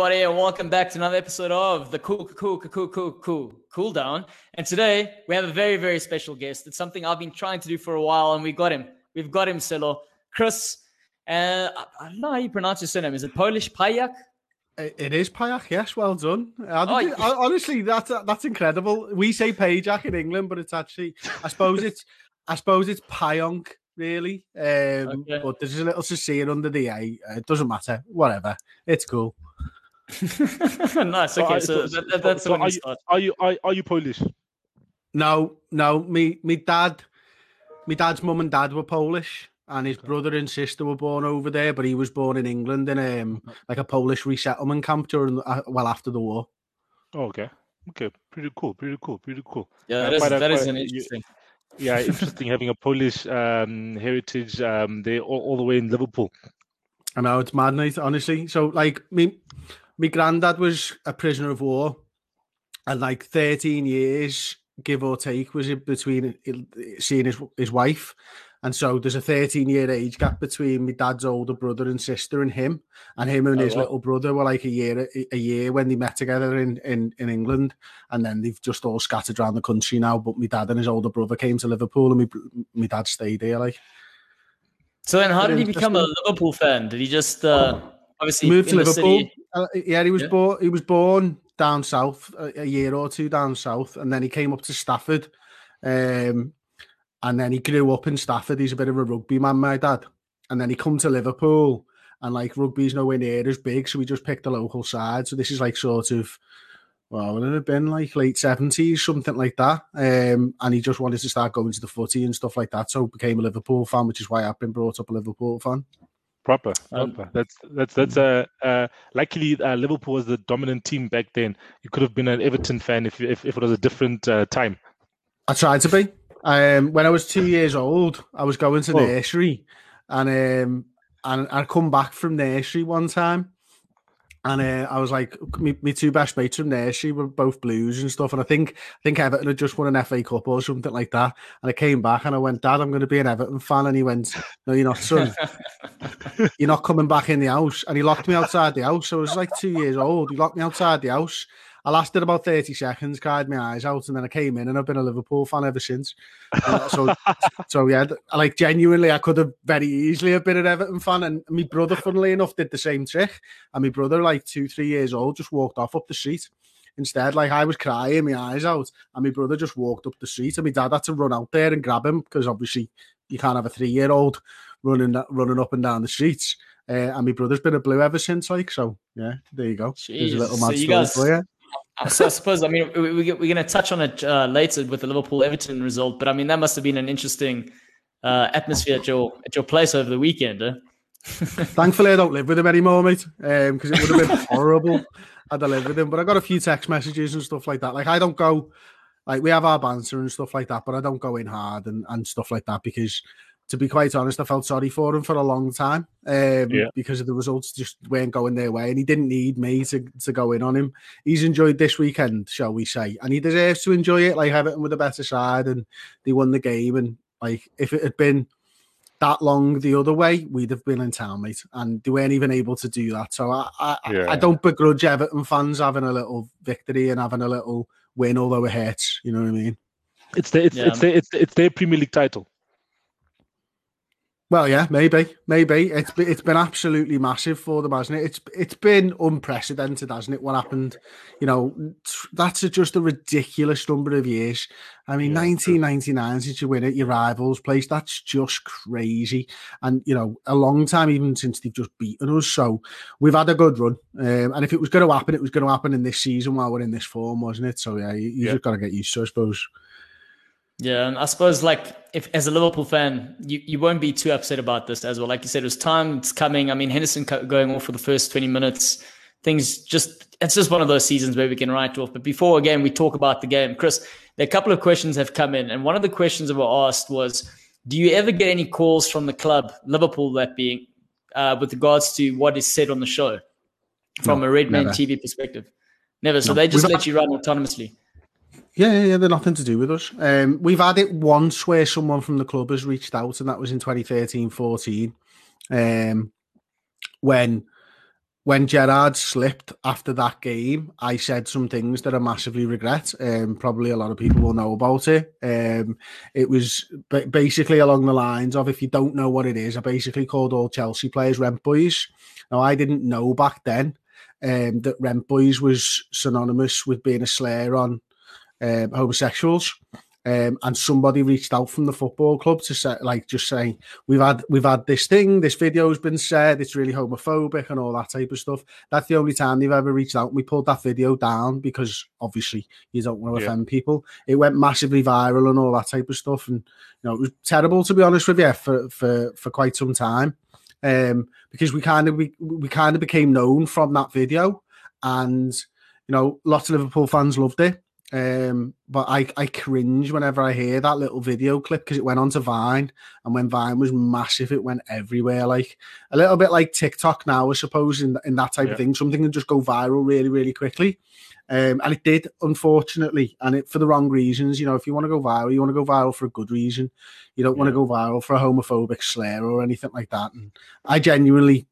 Everybody, and welcome back to another episode of the Cool, Cool, Cool, Cool, Cool, Cool, Cool Down. And today we have a very, very special guest. It's something I've been trying to do for a while, and we got him. We've got him, Silo. Chris, uh, I don't know how you pronounce your surname. Is it Polish Payak? It is Payak, yes. Well done. Oh, you, honestly, that's that's incredible. We say Pajak in England, but it's actually, I suppose it's, I suppose it's Payonk really. Um, okay. But there's a little Sicilian under the A. It doesn't matter. Whatever. It's cool. nice. Okay, so, so, that, that's so are, you, are you are, are you Polish? No, no. Me, me dad, my dad's mum and dad were Polish, and his brother and sister were born over there, but he was born in England in um like a Polish resettlement camp during uh, well after the war. Oh, okay. Okay, pretty cool, pretty cool, pretty cool. Yeah, uh, that is, that is an interesting. yeah, interesting having a Polish um, heritage um, there all, all, the way in Liverpool. I know it's madness, honestly. So, like me, my granddad was a prisoner of war, and like thirteen years, give or take, was in between seeing his his wife. And so there's a 13 year age gap between my dad's older brother and sister and him, and him and oh, his little brother were like a year a year when they met together in, in in England, and then they've just all scattered around the country now. But my dad and his older brother came to Liverpool, and my my dad stayed there. Like, so then how did he become a Liverpool fan? Did he just uh, obviously moved to Liverpool? Uh, yeah, he was yeah. born. He was born down south, a, a, year or two down south, and then he came up to Stafford. Um, and then he grew up in Stafford. He's a bit of a rugby man, my dad. And then he come to Liverpool, and like rugby's nowhere near as big, so we just picked the local side. So this is like sort of, well, would it have been like late seventies, something like that? Um, and he just wanted to start going to the footy and stuff like that. So became a Liverpool fan, which is why I've been brought up a Liverpool fan. Proper, proper. Um, that's that's that's a uh, uh, luckily uh, Liverpool was the dominant team back then. You could have been an Everton fan if if, if it was a different uh, time. I tried to be. Um, when I was two years old, I was going to oh. nursery, and um, and I come back from nursery one time, and uh, I was like, me, me two best mates from nursery were both Blues and stuff, and I think I think Everton had just won an FA Cup or something like that, and I came back and I went, Dad, I'm going to be an Everton fan, and he went, No, you're not, son. you're not coming back in the house, and he locked me outside the house. So I was like two years old. He locked me outside the house, I lasted about 30 seconds, cried my eyes out, and then I came in and I've been a Liverpool fan ever since. Uh, so, so yeah, like genuinely, I could have very easily have been an Everton fan. And my brother, funnily enough, did the same trick. And my brother, like two, three years old, just walked off up the street. Instead, like I was crying my eyes out, and my brother just walked up the street, and my dad had to run out there and grab him because obviously you can't have a three-year-old running running up and down the streets. Uh, and my brother's been a blue ever since, like so. Yeah, there you go. Jeez. There's a little mad so story guys, for you. So I suppose I mean we, we, are going to touch on it uh, later with the Liverpool Everton result, but I mean that must have been an interesting uh, atmosphere at your at your place over the weekend. Eh? Thankfully, I don't live with him anymore, mate, because um, it would have been horrible had I lived with him. But I got a few text messages and stuff like that. Like I don't go, like we have our banter and stuff like that, but I don't go in hard and, and stuff like that because to be quite honest, I felt sorry for him for a long time um, yeah. because of the results just weren't going their way, and he didn't need me to, to go in on him. He's enjoyed this weekend, shall we say, and he deserves to enjoy it. Like Everton with a better side, and they won the game. And like if it had been that long the other way, we'd have been in town, mate, and they weren't even able to do that. So I I, yeah. I don't begrudge Everton fans having a little victory and having a little win, although it hurts. You know what I mean? It's the, it's yeah. it's the, it's it's their Premier League title. Well, yeah, maybe, maybe it's been, it's been absolutely massive for them, hasn't it? It's it's been unprecedented, hasn't it? What happened? You know, that's a, just a ridiculous number of years. I mean, yeah, 1999 since you win at your rivals' place, that's just crazy. And you know, a long time even since they've just beaten us. So we've had a good run. Um, and if it was going to happen, it was going to happen in this season while we're in this form, wasn't it? So yeah, you, you yeah. just got to get used to, it, I suppose. Yeah, and I suppose like if as a Liverpool fan, you, you won't be too upset about this as well. Like you said, it was time, it's coming. I mean, Henderson going off for the first 20 minutes, things just it's just one of those seasons where we can write off. But before again we talk about the game, Chris, a couple of questions have come in, and one of the questions that were asked was, do you ever get any calls from the club, Liverpool that being, uh, with regards to what is said on the show from no, a Redmen TV perspective? Never. So no. they just let you run autonomously. Yeah, yeah, they're nothing to do with us. Um, we've had it once where someone from the club has reached out, and that was in 2013 14. Um, when when Gerrard slipped after that game, I said some things that I massively regret. Um, probably a lot of people will know about it. Um, it was basically along the lines of if you don't know what it is, I basically called all Chelsea players rent boys. Now, I didn't know back then um, that rent boys was synonymous with being a slayer on um, homosexuals. Um, and somebody reached out from the football club to say, like, just saying, we've had we've had this thing, this video's been said, it's really homophobic and all that type of stuff. That's the only time they've ever reached out. We pulled that video down because obviously you don't want to yeah. offend people. It went massively viral and all that type of stuff, and you know it was terrible to be honest with you for for for quite some time, um, because we kind of we, we kind of became known from that video, and you know lots of Liverpool fans loved it um, but I, I cringe whenever I hear that little video clip because it went onto Vine, and when Vine was massive, it went everywhere. Like a little bit like TikTok now, I suppose, in, in that type yeah. of thing. Something can just go viral really, really quickly. Um, and it did, unfortunately, and it for the wrong reasons. You know, if you want to go viral, you want to go viral for a good reason. You don't yeah. want to go viral for a homophobic slur or anything like that. And I genuinely,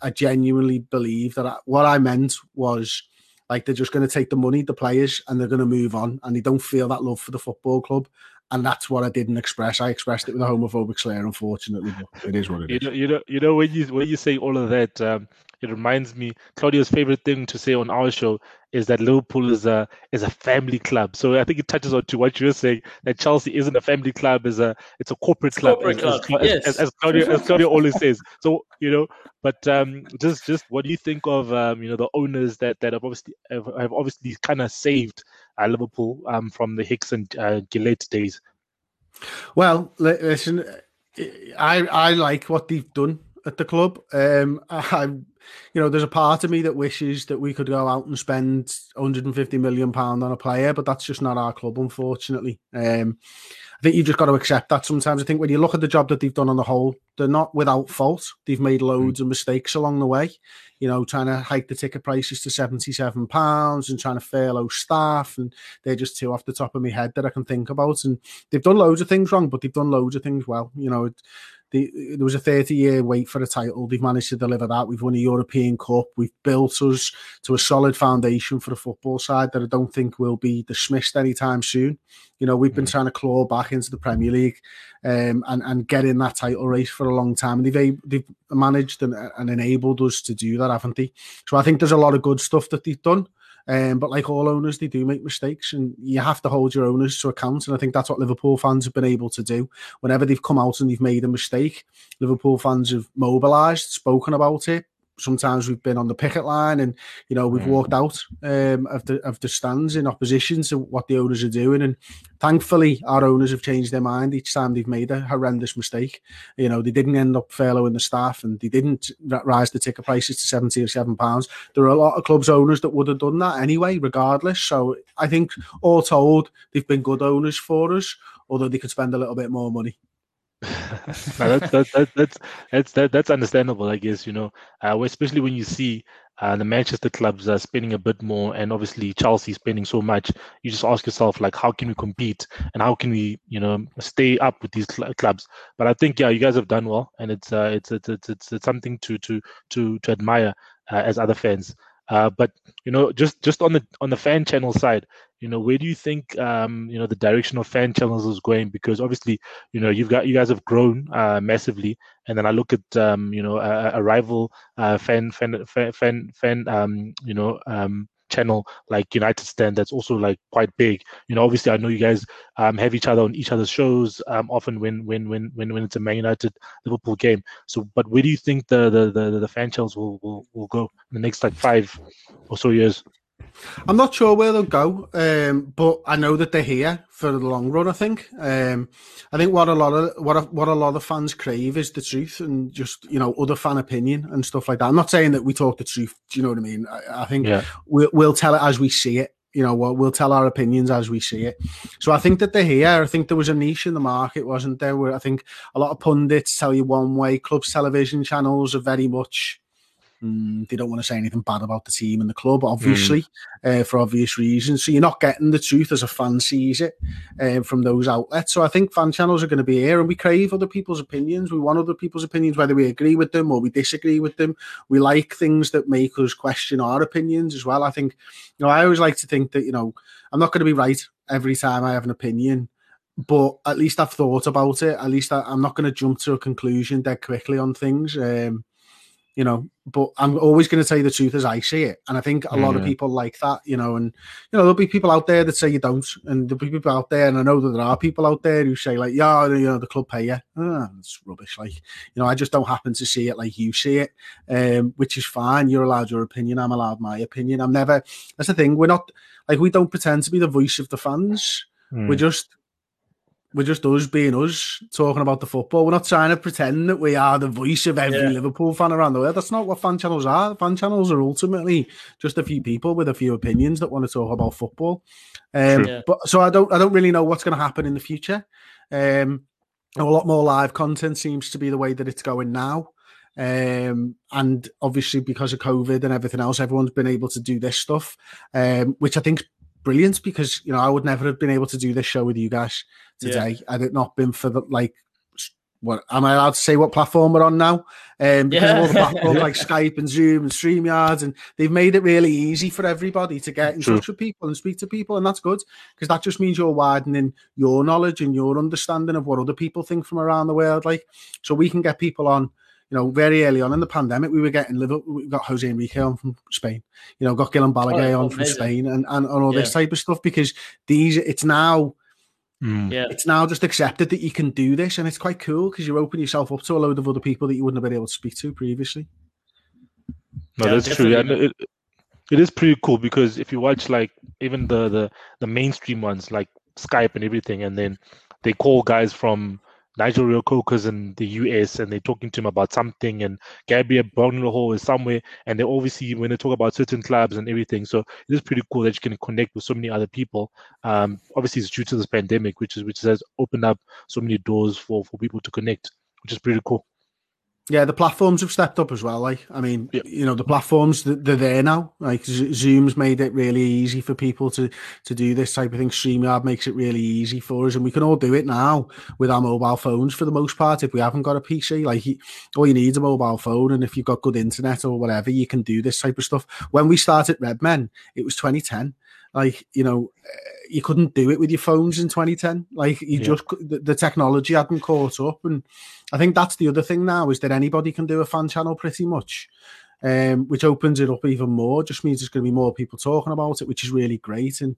I genuinely believe that I, what I meant was like they're just going to take the money, the players, and they're going to move on, and they don't feel that love for the football club. And that's what I didn't express. I expressed it with a homophobic slur, unfortunately. But it is what it you is. Know, you know, you know when you when you say all of that, um, it reminds me. Claudio's favorite thing to say on our show is that Liverpool is a is a family club. So I think it touches on to what you were saying that Chelsea isn't a family club, is a it's a corporate club, corporate as, club. As, yes. as, as, Claudio as Claudio always says. So you know, but um, just just what do you think of um, you know the owners that that have obviously have, have obviously kind of saved uh, Liverpool um, from the Hicks and uh, Gillett days? Well, listen, I I like what they've done at the club. Um, I, you know, there's a part of me that wishes that we could go out and spend 150 million pound on a player, but that's just not our club, unfortunately. Um, I think you've just got to accept that sometimes. I think when you look at the job that they've done on the whole, they're not without fault. They've made hmm. loads mm. of mistakes along the way. You know, trying to hike the ticket prices to seventy-seven pounds and trying to furlough staff, and they're just two off the top of my head that I can think about. And they've done loads of things wrong, but they've done loads of things well. You know, the, there was a 30 year wait for a title. They've managed to deliver that. We've won a European Cup. We've built us to a solid foundation for the football side that I don't think will be dismissed anytime soon. You know, we've been mm. trying to claw back into the Premier League um, and, and get in that title race for a long time. And they've, they've managed and, and enabled us to do that, haven't they? So I think there's a lot of good stuff that they've done. Um, but like all owners, they do make mistakes, and you have to hold your owners to account. And I think that's what Liverpool fans have been able to do. Whenever they've come out and they've made a mistake, Liverpool fans have mobilised, spoken about it, sometimes we've been on the picket line and you know we've mm. walked out um, of the of the stands in opposition to what the owners are doing. And thankfully our owners have changed their mind each time they've made a horrendous mistake. You know they didn't end up furloughing the staff and they didn't rise the ticket prices to 70 or 7 pounds. There are a lot of clubs owners that would have done that anyway regardless. So i think all told they've been good owners for us although they could spend a little bit more money no, that's, that's, that's that's that, that's understandable, I guess. You know, uh, especially when you see uh, the Manchester clubs are spending a bit more, and obviously Chelsea spending so much. You just ask yourself, like, how can we compete, and how can we, you know, stay up with these cl- clubs? But I think, yeah, you guys have done well, and it's uh, it's, it's it's it's, it's something to to to to admire uh, as other fans. Uh, but you know, just just on the on the fan channel side, you know, where do you think um, you know the direction of fan channels is going? Because obviously, you know, you've got you guys have grown uh, massively, and then I look at um, you know a, a rival uh, fan fan fan fan um, you know um, channel like United Stand that's also like quite big. You know, obviously I know you guys um, have each other on each other's shows um, often when when when when when it's a Man United Liverpool game. So, but where do you think the the the, the fan channels will, will will go in the next like five or so years? I'm not sure where they'll go, um, but I know that they're here for the long run. I think. Um, I think what a lot of what a, what a lot of fans crave is the truth and just you know other fan opinion and stuff like that. I'm not saying that we talk the truth. Do you know what I mean? I, I think yeah. we'll, we'll tell it as we see it. You know, we'll, we'll tell our opinions as we see it. So I think that they're here. I think there was a niche in the market, wasn't there? Where I think a lot of pundits tell you one way. Clubs television channels are very much Mm, they don't want to say anything bad about the team and the club, obviously, mm. uh, for obvious reasons. So you're not getting the truth as a fan sees it uh, from those outlets. So I think fan channels are going to be here, and we crave other people's opinions. We want other people's opinions, whether we agree with them or we disagree with them. We like things that make us question our opinions as well. I think, you know, I always like to think that you know I'm not going to be right every time I have an opinion but at least I've thought about it. At least I, am not going to jump to a conclusion dead quickly on things. Um, you know, but I'm always going to tell you the truth as I see it. And I think a lot of people like that, you know, and, you know, there'll be people out there that say you don't. And there'll be people out there, and I know that there are people out there who say, like, yeah, you know, the club pay you. Oh, it's rubbish. Like, you know, I just don't happen to see it like you see it, um, which is fine. You're allowed your opinion. I'm allowed my opinion. I'm never, that's the thing. We're not, like, we don't pretend to be the voice of the fans. Mm. We're just, we're just us being us talking about the football. We're not trying to pretend that we are the voice of every yeah. Liverpool fan around the world. That's not what fan channels are. Fan channels are ultimately just a few people with a few opinions that want to talk about football. Um, yeah. But so I don't, I don't really know what's going to happen in the future. Um, a lot more live content seems to be the way that it's going now. Um, and obviously because of COVID and everything else, everyone's been able to do this stuff, um, which I think is brilliant because you know I would never have been able to do this show with you guys today yeah. had it not been for the like what am I allowed to say what platform we're on now? Um, because yeah. all the platforms like Skype and Zoom and StreamYards, and they've made it really easy for everybody to get in True. touch with people and speak to people, and that's good because that just means you're widening your knowledge and your understanding of what other people think from around the world. Like, so we can get people on you know, very early on in the pandemic, we were getting Liverpool, we got Jose Enrique on from Spain, you know, got Guillem Balagué oh, on from Spain and, and, and all yeah. this type of stuff because these, it's now, mm. yeah. it's now just accepted that you can do this and it's quite cool because you open yourself up to a load of other people that you wouldn't have been able to speak to previously. No, yeah, that's definitely. true. And it, it is pretty cool because if you watch like even the, the, the mainstream ones like Skype and everything, and then they call guys from Nigel Reo-Coker's in the US and they're talking to him about something, and Gabriel Hall is somewhere, and they obviously when they talk about certain clubs and everything. So it is pretty cool that you can connect with so many other people. Um, obviously, it's due to this pandemic, which is which has opened up so many doors for for people to connect, which is pretty cool. Yeah, the platforms have stepped up as well. Like, I mean, you know, the platforms they're there now. Like, Zoom's made it really easy for people to to do this type of thing. Streamyard makes it really easy for us, and we can all do it now with our mobile phones for the most part. If we haven't got a PC, like, all you need is a mobile phone, and if you've got good internet or whatever, you can do this type of stuff. When we started Redmen, it was 2010 like you know you couldn't do it with your phones in 2010 like you yeah. just the, the, technology hadn't caught up. And i think that's the other thing now is that anybody can do a fan channel pretty much um, which opens it up even more. Just means there's going to be more people talking about it which is really great. And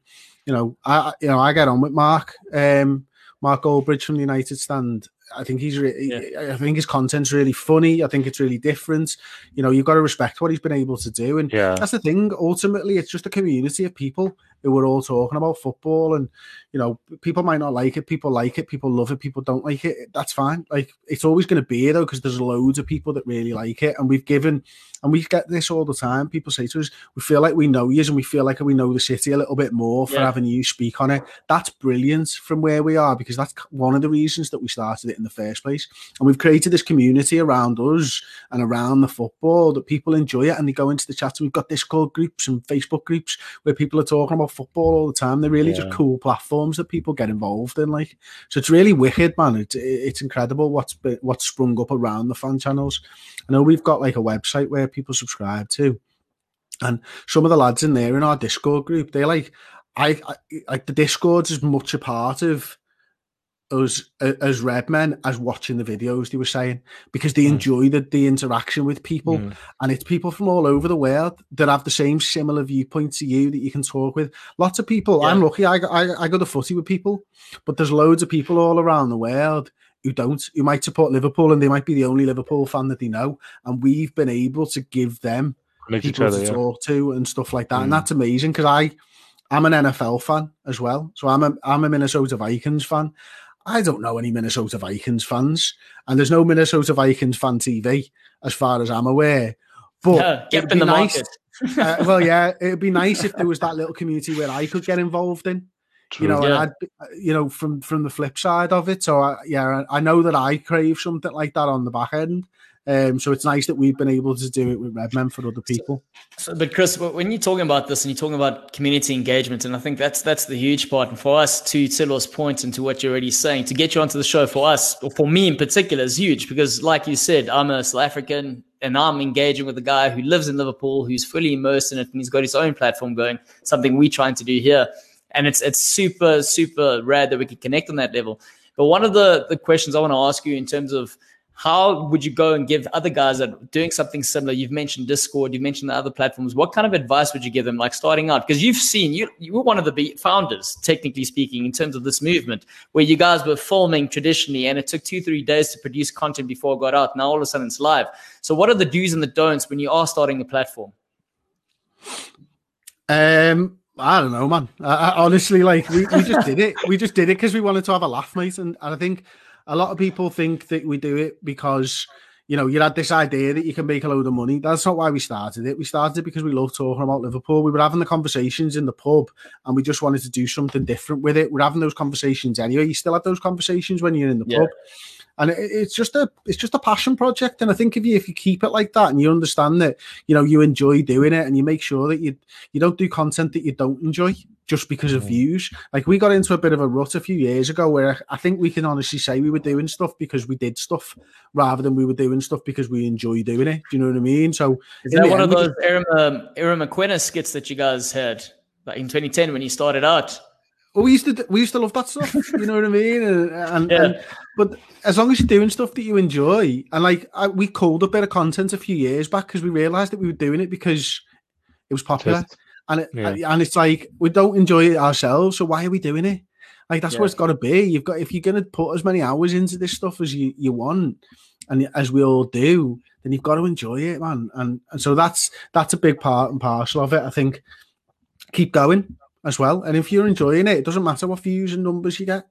you know i you know i get on with mark um, mark goldbridge from the united stand I think he's re- yeah. I think his content's really funny. I think it's really different. You know, you've got to respect what he's been able to do, and yeah. that's the thing. Ultimately, it's just a community of people who are all talking about football, and you know, people might not like it, people like it, people love it, people don't like it. That's fine. Like it's always going to be though, because there's loads of people that really like it, and we've given, and we get this all the time. People say to us, "We feel like we know you, and we feel like we know the city a little bit more for yeah. having you speak on it." That's brilliant from where we are because that's one of the reasons that we started it in the first place. And we've created this community around us and around the football that people enjoy it and they go into the chats. We've got Discord groups and Facebook groups where people are talking about football all the time. They're really yeah. just cool platforms that people get involved in. Like, so it's really wicked, man. It's it's incredible what's been, what's sprung up around the fan channels. I know we've got like a website where people subscribe to. And some of the lads in there in our Discord group, they like I, I like the Discord's is much a part of us as red men as watching the videos they were saying because they mm. enjoy the, the interaction with people mm. and it's people from all over the world that have the same similar viewpoint to you that you can talk with lots of people yeah. i'm lucky I, I i go to footy with people but there's loads of people all around the world who don't who might support liverpool and they might be the only liverpool fan that they know and we've been able to give them people other, to yeah. talk to and stuff like that mm. and that's amazing because i i'm an nfl fan as well so i'm a i'm a minnesota vikings fan I don't know any Minnesota Vikings fans, and there's no Minnesota Vikings fan TV as far as I'm aware. But yeah, get in the nice, uh, well, yeah, it'd be nice if there was that little community where I could get involved in. True. You know, yeah. and I'd, you know, from from the flip side of it. So I, yeah, I know that I crave something like that on the back end. Um, so it's nice that we've been able to do it with Redmen for other people. So, but Chris, when you're talking about this and you're talking about community engagement, and I think that's that's the huge part. And for us, to Silo's point and to what you're already saying, to get you onto the show for us, or for me in particular, is huge because, like you said, I'm a South African and I'm engaging with a guy who lives in Liverpool, who's fully immersed in it, and he's got his own platform going. Something we're trying to do here, and it's it's super super rad that we can connect on that level. But one of the the questions I want to ask you in terms of how would you go and give other guys that are doing something similar? You've mentioned Discord, you mentioned the other platforms. What kind of advice would you give them, like starting out? Because you've seen you you were one of the founders, technically speaking, in terms of this movement, where you guys were filming traditionally, and it took two three days to produce content before it got out. Now all of a sudden it's live. So what are the do's and the don'ts when you are starting a platform? Um, I don't know, man. I, I, honestly, like we, we just did it. We just did it because we wanted to have a laugh, mate. And, and I think a lot of people think that we do it because you know you had this idea that you can make a load of money. That's not why we started it. We started it because we love talking about Liverpool. We were having the conversations in the pub, and we just wanted to do something different with it. We're having those conversations anyway. You still have those conversations when you're in the yeah. pub and it, it's just a it's just a passion project and i think if you if you keep it like that and you understand that you know you enjoy doing it and you make sure that you you don't do content that you don't enjoy just because of views like we got into a bit of a rut a few years ago where i think we can honestly say we were doing stuff because we did stuff rather than we were doing stuff because we enjoy doing it do you know what i mean so is that one of those Aaron, um, Aaron McQuinness skits that you guys had like in 2010 when you started out well, we used to we used to love that stuff. You know what I mean? And, and, yeah. and, but as long as you're doing stuff that you enjoy, and like I, we called a bit of content a few years back because we realised that we were doing it because it was popular, Just, and it, yeah. and it's like we don't enjoy it ourselves, so why are we doing it? Like that's yeah. what it's got to be. You've got if you're going to put as many hours into this stuff as you you want, and as we all do, then you've got to enjoy it, man. And and so that's that's a big part and parcel of it. I think keep going as well. And if you're enjoying it, it doesn't matter what views and numbers you get.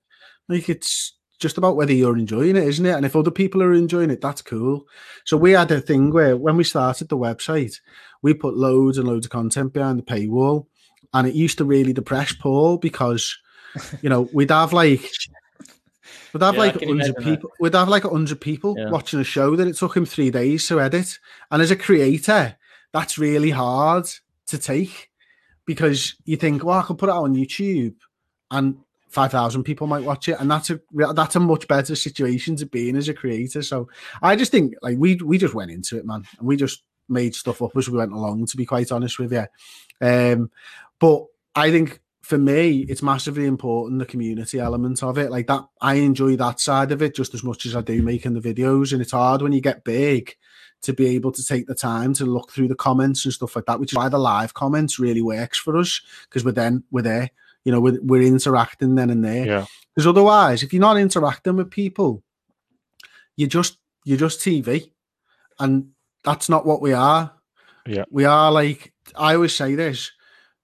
Like it's just about whether you're enjoying it, isn't it? And if other people are enjoying it, that's cool. So we had a thing where when we started the website, we put loads and loads of content behind the paywall. And it used to really depress Paul because, you know, we'd have like We'd have yeah, like hundred people. That. We'd have like hundred people yeah. watching a show that it took him three days to edit. And as a creator, that's really hard to take because you think, well, I could put it out on YouTube and 5,000 people might watch it. And that's a, that's a much better situation to be in as a creator. So I just think like we, we just went into it, man. And we just made stuff up as we went along, to be quite honest with you. Um, but I think for me, it's massively important the community element of it. Like that, I enjoy that side of it just as much as I do making the videos. And it's hard when you get big to be able to take the time to look through the comments and stuff like that, which is why the live comments really works for us because we're then we're there, you know, we're, we're interacting then and there. Yeah. Because otherwise, if you're not interacting with people, you just you're just TV, and that's not what we are. Yeah, we are like I always say this: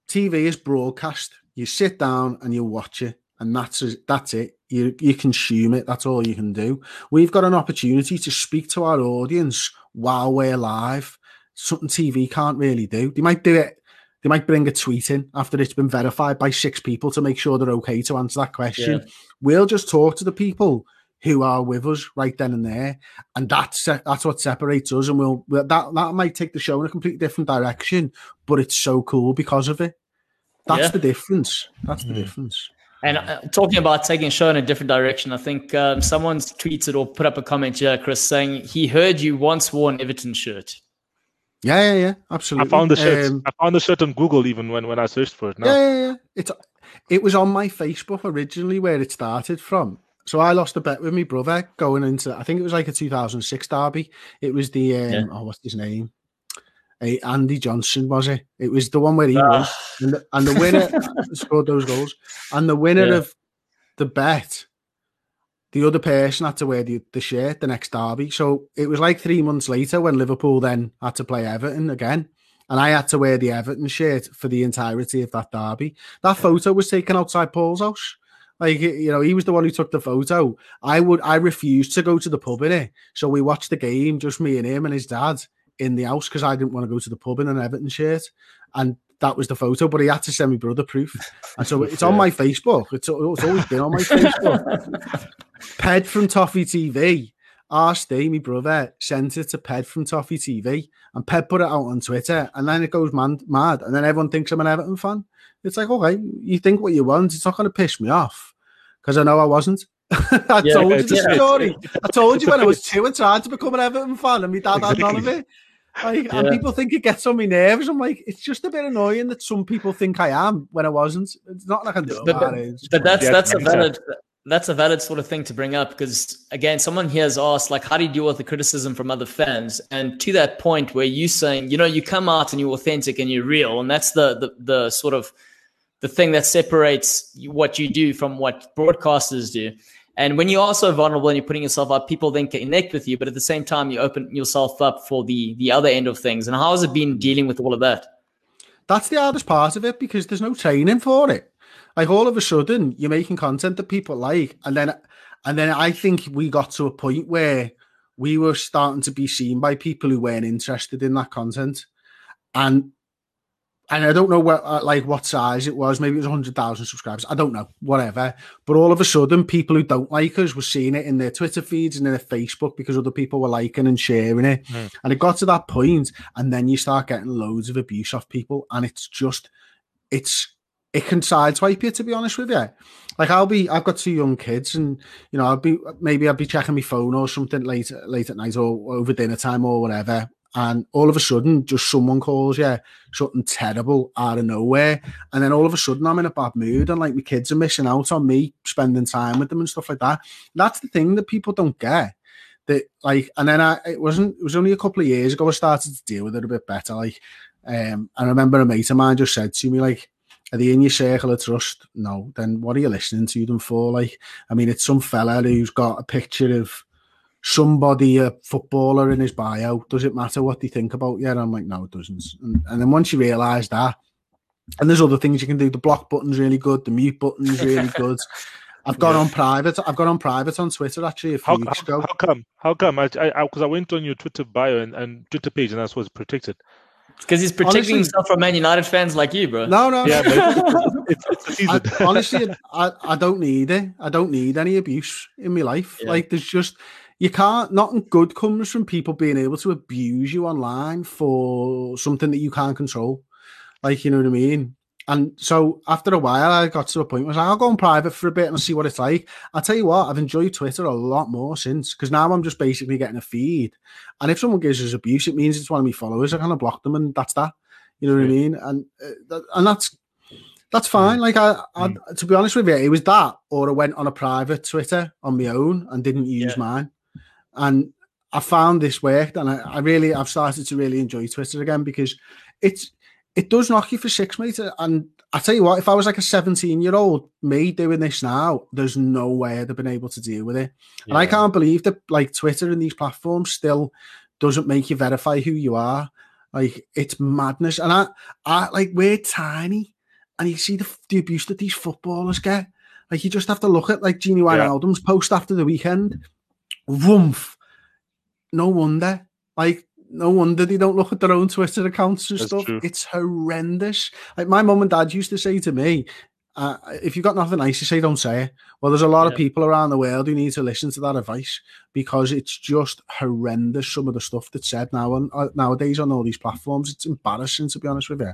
TV is broadcast. You sit down and you watch it, and that's that's it. You you consume it. That's all you can do. We've got an opportunity to speak to our audience while we're live. Something TV can't really do. They might do it. They might bring a tweet in after it's been verified by six people to make sure they're okay to answer that question. Yeah. We'll just talk to the people who are with us right then and there, and that's that's what separates us. And we'll, we'll that that might take the show in a completely different direction, but it's so cool because of it. That's yeah. the difference. That's the mm. difference. And uh, talking about taking a show in a different direction, I think um, someone's tweeted or put up a comment here, Chris, saying he heard you once wore an Everton shirt. Yeah, yeah, yeah, absolutely. I found the shirt. Um, I found the shirt on Google even when, when I searched for it. Now. Yeah, yeah, yeah. It's it was on my Facebook originally where it started from. So I lost a bet with my brother going into I think it was like a 2006 derby. It was the um, yeah. oh what's his name? Andy Johnson was it? It was the one where he won, ah. and the, and the winner scored those goals, and the winner yeah. of the bet, the other person had to wear the, the shirt the next derby. So it was like three months later when Liverpool then had to play Everton again, and I had to wear the Everton shirt for the entirety of that derby. That photo was taken outside Paul's house. Like you know, he was the one who took the photo. I would, I refused to go to the pub in it, so we watched the game, just me and him and his dad in the house because I didn't want to go to the pub in an Everton shirt, and that was the photo. But he had to send me brother proof, and so it's on my Facebook. It's, it's always been on my Facebook. Ped from Toffee TV, RSD, my brother, sent it to Ped from Toffee TV, and Ped put it out on Twitter, and then it goes man, mad, and then everyone thinks I'm an Everton fan. It's like, okay, you think what you want, it's not going to piss me off because I know I wasn't. I yeah, told you the yeah, story. I told you when I was two and tried to become an Everton fan, and my dad exactly. had none of it. Like, yeah. And people think it gets on my nerves. I'm like, it's just a bit annoying that some people think I am when I wasn't. It's not like I do. But, but, but that's that's a valid that's a valid sort of thing to bring up because again, someone here has asked like, how do you deal with the criticism from other fans? And to that point where you saying, you know, you come out and you're authentic and you're real, and that's the the, the sort of the thing that separates what you do from what broadcasters do. And when you're so vulnerable and you're putting yourself up, people then connect with you. But at the same time, you open yourself up for the the other end of things. And how has it been dealing with all of that? That's the hardest part of it because there's no training for it. Like all of a sudden, you're making content that people like, and then and then I think we got to a point where we were starting to be seen by people who weren't interested in that content, and and I don't know what uh, like what size it was. Maybe it was hundred thousand subscribers. I don't know, whatever. But all of a sudden, people who don't like us were seeing it in their Twitter feeds and in their Facebook because other people were liking and sharing it. Mm. And it got to that point, and then you start getting loads of abuse off people, and it's just, it's it can sideswipe you. To be honest with you, like I'll be, I've got two young kids, and you know, I'll be maybe I'll be checking my phone or something late late at night or over dinner time or whatever, and all of a sudden just someone calls you something terrible out of nowhere. And then all of a sudden i'm in a bad mood and like my kids are missing out on me spending time with them and stuff like that. That's the thing that people don't get. That like and then i it wasn't it was only a couple of years ago i started to deal with it a bit better. Like um i remember a mate of mine just said to me like are they in your circle of trust? No. Then what are you listening to them for? Like, I mean, it's some fella who's got a picture of somebody, a footballer in his bio. Does it matter what they think about you? And I'm like, no, it doesn't. And, and then once you realise that, and there's other things you can do. The block button's really good. The mute button's really good. I've gone yeah. on private. I've gone on private on Twitter actually a few how, weeks how, ago. How come? How come? I because I, I, I, went on your Twitter bio and, and Twitter page and that's what's protected. Because he's protecting honestly, himself from Man United fans like you, bro. No, no. Yeah, it's, it's I, honestly, I, I don't need it. I don't need any abuse in my life. Yeah. Like, there's just you can't nothing good comes from people being able to abuse you online for something that you can't control. Like, you know what I mean? And so after a while, I got to a point where I was like, I'll go on private for a bit and see what it's like. I'll tell you what, I've enjoyed Twitter a lot more since because now I'm just basically getting a feed. And if someone gives us abuse, it means it's one of my followers. I kind of block them, and that's that. You know what I mean? And uh, and that's that's fine. Like I, I, mm. to be honest with you, it was that, or I went on a private Twitter on my own and didn't use yeah. mine and I found this worked, and I, I, really I've started to really enjoy Twitter again because it's it does knock you for six, mate. And I tell you what, if I was like a 17 year old me doing this now, there's no way I'd have been able to deal with it. Yeah. And I can't believe that like Twitter and these platforms still doesn't make you verify who you are. Like it's madness. And I, I like we're tiny, and you see the, the abuse that these footballers get. Like you just have to look at like Gini Wijnaldum's yeah. post after the weekend Woof. No wonder. Like, no wonder they don't look at their own Twitter accounts and That's stuff. True. It's horrendous. Like my mum and dad used to say to me, uh, if you've got nothing nice to say, don't say it. Well, there's a lot yeah. of people around the world who need to listen to that advice because it's just horrendous. Some of the stuff that's said now and uh, nowadays on all these platforms, it's embarrassing to be honest with you.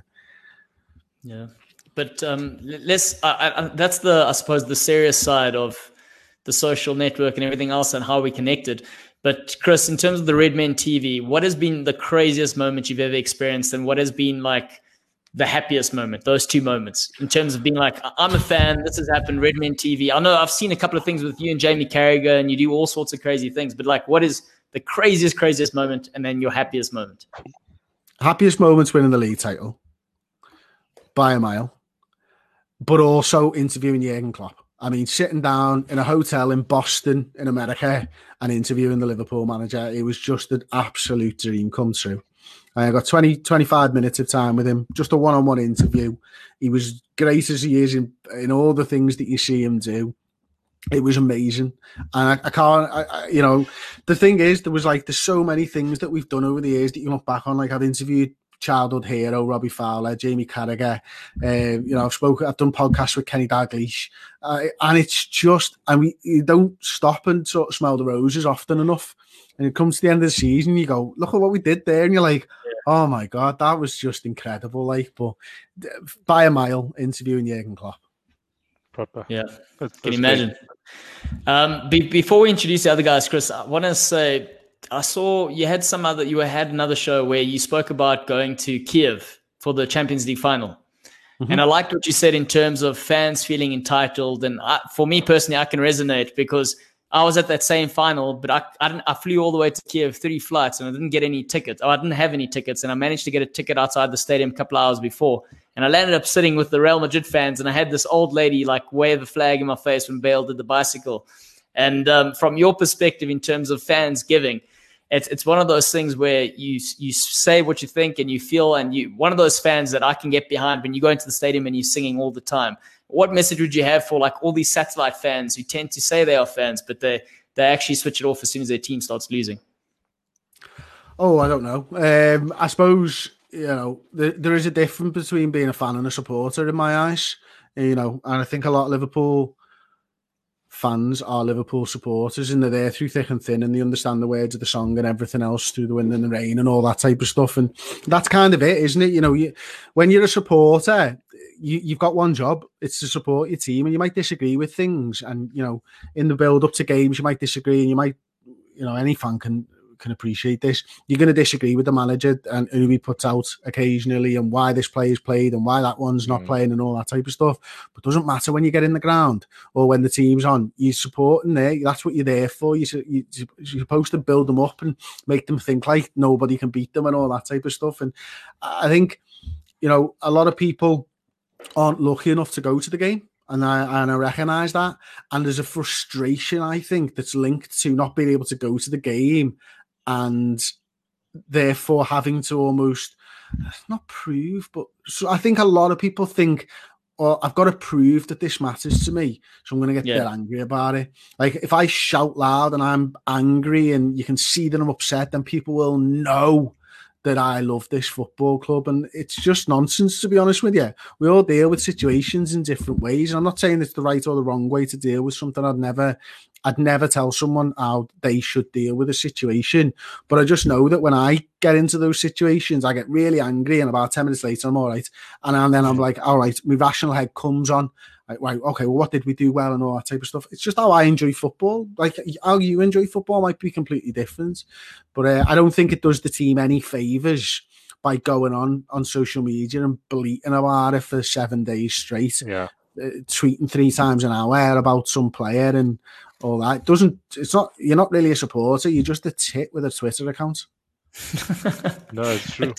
Yeah, but um, let's. I, I, that's the I suppose the serious side of the social network and everything else and how we connected. But Chris, in terms of the Redmen TV, what has been the craziest moment you've ever experienced, and what has been like the happiest moment? Those two moments, in terms of being like, I'm a fan. This has happened. Redmen TV. I know I've seen a couple of things with you and Jamie Carragher, and you do all sorts of crazy things. But like, what is the craziest, craziest moment, and then your happiest moment? Happiest moments winning the league title by a mile, but also interviewing Jurgen Klopp. I mean, sitting down in a hotel in Boston, in America, and interviewing the Liverpool manager, it was just an absolute dream come true. I got 20, 25 minutes of time with him, just a one on one interview. He was great as he is in, in all the things that you see him do. It was amazing. And I, I can't, I, I, you know, the thing is, there was like, there's so many things that we've done over the years that you look back on. Like, I've interviewed childhood hero, Robbie Fowler, Jamie Carragher. Uh, you know, I've spoken, I've done podcasts with Kenny Dalglish, uh, and it's just, I mean, you don't stop and sort of smell the roses often enough. And it comes to the end of the season, you go, look at what we did there, and you're like, yeah. oh my god, that was just incredible. Like, but by a mile, interviewing Jurgen Klopp. Proper. Yeah. That's, Can you imagine? Um, be, before we introduce the other guys, Chris, I want to say I saw you had some other you had another show where you spoke about going to Kiev for the Champions League final. Mm-hmm. And I liked what you said in terms of fans feeling entitled. And I, for me personally, I can resonate because I was at that same final, but I I, didn't, I flew all the way to Kiev, three flights, and I didn't get any tickets. Oh, I didn't have any tickets, and I managed to get a ticket outside the stadium a couple hours before. And I landed up sitting with the Real Madrid fans, and I had this old lady like wave a flag in my face when Bale did the bicycle. And um, from your perspective, in terms of fans giving, it's it's one of those things where you you say what you think and you feel, and you one of those fans that I can get behind when you go into the stadium and you're singing all the time. What message would you have for like all these satellite fans who tend to say they are fans, but they they actually switch it off as soon as their team starts losing? Oh, I don't know. Um, I suppose you know there, there is a difference between being a fan and a supporter in my eyes. You know, and I think a lot of Liverpool fans are Liverpool supporters and they're there through thick and thin and they understand the words of the song and everything else through the wind and the rain and all that type of stuff. And that's kind of it, isn't it? You know, you, when you're a supporter, you, you've got one job, it's to support your team and you might disagree with things. And, you know, in the build up to games, you might disagree and you might, you know, any fan can can appreciate this. You're going to disagree with the manager and who he puts out occasionally and why this player's played and why that one's not mm. playing and all that type of stuff. But doesn't matter when you get in the ground or when the team's on. You're supporting there. That's what you're there for. You, you, you're supposed to build them up and make them think like nobody can beat them and all that type of stuff. And I think, you know, a lot of people aren't lucky enough to go to the game and I and I recognise that. And there's a frustration I think that's linked to not being able to go to the game and therefore having to almost not prove, but so I think a lot of people think, "Oh, I've got to prove that this matters to me, so I'm going to get yeah. angry about it." Like if I shout loud and I'm angry, and you can see that I'm upset, then people will know that I love this football club. And it's just nonsense, to be honest with you. We all deal with situations in different ways. And I'm not saying it's the right or the wrong way to deal with something. I'd never I'd never tell someone how they should deal with a situation. But I just know that when I get into those situations, I get really angry, and about 10 minutes later, I'm all right. And then I'm like, all right, my rational head comes on. Like, right, okay, well, what did we do well and all that type of stuff? It's just how I enjoy football. Like, how you enjoy football might be completely different. But uh, I don't think it does the team any favours by going on on social media and bleating about it for seven days straight. Yeah. Uh, tweeting three times an hour about some player and all that. It doesn't it's not you're not really a supporter, you're just a tit with a Twitter account. no, it's true.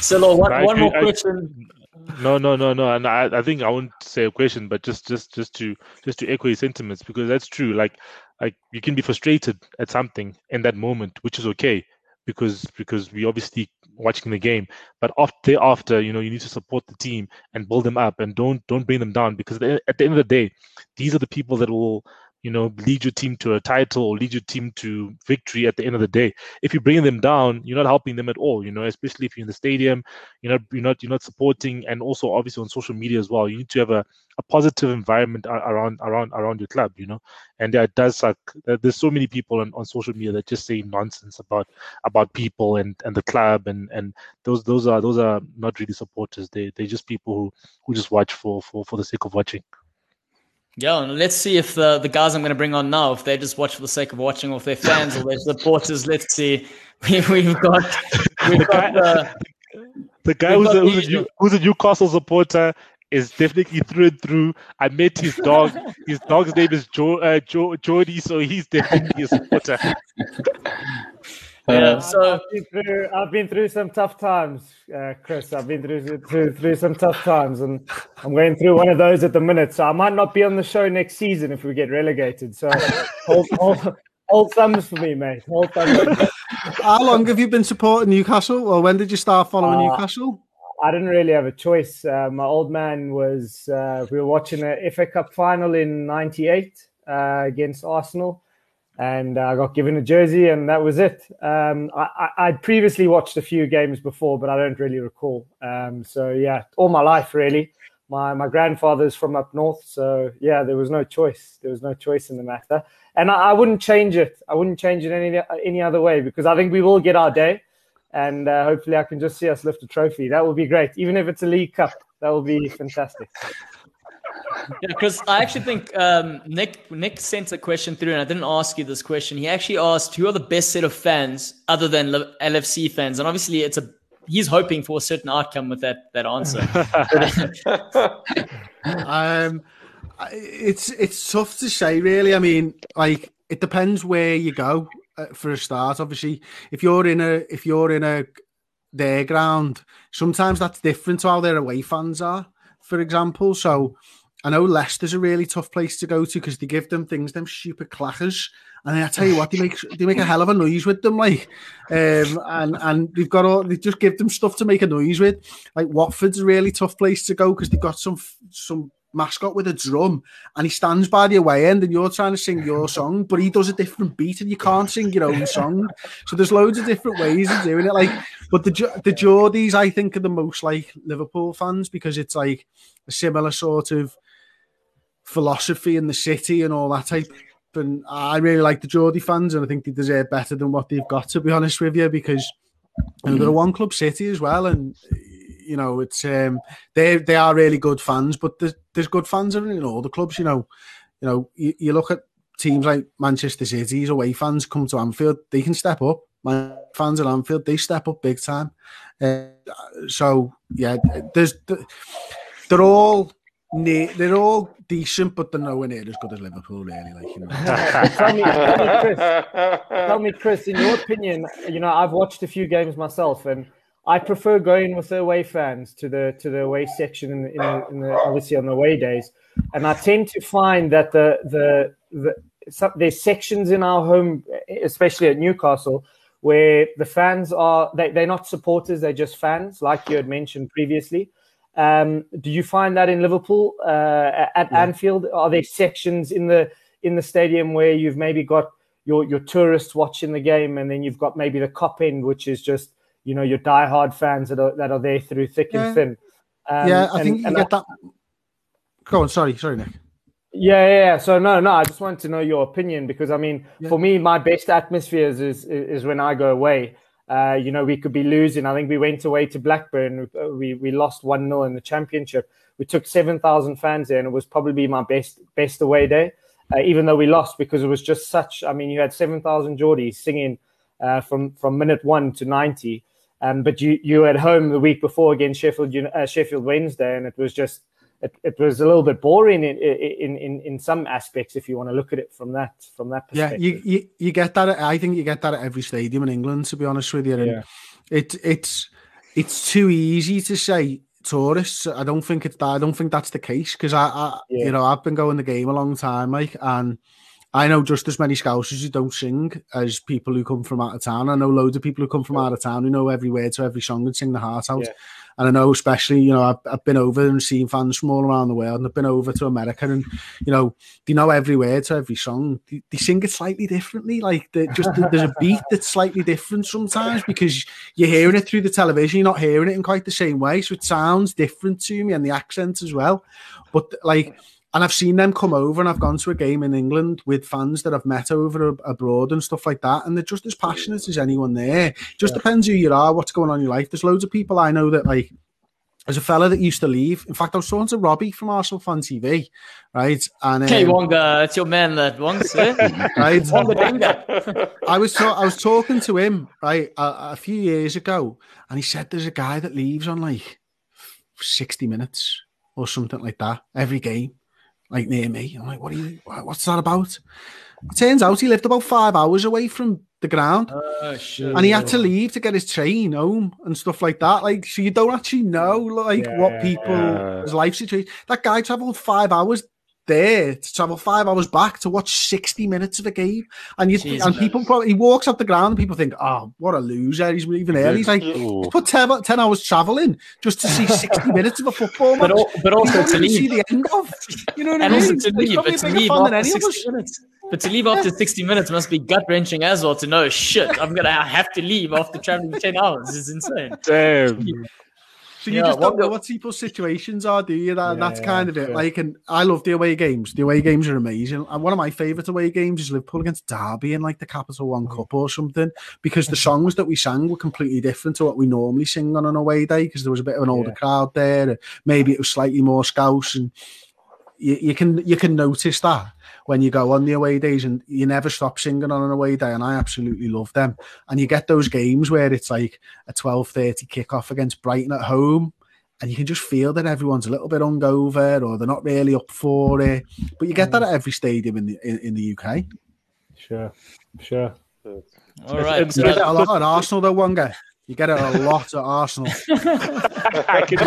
so one, one more question. No, no, no, no. And I, I think I won't say a question, but just just just to just to echo your sentiments because that's true. Like like you can be frustrated at something in that moment, which is okay because because we obviously watching the game. But after after, you know, you need to support the team and build them up and don't don't bring them down because at the end of the day, these are the people that will you know, lead your team to a title or lead your team to victory at the end of the day. If you bring them down, you're not helping them at all. You know, especially if you're in the stadium, you're not you're not you're not supporting, and also obviously on social media as well. You need to have a, a positive environment around around around your club. You know, and it does suck. There's so many people on, on social media that just say nonsense about about people and, and the club, and, and those those are those are not really supporters. They they're just people who, who just watch for, for, for the sake of watching. Yeah, and let's see if the, the guys I'm going to bring on now, if they just watch for the sake of watching, or if they're fans or they're supporters. Let's see. We, have got we've the got guy, the, the guy who's a, who's, a, who's a Newcastle supporter is definitely through and through. I met his dog. his dog's name is jo, uh, jo, Jody, so he's definitely a supporter. Yeah, so I've been through, I've been through some tough times, uh, Chris. I've been through, through through some tough times, and I'm going through one of those at the minute. So I might not be on the show next season if we get relegated. So hold, hold, hold thumbs for me, mate. Hold thumbs. How long have you been supporting Newcastle, or when did you start following uh, Newcastle? I didn't really have a choice. Uh, my old man was. Uh, we were watching a FA Cup final in '98 uh, against Arsenal and I got given a jersey, and that was it. Um, I, I, previously watched a few games before, but I don't really recall. Um, so yeah, all my life really. My my grandfather's from up north, so yeah, there was no choice. There was no choice in the matter, and I, I wouldn't change it. I wouldn't change it any any other way because I think we will get our day, and uh, hopefully I can just see us lift a trophy. That would be great, even if it's a league cup. That would be fantastic yeah, because I actually think um, Nick Nick sent a question through, and I didn't ask you this question. He actually asked, "Who are the best set of fans other than LFC fans?" And obviously, it's a he's hoping for a certain outcome with that that answer. um, it's it's tough to say, really. I mean, like it depends where you go uh, for a start. Obviously, if you're in a if you're in a their ground, sometimes that's different to how their away fans are. For example, so I know Leicester's a really tough place to go to because they give them things, them stupid clackers. And I tell you what, they make they make a hell of a noise with them, like, um, and and they've got all they just give them stuff to make a noise with. Like Watford's a really tough place to go because they've got some some mascot with a drum and he stands by the away end and you're trying to sing your song, but he does a different beat and you can't sing your own song. So there's loads of different ways of doing it. Like, but the the Geordies, I think, are the most like Liverpool fans because it's like a similar sort of philosophy in the city and all that type. And I really like the Geordie fans, and I think they deserve better than what they've got. To be honest with you, because you know, they're a one club city as well, and you know it's um, they they are really good fans. But there's, there's good fans in all the clubs. You know, you know you, you look at teams like Manchester City's away fans come to Anfield, they can step up. My fans at Anfield, they step up big time. Uh, so yeah, there's they're all they're all decent, but they're nowhere near as good as Liverpool, really. Like you know. tell, me, tell me, Chris. Tell me, Chris. In your opinion, you know, I've watched a few games myself, and I prefer going with the away fans to the to the away section in in the, in the obviously on the away days, and I tend to find that the the the some, there's sections in our home, especially at Newcastle, where the fans are they, they're not supporters, they're just fans, like you had mentioned previously. Um, do you find that in Liverpool uh, at yeah. Anfield? Are there sections in the in the stadium where you've maybe got your your tourists watching the game, and then you've got maybe the Kop end, which is just you know your diehard fans that are that are there through thick yeah. and thin. Um, yeah, I and, think you get I, that. Go on, sorry, sorry, Nick. Yeah, yeah. So no, no. I just wanted to know your opinion because I mean, yeah. for me, my best atmospheres is, is is when I go away uh, you know, we could be losing. I think we went away to Blackburn. We we lost one 0 in the championship. We took seven thousand fans there, and it was probably my best best away day. Uh, even though we lost, because it was just such. I mean, you had seven thousand Geordies singing uh, from from minute one to ninety. Um, but you you were at home the week before against Sheffield uh, Sheffield Wednesday, and it was just it, it was a little bit boring in, in in in some aspects if you want to look at it from that from that perspective. Yeah, you, you, you get that. I think you get that at every stadium in England. To be honest with you, and yeah. it it's it's too easy to say tourists. I don't think it's that. I don't think that's the case because I, I yeah. you know I've been going the game a long time, like and. I know just as many Scousers who don't sing as people who come from out of town. I know loads of people who come from out of town who know every word to every song and sing the heart out. Yeah. And I know, especially, you know, I've, I've been over and seen fans from all around the world, and I've been over to America, and you know, they know every word to every song. They, they sing it slightly differently. Like just there's a beat that's slightly different sometimes because you're hearing it through the television, you're not hearing it in quite the same way, so it sounds different to me, and the accent as well. But like and I've seen them come over and I've gone to a game in England with fans that I've met over abroad and stuff like that. And they're just as passionate as anyone there. Just yeah. depends who you are, what's going on in your life. There's loads of people I know that like there's a fella that used to leave. In fact, I was talking to Robbie from Arsenal Fan TV, right? And um, hey, Wonga, it's your man that wants it, right? Wonga I was ta- I was talking to him right a, a, few years ago, and he said there's a guy that leaves on like sixty minutes or something like that every game like near me. I'm like, what are you? What's that about? It turns out he lived about five hours away from the ground, oh, and he had to leave to get his train home and stuff like that. Like, so you don't actually know like yeah, what people's yeah. life situation. That guy traveled five hours there to travel five hours back to watch 60 minutes of a game. And you Jeez, and man. people probably he walks up the ground and people think, oh, what a loser. He's leaving early. He's like, Ooh. he's put 10, 10 hours traveling just to see 60 minutes of a football match. But, al- but also to not even see leave, the end of. You know what I mean? also to leave, but to leave fan than after any of 60 us. minutes. But to leave after 60 minutes must be gut wrenching as well to know shit, I'm gonna have to leave after traveling 10 hours. It's insane. Damn. So you Yeah, just don't know what people's situations are, do you? That, Yeah, that's kind of it. Like, and I love the away games. The away games are amazing. And one of my favourite away games is Liverpool against Derby in like the Capital One mm. Cup or something, because the songs that we sang were completely different to what we normally sing on an away day, because there was a bit of an older Yeah. crowd there. Maybe it was slightly more scouse, and you, you can you can notice that when you go on the away days, and you never stop singing on an away day, and I absolutely love them. And you get those games where it's like a twelve thirty kickoff against Brighton at home and you can just feel that everyone's a little bit hungover or they're not really up for it. But you get that at every stadium in the in, in the UK. Sure, sure. All right. it's- You get it So, a lot at Arsenal, though, Wonga. You get it a lot at Arsenal. I can.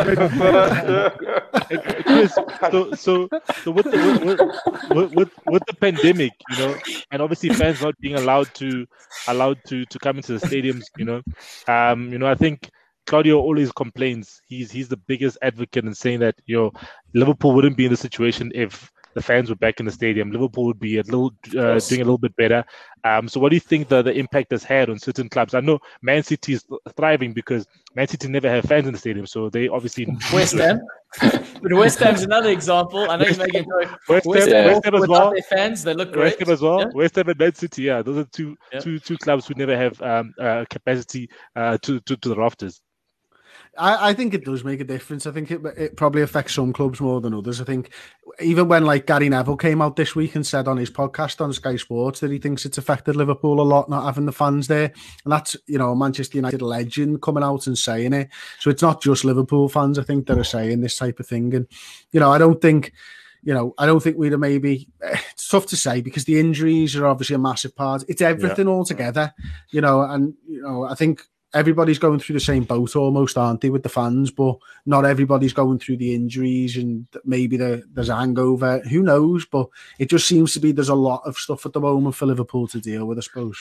Chris, so, so, so with, the, with, with, with, with the pandemic, you know, and obviously fans not being allowed to allowed to to come into the stadiums, you know, um, you know, I think Claudio always complains. He's he's the biggest advocate in saying that you know Liverpool wouldn't be in the situation if the fans were back in the stadium. Liverpool would be a little uh, Yes. doing a little bit better. Um, so what do you think the, the impact has had on certain clubs? I know Man City is thriving because Man City never have fans in the stadium, so they obviously West Ham. But West Ham's another example. I know you're making a joke. West Ham, West Yeah. Ham West Ham as well. their fans, they look great. West Ham as well. Yeah. West Ham and Man City. Yeah, those are two Yeah. two two clubs who never have um, uh, capacity uh, to, to to the rafters. I, I think it does make a difference. I think it, it probably affects some clubs more than others. I think even when like Gary Neville came out this week and said on his podcast on Sky Sports that he thinks it's affected Liverpool a lot not having the fans there, and that's you know Manchester United legend coming out and saying it. So it's not just Liverpool fans. I think that are saying this type of thing, and you know I don't think. You know, I don't think we'd have maybe. Eh, it's tough to say because the injuries are obviously a massive part. It's everything all together, you know. And you know, I think everybody's going through the same boat almost, aren't they, with the fans? But not everybody's going through the injuries and maybe the, there's a hangover. Who knows? But it just seems to be there's a lot of stuff at the moment for Liverpool to deal with, I suppose.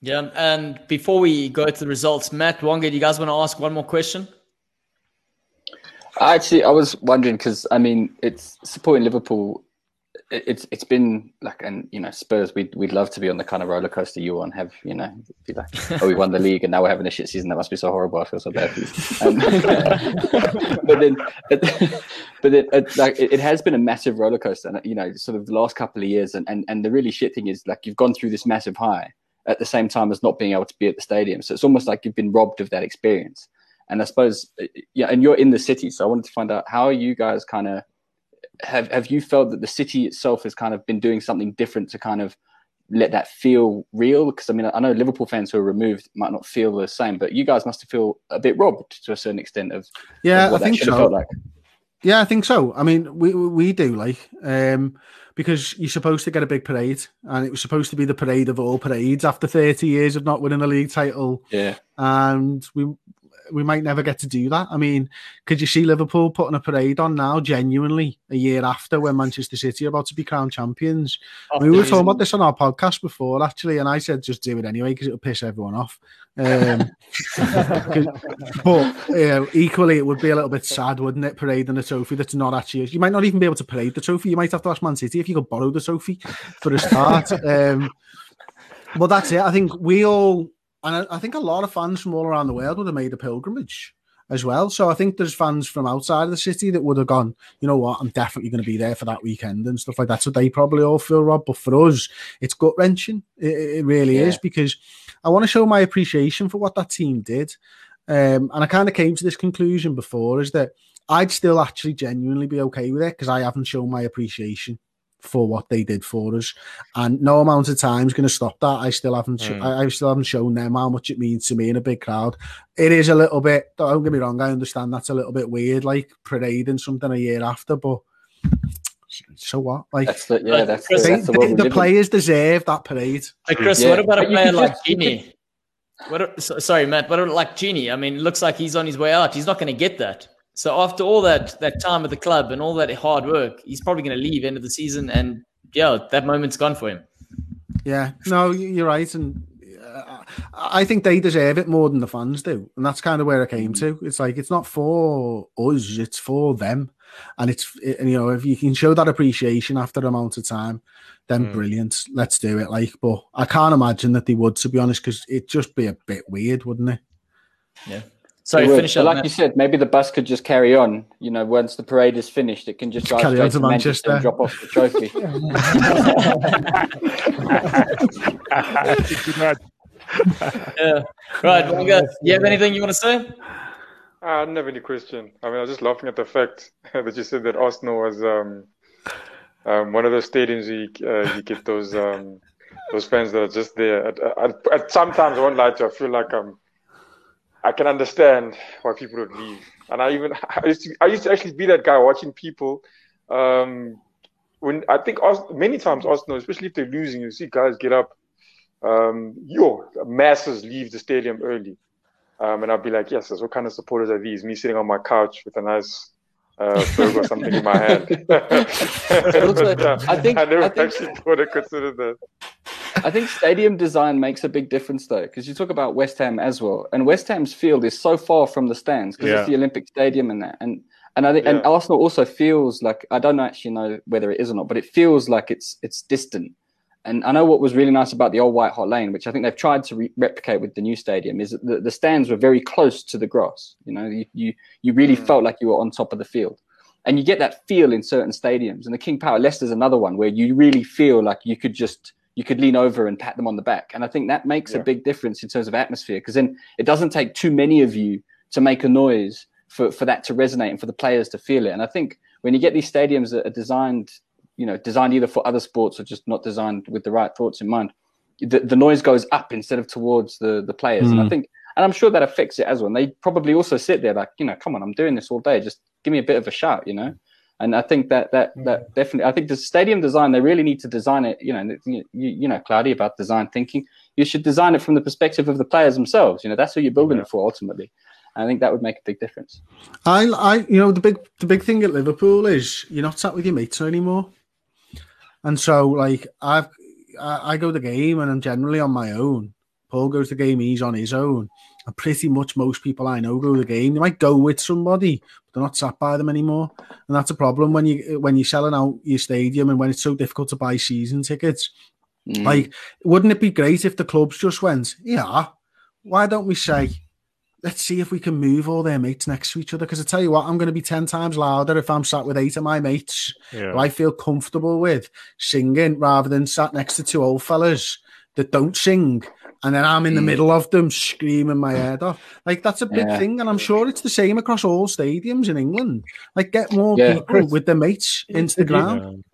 Yeah. And before we go to the results, Matt, Wonga, do you guys want to ask one more question? Actually, I was wondering because I mean, it's supporting Liverpool. It- It's it's been like, and you know, Spurs. We'd we'd love to be on the kind of roller coaster you on. Have you know, be like, oh, we won the league and now we're having a shit season. That must be so horrible. I feel so bad for you. Um, but then, but then, it, like, it, it has been a massive roller coaster. And you know, sort of the last couple of years. And and and the really shit thing is like you've gone through this massive high at the same time as not being able to be at the stadium. So it's almost like you've been robbed of that experience. And I suppose, uh, yeah, and you're in the city, so I wanted to find out how are you guys kind of have have you felt that the city itself has kind of been doing something different to kind of let that feel real? Because I mean, I know Liverpool fans who are removed might not feel the same, but you guys must have feel a bit robbed to a certain extent of, Yeah, of what I think that should have so. felt like. Yeah, I think so. I mean, we we we do like um, because you're supposed to get a big parade, and it was supposed to be the parade of all parades after 30 years of not winning a league title, Yeah, and we we might never get to do that. I mean, could you see Liverpool putting a parade on now, genuinely, a year after when Manchester City are about to be crowned champions? I mean, we were talking about this on our podcast before, actually, and I said just do it anyway because it'll piss everyone off. Um, but yeah, equally, it would be a little bit sad, wouldn't it? Parading a trophy that's not actually. You might not even be able to parade the trophy. You might have to ask Man City if you could borrow the trophy for a start. um, but that's it. I think we all, and I, I think a lot of fans from all around the world would have made a pilgrimage as well. So I think there's fans from outside of the city that would have gone, you know what, I'm definitely going to be there for that weekend and stuff like that. So they probably all feel robbed. But for us, it's gut wrenching. It, it really is because I want to show my appreciation for what that team did. Um, and I kind of came to this conclusion before is that I'd still actually genuinely be okay with it because I haven't shown my appreciation for what they did for us, and no amount of time is going to stop that. I still haven't, sho- Mm. I, I still haven't shown them how much it means to me in a big crowd. It is a little bit. Don't get me wrong. I understand that's a little bit weird, like parading something a year after, but so what? Like that's the yeah, Like, that's the, Chris, they, that's the they- the players deserve that parade. Hey, Chris, Yeah. what about a player like just- you Gini? What? a- sorry, Matt. What a- like Gini? I mean, looks like he's on his way out. He's not going to get that. So after all that that time at the club and all that hard work, he's probably going to leave end of the season, and yeah, that moment's gone for him. Yeah, no, you're right, and uh, I think they deserve it more than the fans do, and that's kind of where I came to. It's like it's not for us; it's for them, and it's and, you know if you can show that appreciation after a amount of time, then mm. brilliant. Let's do it. Like, but I can't imagine that they would, to be honest, because it'd just be a bit weird, wouldn't it? Yeah. So finish up. Like you said, maybe the bus could just carry on. You know, once the parade is finished, it can just drive carry on to Manchester. Manchester and drop off the trophy. yeah. Right. Well, you, you have anything you want to say? I don't have any question. I mean, I was just laughing at the fact that you said that Arsenal was um, um, one of those stadiums you uh, you get those um, those fans that are just there. At, at, at sometimes I won't lie to you, I feel like um, I can understand why people would leave. And I even I used to I used to actually be that guy watching people. Um, when I think many times Arsenal, especially if they're losing, you see guys get up. Um, yo, masses leave the stadium early. Um, and I'd be like, yes, what kind of supporters are these? Me sitting on my couch with a nice uh, burger or something in my hand. also, I think I never I think, actually thought I considered that. I think stadium design makes a big difference though, because you talk about West Ham as well, and West Ham's field is so far from the stands because yeah. it's the Olympic Stadium and that, and and I think yeah. and Arsenal also feels like I don't actually know whether it is or not, but it feels like it's it's distant. And I know what was really nice about the old White Hart Lane, which I think they've tried to re- replicate with the new stadium, is that the, the, stands were very close to the grass. You know, you you, you really mm. felt like you were on top of the field, and you get that feel in certain stadiums. And the King Power Leicester's another one where you really feel like you could just you could lean over and pat them on the back. And I think that makes yeah. a big difference in terms of atmosphere because then it doesn't take too many of you to make a noise for, for that to resonate and for the players to feel it. And I think when you get these stadiums that are designed you know designed either for other sports or just not designed with the right thoughts in mind the, the noise goes up instead of towards the the players mm. and i hmm. think and i'm sure that affects it as well and they probably also sit there like you know come on i'm doing this all day just give me a bit of a shout you know and i think that that mm. that definitely i think the stadium design they really need to design it you know you, you know cloudy about design thinking you should design it from the perspective of the players themselves you know that's who you're building yeah. it for ultimately I think that would make a big difference. I, I, you know, the big, the big thing at Liverpool is you're not sat with your mates anymore. And so, like, I've I, I go to the game and I'm generally on my own. Paul goes to the game, he's on his own. And pretty much most people I know go to the game. They might go with somebody, they're not sat by them anymore. And that's a problem when you when you're selling out your stadium and when it's so difficult to buy season tickets. Mm. Like, wouldn't it be great if the clubs just went, yeah, why don't we say let's see if we can move all their mates next to each other. Because I tell you what, I'm going to be 10 times louder if I'm sat with eight of my mates yeah. who I feel comfortable with singing rather than sat next to two old fellas that don't sing. And then I'm in the mm. middle of them screaming my head off. Like, that's a big yeah. thing. And I'm sure it's the same across all stadiums in England. Like, get more yeah. people Chris, with their mates into the ground.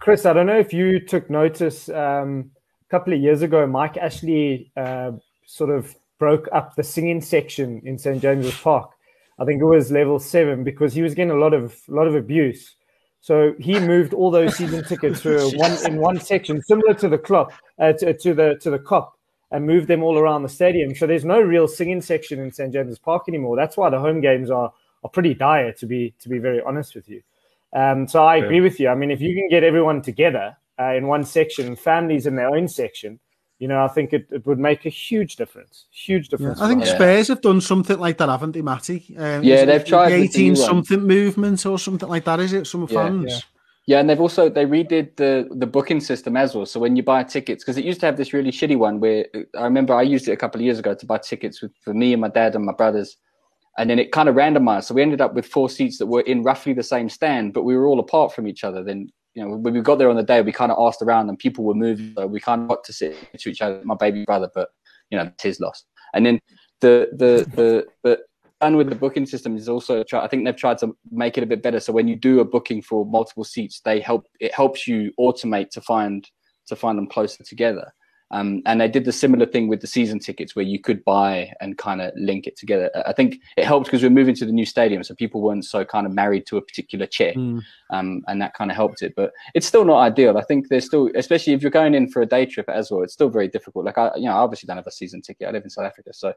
Chris, I don't know if you took notice um, a couple of years ago, Mike Ashley uh, sort of broke up the singing section in St James's Park. I think it was level seven because he was getting a lot of a lot of abuse. So he moved all those season tickets to one in one section, similar to the club, uh, to, to, the to the Kop, and move them all around the stadium. So there's no real singing section in St James's Park anymore. That's why the home games are are pretty dire, to be to be very honest with you. Um, so I agree yeah. with you. I mean, if you can get everyone together uh, in one section, families in their own section, you know, I think it, it would make a huge difference. Huge difference. Yeah, I think Spurs have done something like that, haven't they, Matty? Um, yeah, they've tried the 18 something movement or something like that, is it? Some yeah, fans. Yeah. And they've also they redid the the booking system as well. So when you buy tickets, because it used to have this really shitty one where uh, I remember I used it a couple of years ago to buy tickets with, for me and my dad and my brothers, and then it kind of randomized. So we ended up with four seats that were in roughly the same stand, but we were all apart from each other. Then you know, when we got there on the day, we kind of asked around and people were moving. So we kind of got to sit to each other, my baby brother, but you know, it's his loss. And then the the the the and with the booking system is also try, I think they've tried to make it a bit better. So when you do a booking for multiple seats, they help it helps you automate to find to find them closer together. Um, and they did the similar thing with the season tickets where you could buy and kind of link it together. I think it helped because we're moving to the new stadium, so people weren't so kind of married to a particular chair, mm. um, and that kind of helped it. But it's still not ideal. I think there's still, especially if you're going in for a day trip as well, it's still very difficult. Like I, you know, I obviously don't have a season ticket. I live in South Africa, so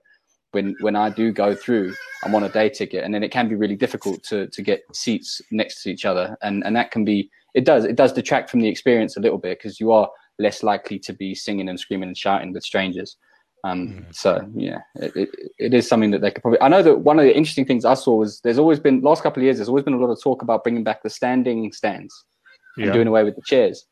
when when I do go through, I'm on a day ticket, and then it can be really difficult to to get seats next to each other, and and that can be it does it does detract from the experience a little bit because you are less likely to be singing and screaming and shouting with strangers. Um, mm. So yeah, it, it, it is something that they could probably. I know that one of the interesting things I saw was there's always been last couple of years. There's always been a lot of talk about bringing back the standing stands yeah. and doing away with the chairs.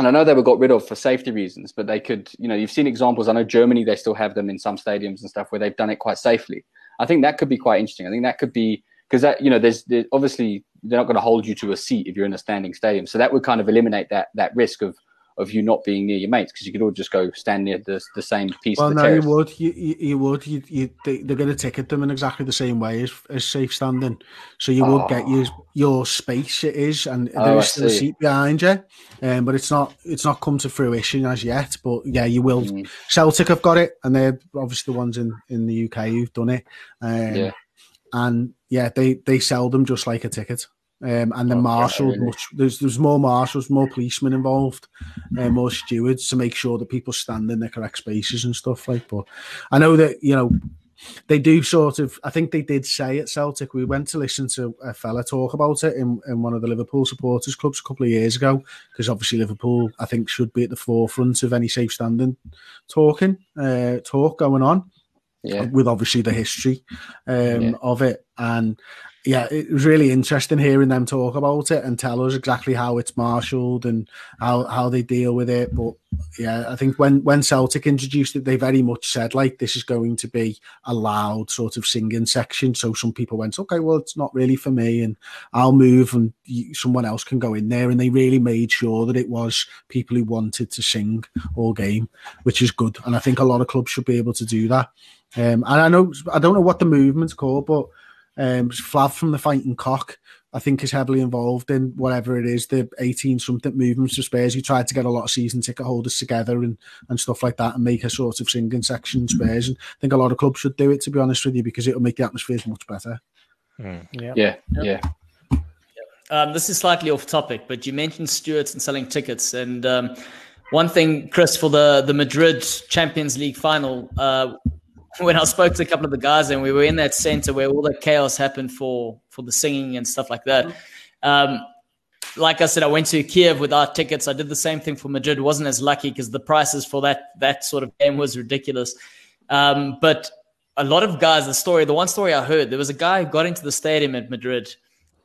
And I know they were got rid of for safety reasons, but they could, you know, you've seen examples. I know Germany, they still have them in some stadiums and stuff where they've done it quite safely. I think that could be quite interesting. I think that could be because that, you know, there's, there's obviously they're not going to hold you to a seat if you're in a standing stadium. So that would kind of eliminate that that risk of of you not being near your mates because you could all just go stand near the, the same piece. Well, no, terrace. you would. You, you, you would. You, you, they, are going to ticket them in exactly the same way as, as safe standing. So you oh. would get your your space. It is, and there oh, is still a seat behind you. Um, but it's not it's not come to fruition as yet. But yeah, you will. Mm. Celtic have got it, and they're obviously the ones in in the UK who've done it. Um, yeah. And yeah, they they sell them just like a ticket. Um, and the oh, marshal, really? much, there's there's more marshals, more policemen involved, uh, more stewards to make sure that people stand in the correct spaces and stuff like. But I know that you know they do sort of. I think they did say at Celtic. We went to listen to a fella talk about it in, in one of the Liverpool supporters clubs a couple of years ago, because obviously Liverpool, I think, should be at the forefront of any safe standing talking uh, talk going on. Yeah. With obviously the history um, yeah. of it, and yeah, it was really interesting hearing them talk about it and tell us exactly how it's marshalled and how, how they deal with it. But yeah, I think when, when Celtic introduced it, they very much said like this is going to be a loud sort of singing section. So some people went, okay, well it's not really for me, and I'll move and someone else can go in there. And they really made sure that it was people who wanted to sing all game, which is good. And I think a lot of clubs should be able to do that. Um, and I know I don't know what the movement's called, but um, Flav from the Fighting Cock, I think, is heavily involved in whatever it is, the 18 something movements for Spurs. He tried to get a lot of season ticket holders together and, and stuff like that and make a sort of singing section Spurs. And I think a lot of clubs should do it, to be honest with you, because it'll make the atmosphere much better. Mm. Yeah. Yeah. Yeah. Um, this is slightly off topic, but you mentioned stewards and selling tickets. And um, one thing, Chris, for the, the Madrid Champions League final, uh, when I spoke to a couple of the guys and we were in that center where all the chaos happened for for the singing and stuff like that. Um, like I said, I went to Kiev without tickets. I did the same thing for Madrid. wasn't as lucky because the prices for that that sort of game was ridiculous. Um, but a lot of guys, the story, the one story I heard, there was a guy who got into the stadium at Madrid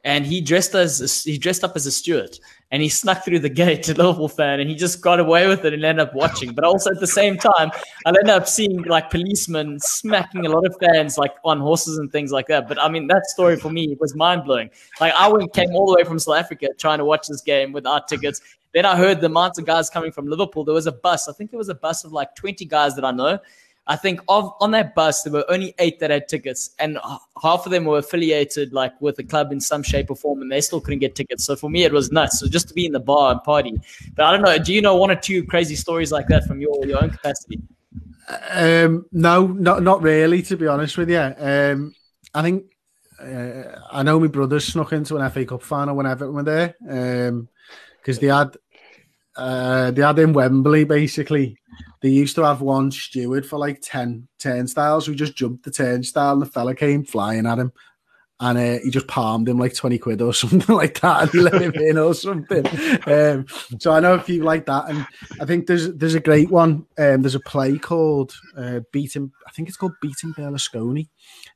and he dressed as he dressed up as a steward and he snuck through the gate to Liverpool fan and he just got away with it and ended up watching. But also at the same time, I ended up seeing like policemen smacking a lot of fans like on horses and things like that. But I mean, that story for me was mind blowing. Like I went came all the way from South Africa trying to watch this game without tickets. Then I heard the amount of guys coming from Liverpool. There was a bus. I think it was a bus of like 20 guys that I know I think of on that bus there were only eight that had tickets, and half of them were affiliated like with a club in some shape or form, and they still couldn't get tickets. So for me, it was nuts. So just to be in the bar and party. But I don't know. Do you know one or two crazy stories like that from your your own capacity? Um, no, not not really. To be honest with you, um, I think uh, I know my brothers snuck into an FA Cup final when Everton were there, because um, they had uh, they had in Wembley basically they used to have one steward for like 10 turnstiles who just jumped the turnstile and the fella came flying at him and uh, he just palmed him like 20 quid or something like that and he let him in or something. Um, so I know a few like that. And I think there's there's a great one. Um, there's a play called uh, Beating, I think it's called Beating Berlusconi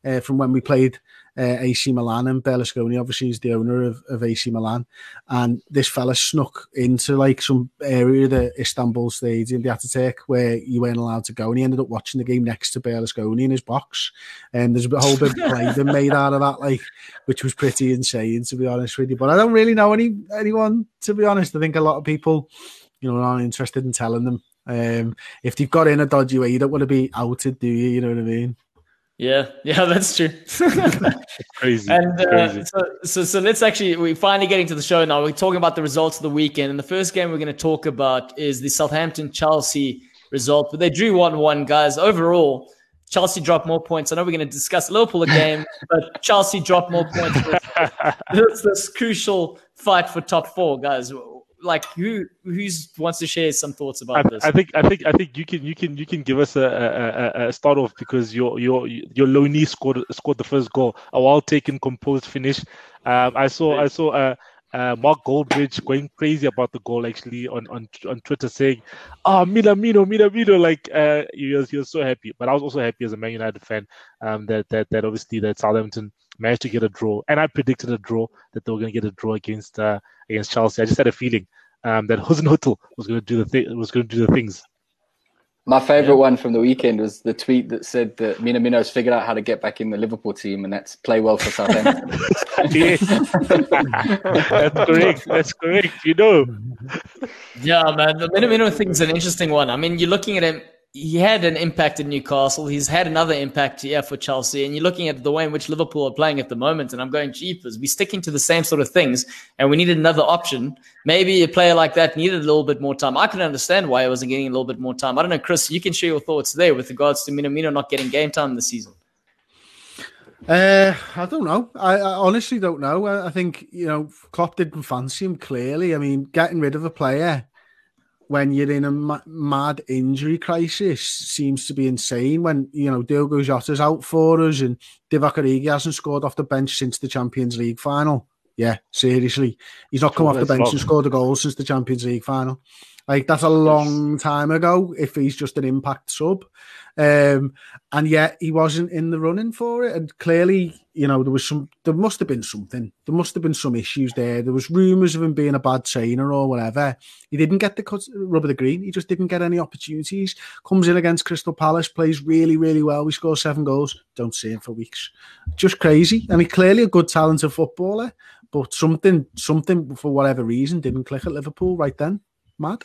uh, from when we played AC Milan, and Berlusconi obviously is the owner of, of AC Milan. And this fella snuck into like some area of the Istanbul Stadium, the Ataturk, where you weren't allowed to go, and he ended up watching the game next to Berlusconi in his box. And there's a whole big play been made out of that, like which was pretty insane to be honest with you. But I don't really know any anyone to be honest. I think a lot of people, you know, aren't interested in telling them. Um, if they've got in a dodgy way, you don't want to be outed, do you? You know what I mean? Yeah, yeah, that's true. crazy. And uh, crazy. So, so, so let's actually we're finally getting to the show now. We're talking about the results of the weekend, and the first game we're going to talk about is the Southampton Chelsea result. But they drew one-one, guys. Overall, Chelsea dropped more points. I know we're going to discuss Liverpool game, but Chelsea dropped more points. it's this crucial fight for top four, guys. Like who who's wants to share some thoughts about I, this? I think I think I think you can you can you can give us a, a, a, start off because your your your Loney scored scored the first goal, a well taken, composed finish. Um, I saw I saw uh, uh, Mark Goldbridge going crazy about the goal actually on on, on Twitter saying, "Ah, oh, Minamino, Minamino!" Like uh, he was he was so happy. But I was also happy as a Man United fan um, that that that obviously that Southampton managed to get a draw, and I predicted a draw that they were going to get a draw against uh, against Chelsea. I just had a feeling um, that Hasenhüttl was going to do the thi- was going to do the things. My favorite yeah. one from the weekend was the tweet that said that Mina Minamino's figured out how to get back in the Liverpool team, and that's play well for Southampton. yes, that's correct. That's correct. You know. Yeah, man. The Minamino thing's an interesting one. I mean, you're looking at him he had an impact in Newcastle. He's had another impact here for Chelsea. And you're looking at the way in which Liverpool are playing at the moment. And I'm going, jeepers, we're sticking to the same sort of things. And we needed another option. Maybe a player like that needed a little bit more time. I can understand why he wasn't getting a little bit more time. I don't know, Chris, you can share your thoughts there with regards to Minamino not getting game time this season. Uh, I don't know. I, I, honestly don't know. I, I think, you know, Klopp didn't fancy him clearly. I mean, getting rid of a player when you're in a ma- mad injury crisis seems to be insane. When you know Diogo Jota's out for us and Divock Origi hasn't scored off the bench since the Champions League final. Yeah, seriously, he's not come off the bench and scored a goal since the Champions League final. Like that's a long time ago. If he's just an impact sub, um, and yet he wasn't in the running for it. And clearly, you know, there was some, there must have been something. There must have been some issues there. There was rumours of him being a bad trainer or whatever. He didn't get the cut, rub of the green. He just didn't get any opportunities. Comes in against Crystal Palace, plays really, really well. We score seven goals. Don't see him for weeks. Just crazy. And he clearly a good talented footballer, but something, something for whatever reason didn't click at Liverpool right then. Mad.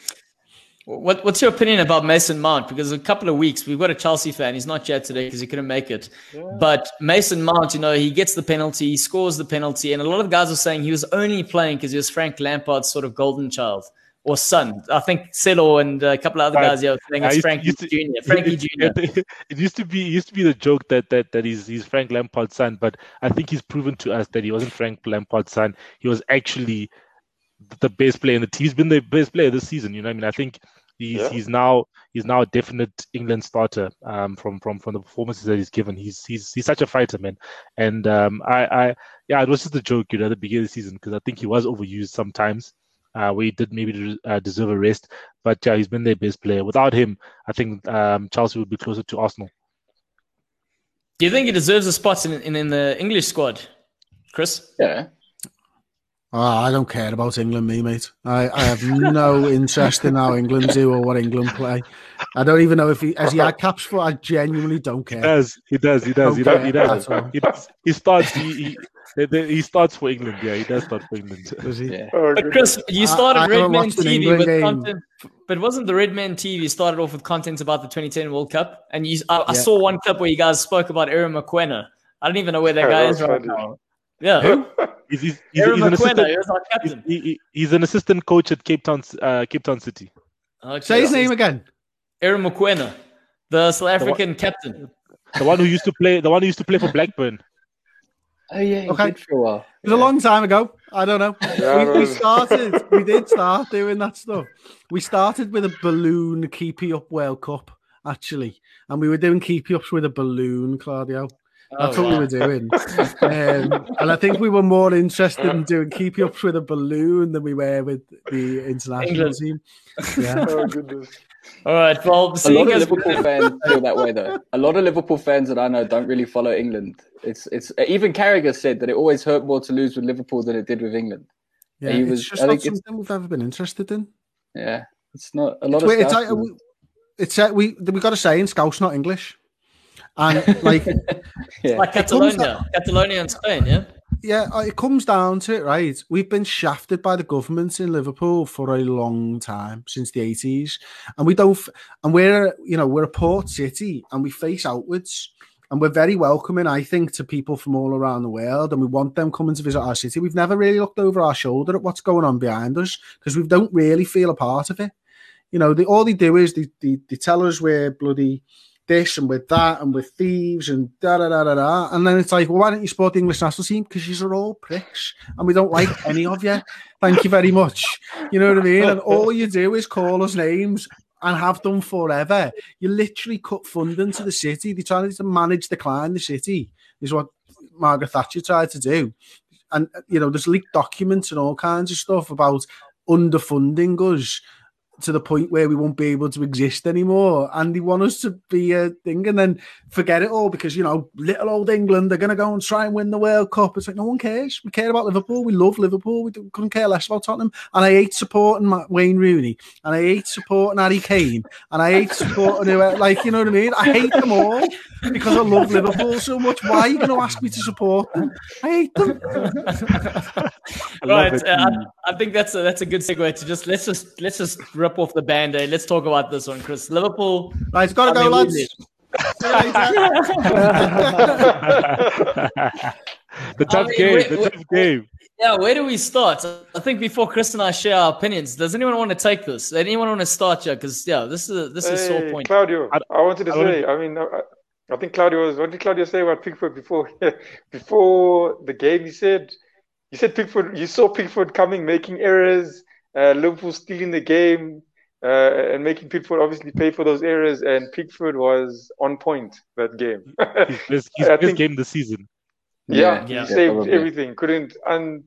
What, what's your opinion about Mason Mount? Because a couple of weeks we've got a Chelsea fan. He's not here today because he couldn't make it. Yeah. But Mason Mount, you know, he gets the penalty, he scores the penalty, and a lot of guys are saying he was only playing because he was Frank Lampard's sort of golden child or son. I think Celo and a couple of other guys here saying it's Frankie to, Junior. Frankie Junior. It used to be it used to be the joke that that that he's he's Frank Lampard's son, but I think he's proven to us that he wasn't Frank Lampard's son. He was actually the best player in the team. He's been the best player this season. You know, I mean, I think he's yeah. he's now he's now a definite England starter um, from from from the performances that he's given. He's he's he's such a fighter, man. And um, I I yeah, it was just a joke, you know, at the beginning of the season because I think he was overused sometimes. Uh, where he did maybe uh, deserve a rest, but yeah, he's been their best player. Without him, I think um, Chelsea would be closer to Arsenal. Do you think he deserves a spot in, in, in the English squad, Chris? Yeah, Oh, I don't care about England, me mate. I, I have no interest in how England do or what England play. I don't even know if he has he had caps for. I genuinely don't care. He does. He does. He does. He does. He does. He, does. he starts. He, he, he, starts for England. Yeah, he does start for England. Does he? Yeah. But Chris, you started I, I Redmen TV with game. content, but wasn't the Redmen TV started off with content about the 2010 World Cup? And you, I, yeah. I saw one clip where you guys spoke about Aaron Mokoena. I don't even know where that guy is right now. Yeah. Who? He's, he's, he's, he's, an assistant, he's, he's, an assistant coach at Cape Town, uh, Cape Town City. Okay. Say his name again. Aaron Mokoena, the South African the one, captain. The one who used to play. The one who used to play for Blackburn. Oh yeah, okay. for a while. It was yeah. a long time ago. I don't know. Yeah, we, we, started. we did start doing that stuff. We started with a balloon keepy up World Cup actually, and we were doing keepy ups with a balloon, Claudio. That's oh, what wow. we were doing. um, and I think we were more interested in doing keep ups with a balloon than we were with the international England. team. Yeah. oh, goodness. All right. Well, a lot of Liverpool fans feel that way, though. A lot of Liverpool fans that I know don't really follow England. It's it's even Carragher said that it always hurt more to lose with Liverpool than it did with England. Yeah, he was, it's just I not something we've ever been interested in. Yeah, it's not a lot it's, of. It's, like, it's uh, we we got to say in Scouse, not English. And like, yeah. like Catalonia, Catalonia and Spain, yeah. Yeah, uh, it comes down to it, right? We've been shafted by the government in Liverpool for a long time since the eighties, and we don't. And we're, you know, we're a port city, and we face outwards, and we're very welcoming, I think, to people from all around the world, and we want them coming to visit our city. We've never really looked over our shoulder at what's going on behind us because we don't really feel a part of it. You know, they, all they do is they, they, they tell us we're bloody this and with that and with thieves and da da da da da. And then it's like, well, why don't you support the English national team? Because you're all pricks and we don't like any of you. Thank you very much. You know what I mean? And all you do is call us names and have done forever. You literally cut funding to the city. They try to manage decline the city, is what Margaret Thatcher tried to do. And, you know, there's leaked documents and all kinds of stuff about underfunding us to the point where we won't be able to exist anymore. And they want us to be a thing and then forget it all because, you know, little old England, they're going to go and try and win the World Cup. It's like, no one cares. We care about Liverpool. We love Liverpool. We couldn't care less about Tottenham. And I hate supporting Wayne Rooney. And I hate supporting Harry Kane. And I hate supporting, who, like, you know what I mean? I hate them all because I love Liverpool so much. Why are you going to ask me to support them? I hate them. right. Uh, I, I think that's a, that's a good segue to just, let's just, let's just rip off the band aid. Let's talk about this one, Chris. Liverpool. Right, it's got to go, lads. the tough I mean, game. Wait, the tough game. Yeah, where do we start? I think before Chris and I share our opinions, does anyone want to take this? Anyone want to start here? Because yeah, this is a, this is hey, a sore point. Claudio, I, I wanted to I say. I mean, I, I, think Claudio was. What did Claudio say about Pickford before before the game? He said, he said Pickford. You saw Pickford coming, making errors. Uh, Liverpool stealing the game uh, and making Pickford obviously pay for those errors. And Pickford was on point that game. his, his best think, game the season. Yeah, yeah, he saved probably. everything. Couldn't un,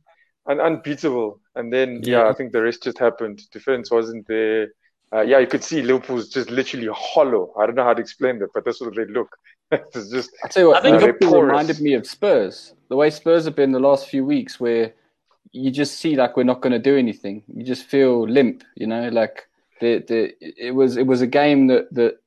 un, unbeatable. And then yeah. yeah. I think the rest just happened. Defense wasn't there. Uh, yeah, you could see Liverpool's just literally hollow. I don't know how to explain that, but that's what they look. it's just. I tell you what, I think Liverpool reminded me of Spurs. The way Spurs have been the last few weeks, where you just see like we're not going to do anything. You just feel limp, you know. Like the the it was it was a game that that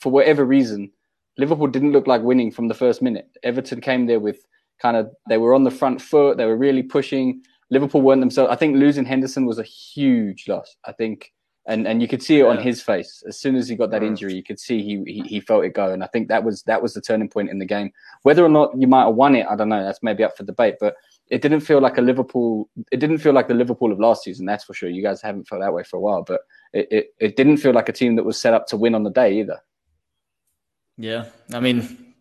for whatever reason Liverpool didn't look like winning from the first minute. Everton came there with kind of they were on the front foot. They were really pushing. Liverpool weren't themselves. I think losing Henderson was a huge loss. I think. And, and you could see it on his face as soon as he got that mm. injury. You could see he, he he felt it go, and I think that was that was the turning point in the game. Whether or not you might have won it, I don't know. That's maybe up for debate. But it didn't feel like a Liverpool. It didn't feel like the Liverpool of last season. That's for sure. You guys haven't felt that way for a while, but it, it, it didn't feel like a team that was set up to win on the day either. Yeah, I mean,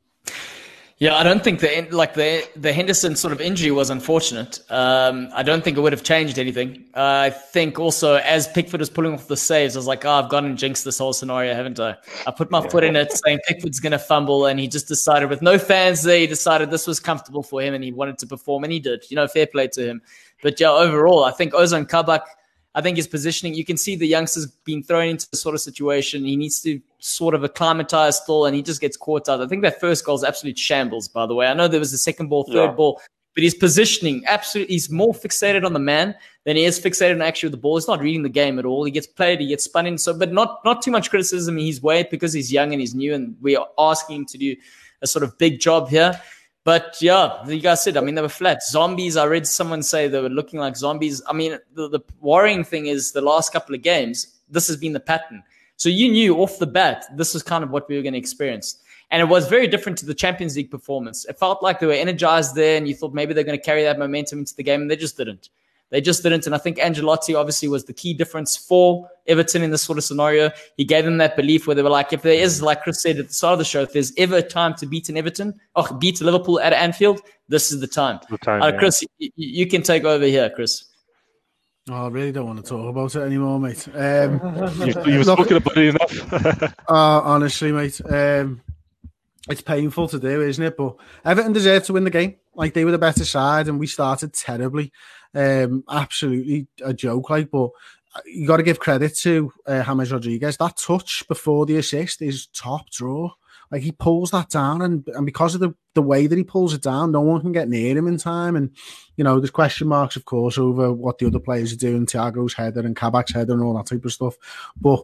yeah, I don't think the like the the Henderson sort of injury was unfortunate. Um, I don't think it would have changed anything. Uh, I think also as Pickford was pulling off the saves, I was like, oh, I've gone and jinxed this whole scenario, haven't I? I put my yeah. foot in it, saying Pickford's going to fumble, and he just decided with no fans there, he decided this was comfortable for him, and he wanted to perform, and he did. You know, fair play to him. But yeah, overall, I think Ozan Kabak I think his positioning, you can see the youngster's being thrown into the sort of situation. He needs to sort of acclimatize still, and he just gets caught out. I think that first goal is absolute shambles, by the way. I know there was a second ball, third yeah. ball, but his positioning, absolutely, he's more fixated on the man than he is fixated on actually the ball. He's not reading the game at all. He gets played, he gets spun in. So, but not not too much criticism. He's way because he's young and he's new, and we are asking him to do a sort of big job here. But yeah, you guys said, I mean, they were flat. Zombies, I read someone say they were looking like zombies. I mean, the, the worrying thing is the last couple of games, this has been the pattern. So you knew off the bat, this was kind of what we were going to experience. And it was very different to the Champions League performance. It felt like they were energized there, and you thought maybe they're going to carry that momentum into the game, and they just didn't. They just didn't. And I think Ancelotti obviously was the key difference for Everton in this sort of scenario. He gave them that belief where they were like, if there is, like Chris said at the start of the show, if there's ever a time to beat an Everton or beat Liverpool at Anfield, this is the time. The time uh, Chris, yeah. you, you can take over here, Chris. Oh, I really don't want to talk about it anymore, mate. Um, you, were talking about it enough. uh, honestly, mate, um, it's painful to do, isn't it? But Everton deserved to win the game. Like they were the better side, and we started terribly. Um, absolutely a joke, like, but you got to give credit to uh, James Rodriguez. That touch before the assist is top draw. Like he pulls that down, and, and because of the, the way that he pulls it down, no one can get near him in time. And you know, there's question marks, of course, over what the other players are doing, Thiago's header and Kabak's header and all that type of stuff. But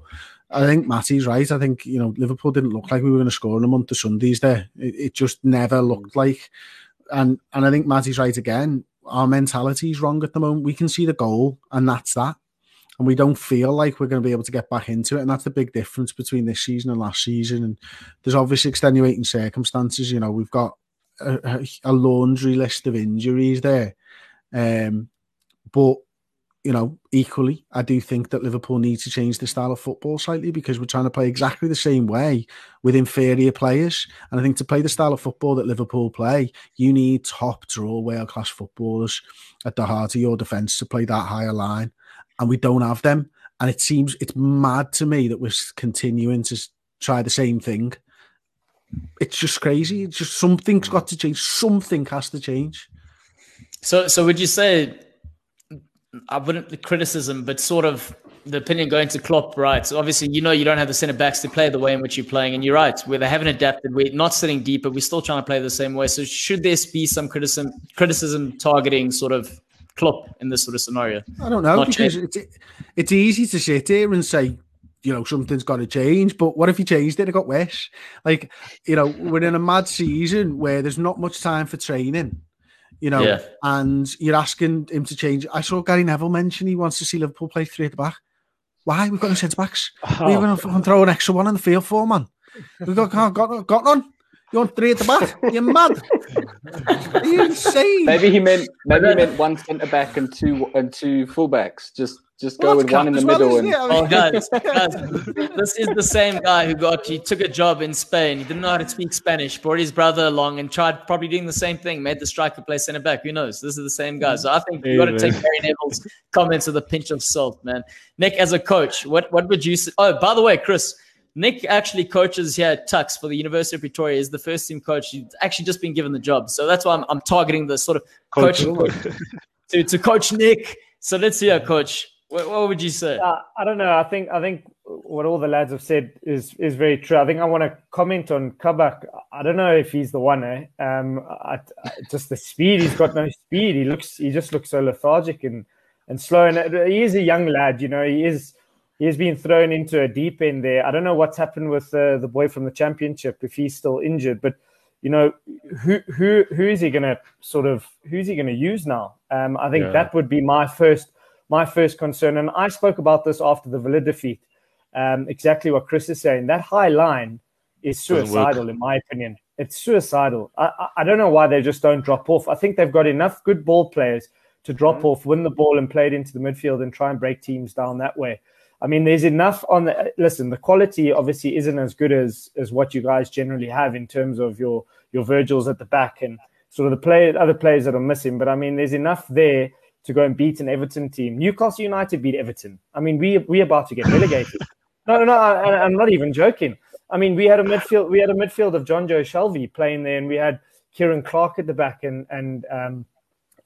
I think Matty's right. I think you know Liverpool didn't look like we were going to score in a month of Sundays. There, it, it just never looked like. And and I think Matty's right again our mentality is wrong at the moment. We can see the goal, and that's that. And we don't feel like we're going to be able to get back into it. And that's the big difference between this season and last season. And there's obviously extenuating circumstances. You know, we've got a, a laundry list of injuries there. Um, but you know, equally, I do think that Liverpool need to change the style of football slightly because we're trying to play exactly the same way with inferior players. And I think to play the style of football that Liverpool play, you need top draw world class footballers at the heart of your defence to play that higher line. And we don't have them. And it seems it's mad to me that we're continuing to try the same thing. It's just crazy. It's just something's got to change. Something has to change. So, so would you say I wouldn't the criticism, but sort of the opinion going to Klopp, right? So obviously, you know, you don't have the centre backs to play the way in which you're playing, and you're right, where they haven't adapted. We're not sitting deeper. we're still trying to play the same way. So should there be some criticism, criticism targeting sort of Klopp in this sort of scenario? I don't know not because it's, it's easy to sit here and say. You know something's got to change, but what if he changed it? It got worse. Like you know, we're in a mad season where there's not much time for training you know, yeah. and you're asking him to change. I saw Gary Neville mention he wants to see Liverpool play three at the back. Why? We've got no centre backs. Oh. We're going to throw an extra one on the field for, man. We've got, got, got, got none. You want three at the back? You're mad. Are you insane? Maybe he meant maybe he meant one centre back and two and two fullbacks. Just just go well, with one in the well, middle. And... Oh, guys, guys, this is the same guy who got he took a job in Spain. He didn't know how to speak Spanish. Brought his brother along and tried probably doing the same thing. Made the striker play centre back. Who knows? This is the same guy. So I think you got to take Gary Neville's comments with a pinch of salt, man. Nick, as a coach, what what would you? Say? Oh, by the way, Chris. Nick actually coaches here at Tuks for the University of Pretoria. Is the first team coach. He's actually just been given the job, so that's why I'm, I'm targeting the sort of coach to to coach Nick. So let's hear, coach. What, what would you say? Uh, I don't know. I think I think what all the lads have said is is very true. I think I want to comment on Kabak. I don't know if he's the one. Eh? Um, I, I, just the speed. He's got no speed. He looks. He just looks so lethargic and and slow. And uh, he is a young lad. You know, he is. He has been thrown into a deep end there. I don't know what's happened with uh, the boy from the championship if he's still injured, but you know who who who is he going to sort of who's he going to use now? Um, I think yeah. that would be my first my first concern. And I spoke about this after the Villa defeat. Um, exactly what Chris is saying. That high line is suicidal, in my opinion. It's suicidal. I, I, I, don't know why they just don't drop off. I think they've got enough good ball players to drop mm-hmm. off, win the ball, and play it into the midfield and try and break teams down that way. I mean, there's enough on the listen. The quality obviously isn't as good as as what you guys generally have in terms of your your Virgils at the back and sort of the play other players that are missing. But I mean, there's enough there to go and beat an Everton team. Newcastle United beat Everton. I mean, we we about to get relegated. no, no. I, I'm not even joking. I mean, we had a midfield. We had a midfield of Jonjo Shelvey playing there, and we had Ciaran Clark at the back and and um,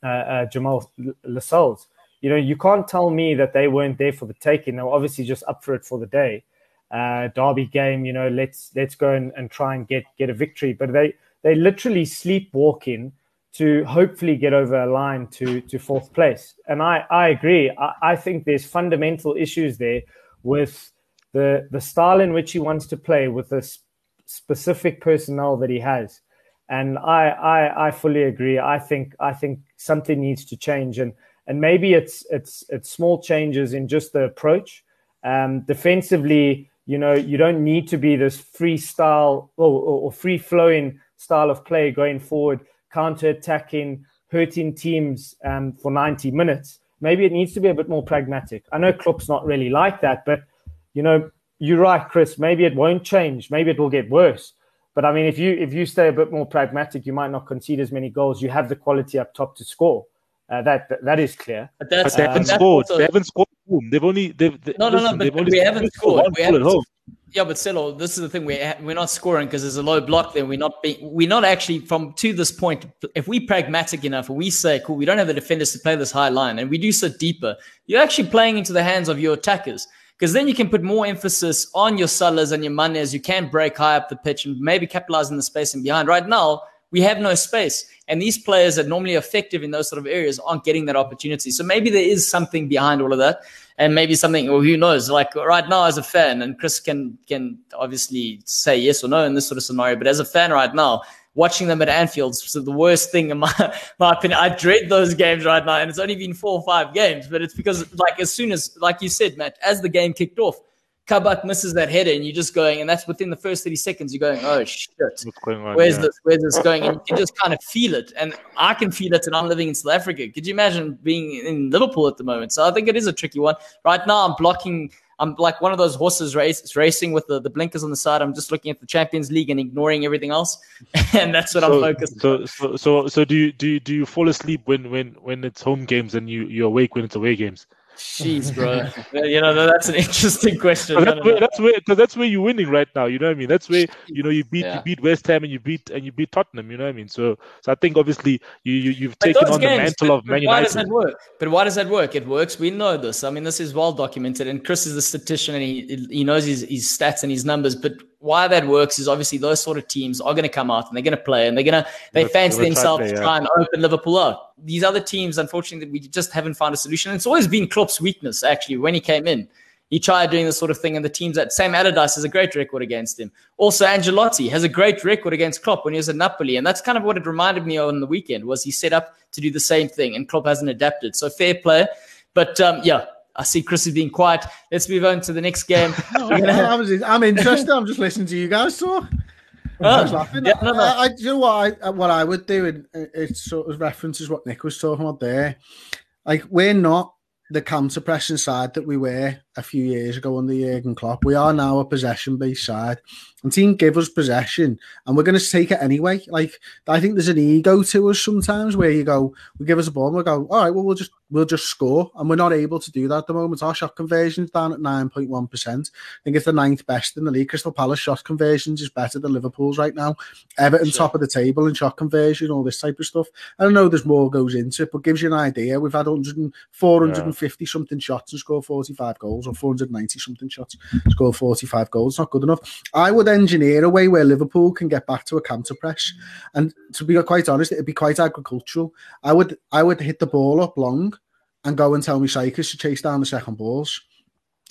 uh, uh, Jamal Lascelles. You know, you can't tell me that they weren't there for the taking. They were obviously just up for it for the day. Uh, derby game, you know, let's let's go and, and try and get get a victory. But they they literally sleepwalking to hopefully get over a line to to fourth place. And I I agree. I, I think there's fundamental issues there with the the style in which he wants to play with the specific personnel that he has. And I, I I fully agree. I think I think something needs to change, and and maybe it's it's it's small changes in just the approach. Um, defensively, you know, you don't need to be this freestyle or, or, or free flowing style of play going forward counter attacking, hurting teams um, for 90 minutes. Maybe it needs to be a bit more pragmatic. I know Klopp's not really like that, but you know, you're right, Chris. Maybe it won't change. Maybe it will get worse. But I mean, if you if you stay a bit more pragmatic, you might not concede as many goals. You have the quality up top to score. Uh, that, that, that is clear. But, but they haven't um, scored. Also... They haven't scored. They've only they've, they, no no listen, no. But, we haven't scored. We haven't, yeah, but still, this is the thing. We're we're not scoring because there's a low block there. We're not being, we're not actually from to this point. If we pragmatic enough, we say, cool, we don't have the defenders to play this high line, and we do so deeper. You're actually playing into the hands of your attackers because then you can put more emphasis on your Salahs and your Manes. You can break high up the pitch and maybe capitalize in the space and behind. Right now, we have no space. And these players that normally effective in those sort of areas aren't getting that opportunity. So maybe there is something behind all of that. And maybe something, or who knows, like right now as a fan, and Chris can can obviously say yes or no in this sort of scenario, but as a fan right now, watching them at Anfield is the worst thing in my, my opinion. I dread those games right now, and it's only been four or five games, but it's because like as soon as, like you said, Matt, as the game kicked off, Kabak misses that header, and you're just going, and that's within the first 30 seconds, you're going, oh shit, What's going on? where's yeah. this? Where's this going? And you can just kind of feel it. And I can feel it, and I'm living in South Africa. Could you imagine being in Liverpool at the moment? So I think it is a tricky one. Right now, I'm blocking. I'm like one of those horses race, racing with the, the blinkers on the side. I'm just looking at the Champions League and ignoring everything else, and that's what I'm So, focused. so, so, so, so do you do you, do you fall asleep when when when it's home games and you you're awake when it's away games? Jeez, bro. you know that's an interesting question. That's no, where no. that's where because that's where you're winning right now. You know what I mean? That's where you know you beat Yeah. you beat West Ham and you beat and you beat Tottenham. You know what I mean? So so I think obviously you, you you've But taken on the mantle but- of but Man Why does that work? But why does that work? It works. We know this. I mean, this is well documented, and Chris is a statistician, and he he knows his, his stats and his numbers. But why that works is obviously those sort of teams are going to come out and they're going to play, and they're going to they fancy try themselves to yeah. try and open Liverpool up. These other teams, unfortunately, we just haven't found a solution. And it's always been Klopp's weakness, actually, when he came in. He tried doing this sort of thing, and the teams that Sam Allardyce has a great record against him. Also, Ancelotti has a great record against Klopp when he was at Napoli, and that's kind of what it reminded me of on the weekend. Was he set up to do the same thing, and Klopp hasn't adapted. So fair play, but um, yeah, I see Chris is being quiet. Let's move on to the next game. We're gonna I was, I'm interested. I'm just listening to you guys talk. I'm Oh, laughing. yeah, no, no. I, I, you know what I uh, what I would do, and it sort of references what Nick was talking about there. Like we're not the counter pressing side that we were a few years ago under Jurgen Klopp. We are now a possession based side. And team give us possession, and we're going to take it anyway. Like I think there's an ego to us sometimes where you go, we give us a ball, and we go, all right, well we'll just we'll just score, and we're not able to do that at the moment. Our shot conversion's down at nine point one percent. I think it's the ninth best in the league. Crystal Palace shot conversions is better than Liverpool's right now. Everton Sure. top of the table in shot conversion, all this type of stuff. I don't know there's more goes into it, but gives you an idea. We've had 100 and 450 something shots and scored 45 goals, or 490 something shots, score 45 goals. Not good enough. I would engineer a way where Liverpool can get back to a counter press. And to be quite honest, it'd be quite agricultural. I would I would hit the ball up long and go and tell my strikers to chase down the second balls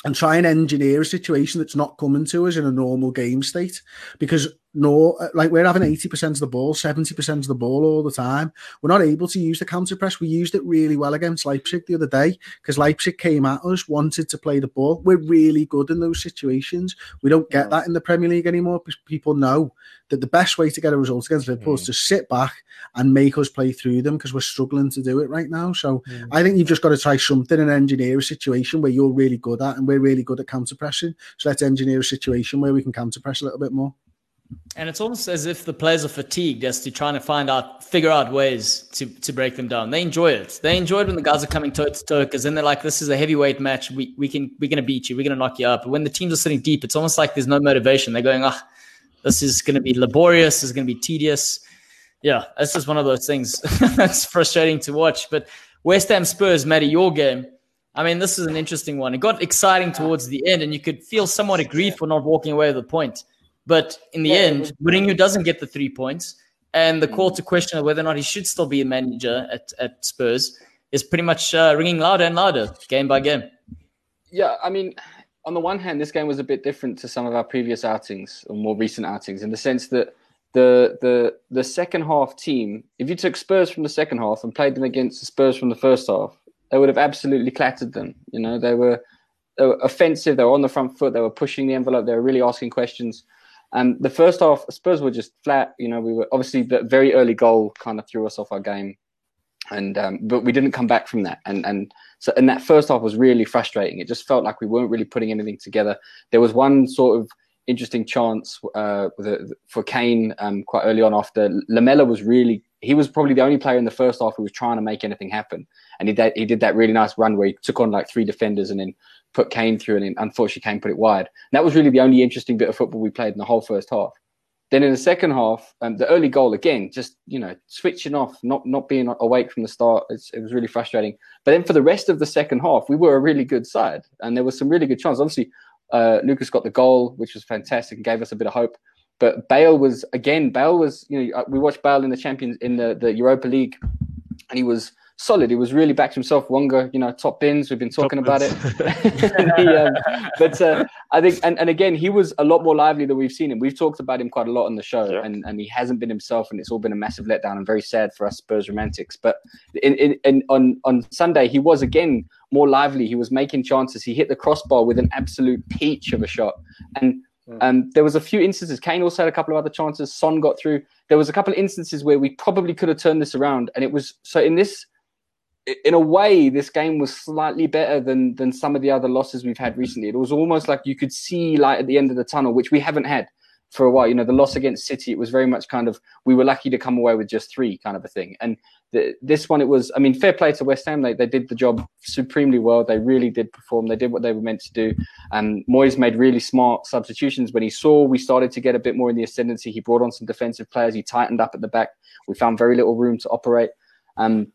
and try and engineer a situation that's not coming to us in a normal game state because no uh, like we're having 80% of the ball 70% of the ball all the time. We're not able to use the counter press. We used it really well against leipzig the other day because leipzig came at us wanted to play the ball. We're really good in those situations. We don't get that in the premier league anymore because people know that the best way to get a result against liverpool is mm. to sit back and make us play through them because we're struggling to do it right now. So mm. I think you've just got to try something and engineer a situation where you're really good at, and we're really good at counter pressing. So let's engineer a situation where we can counter press a little bit more. And it's almost as if the players are fatigued as to trying to find out, figure out ways to, to break them down. They enjoy it. They enjoy it when the guys are coming toe to toe because then they're like, "This is a heavyweight match. We we can we're gonna beat you. We're gonna knock you up." But when the teams are sitting deep, it's almost like there's no motivation. They're going, "Ah, this is gonna be laborious. This is gonna be tedious." Yeah, it's just one of those things. That's frustrating to watch. But West Ham Spurs, Matty, your game. I mean, this is an interesting one. It got exciting towards the end, and you could feel somewhat aggrieved for not walking away with a point. But in the Yeah, end, Mourinho doesn't get the three points, and the call to question of whether or not he should still be a manager at, at Spurs is pretty much uh, ringing louder and louder, game by game. Yeah, I mean, on the one hand, this game was a bit different to some of our previous outings or more recent outings in the sense that the the the second half team, if you took Spurs from the second half and played them against the Spurs from the first half, they would have absolutely clattered them. You know, they were they were offensive, they were on the front foot, they were pushing the envelope, they were really asking questions. And the first half, Spurs were just flat. You know, we were obviously the very early goal kind of threw us off our game, and um, but we didn't come back from that. And and so and that first half was really frustrating. It just felt like we weren't really putting anything together. There was one sort of interesting chance uh, for Kane um, quite early on after Lamela was really he was probably the only player in the first half who was trying to make anything happen, and he did, he did that really nice run where he took on like three defenders and then put Kane through, and unfortunately Kane put it wide. And that was really the only interesting bit of football we played in the whole first half. Then in the second half, um, the early goal again, just you know, switching off, not not being awake from the start. It was really frustrating. But then for the rest of the second half, we were a really good side, and there was some really good chances. Obviously, uh, Lucas got the goal, which was fantastic and gave us a bit of hope. But Bale was again, Bale was you know, uh, we watched Bale in the Champions in the the Europa League, and he was solid. He was really back to himself. Wonga, you know, top bins. We've been talking about it. he, um, but uh, I think, and, and again, he was a lot more lively than we've seen him. We've talked about him quite a lot on the show, yeah. and, and he hasn't been himself, and it's all been a massive letdown and very sad for us Spurs romantics. But in, in, in on on Sunday, he was again more lively. He was making chances. He hit the crossbar with an absolute peach of a shot, and hmm. um, there was a few instances. Kane also had a couple of other chances. Son got through. There was a couple of instances where we probably could have turned this around, and it was so in this in a way, this game was slightly better than than some of the other losses we've had recently. It was almost like you could see light at the end of the tunnel, which we haven't had for a while. You know, the loss against City, it was very much kind of we were lucky to come away with just three, kind of a thing. And the, this one, it was. I mean, fair play to West Ham. They they did the job supremely well. They really did perform. They did what they were meant to do. And Moyes made really smart substitutions when he saw we started to get a bit more in the ascendancy. He brought on some defensive players. He tightened up at the back. We found very little room to operate. Um,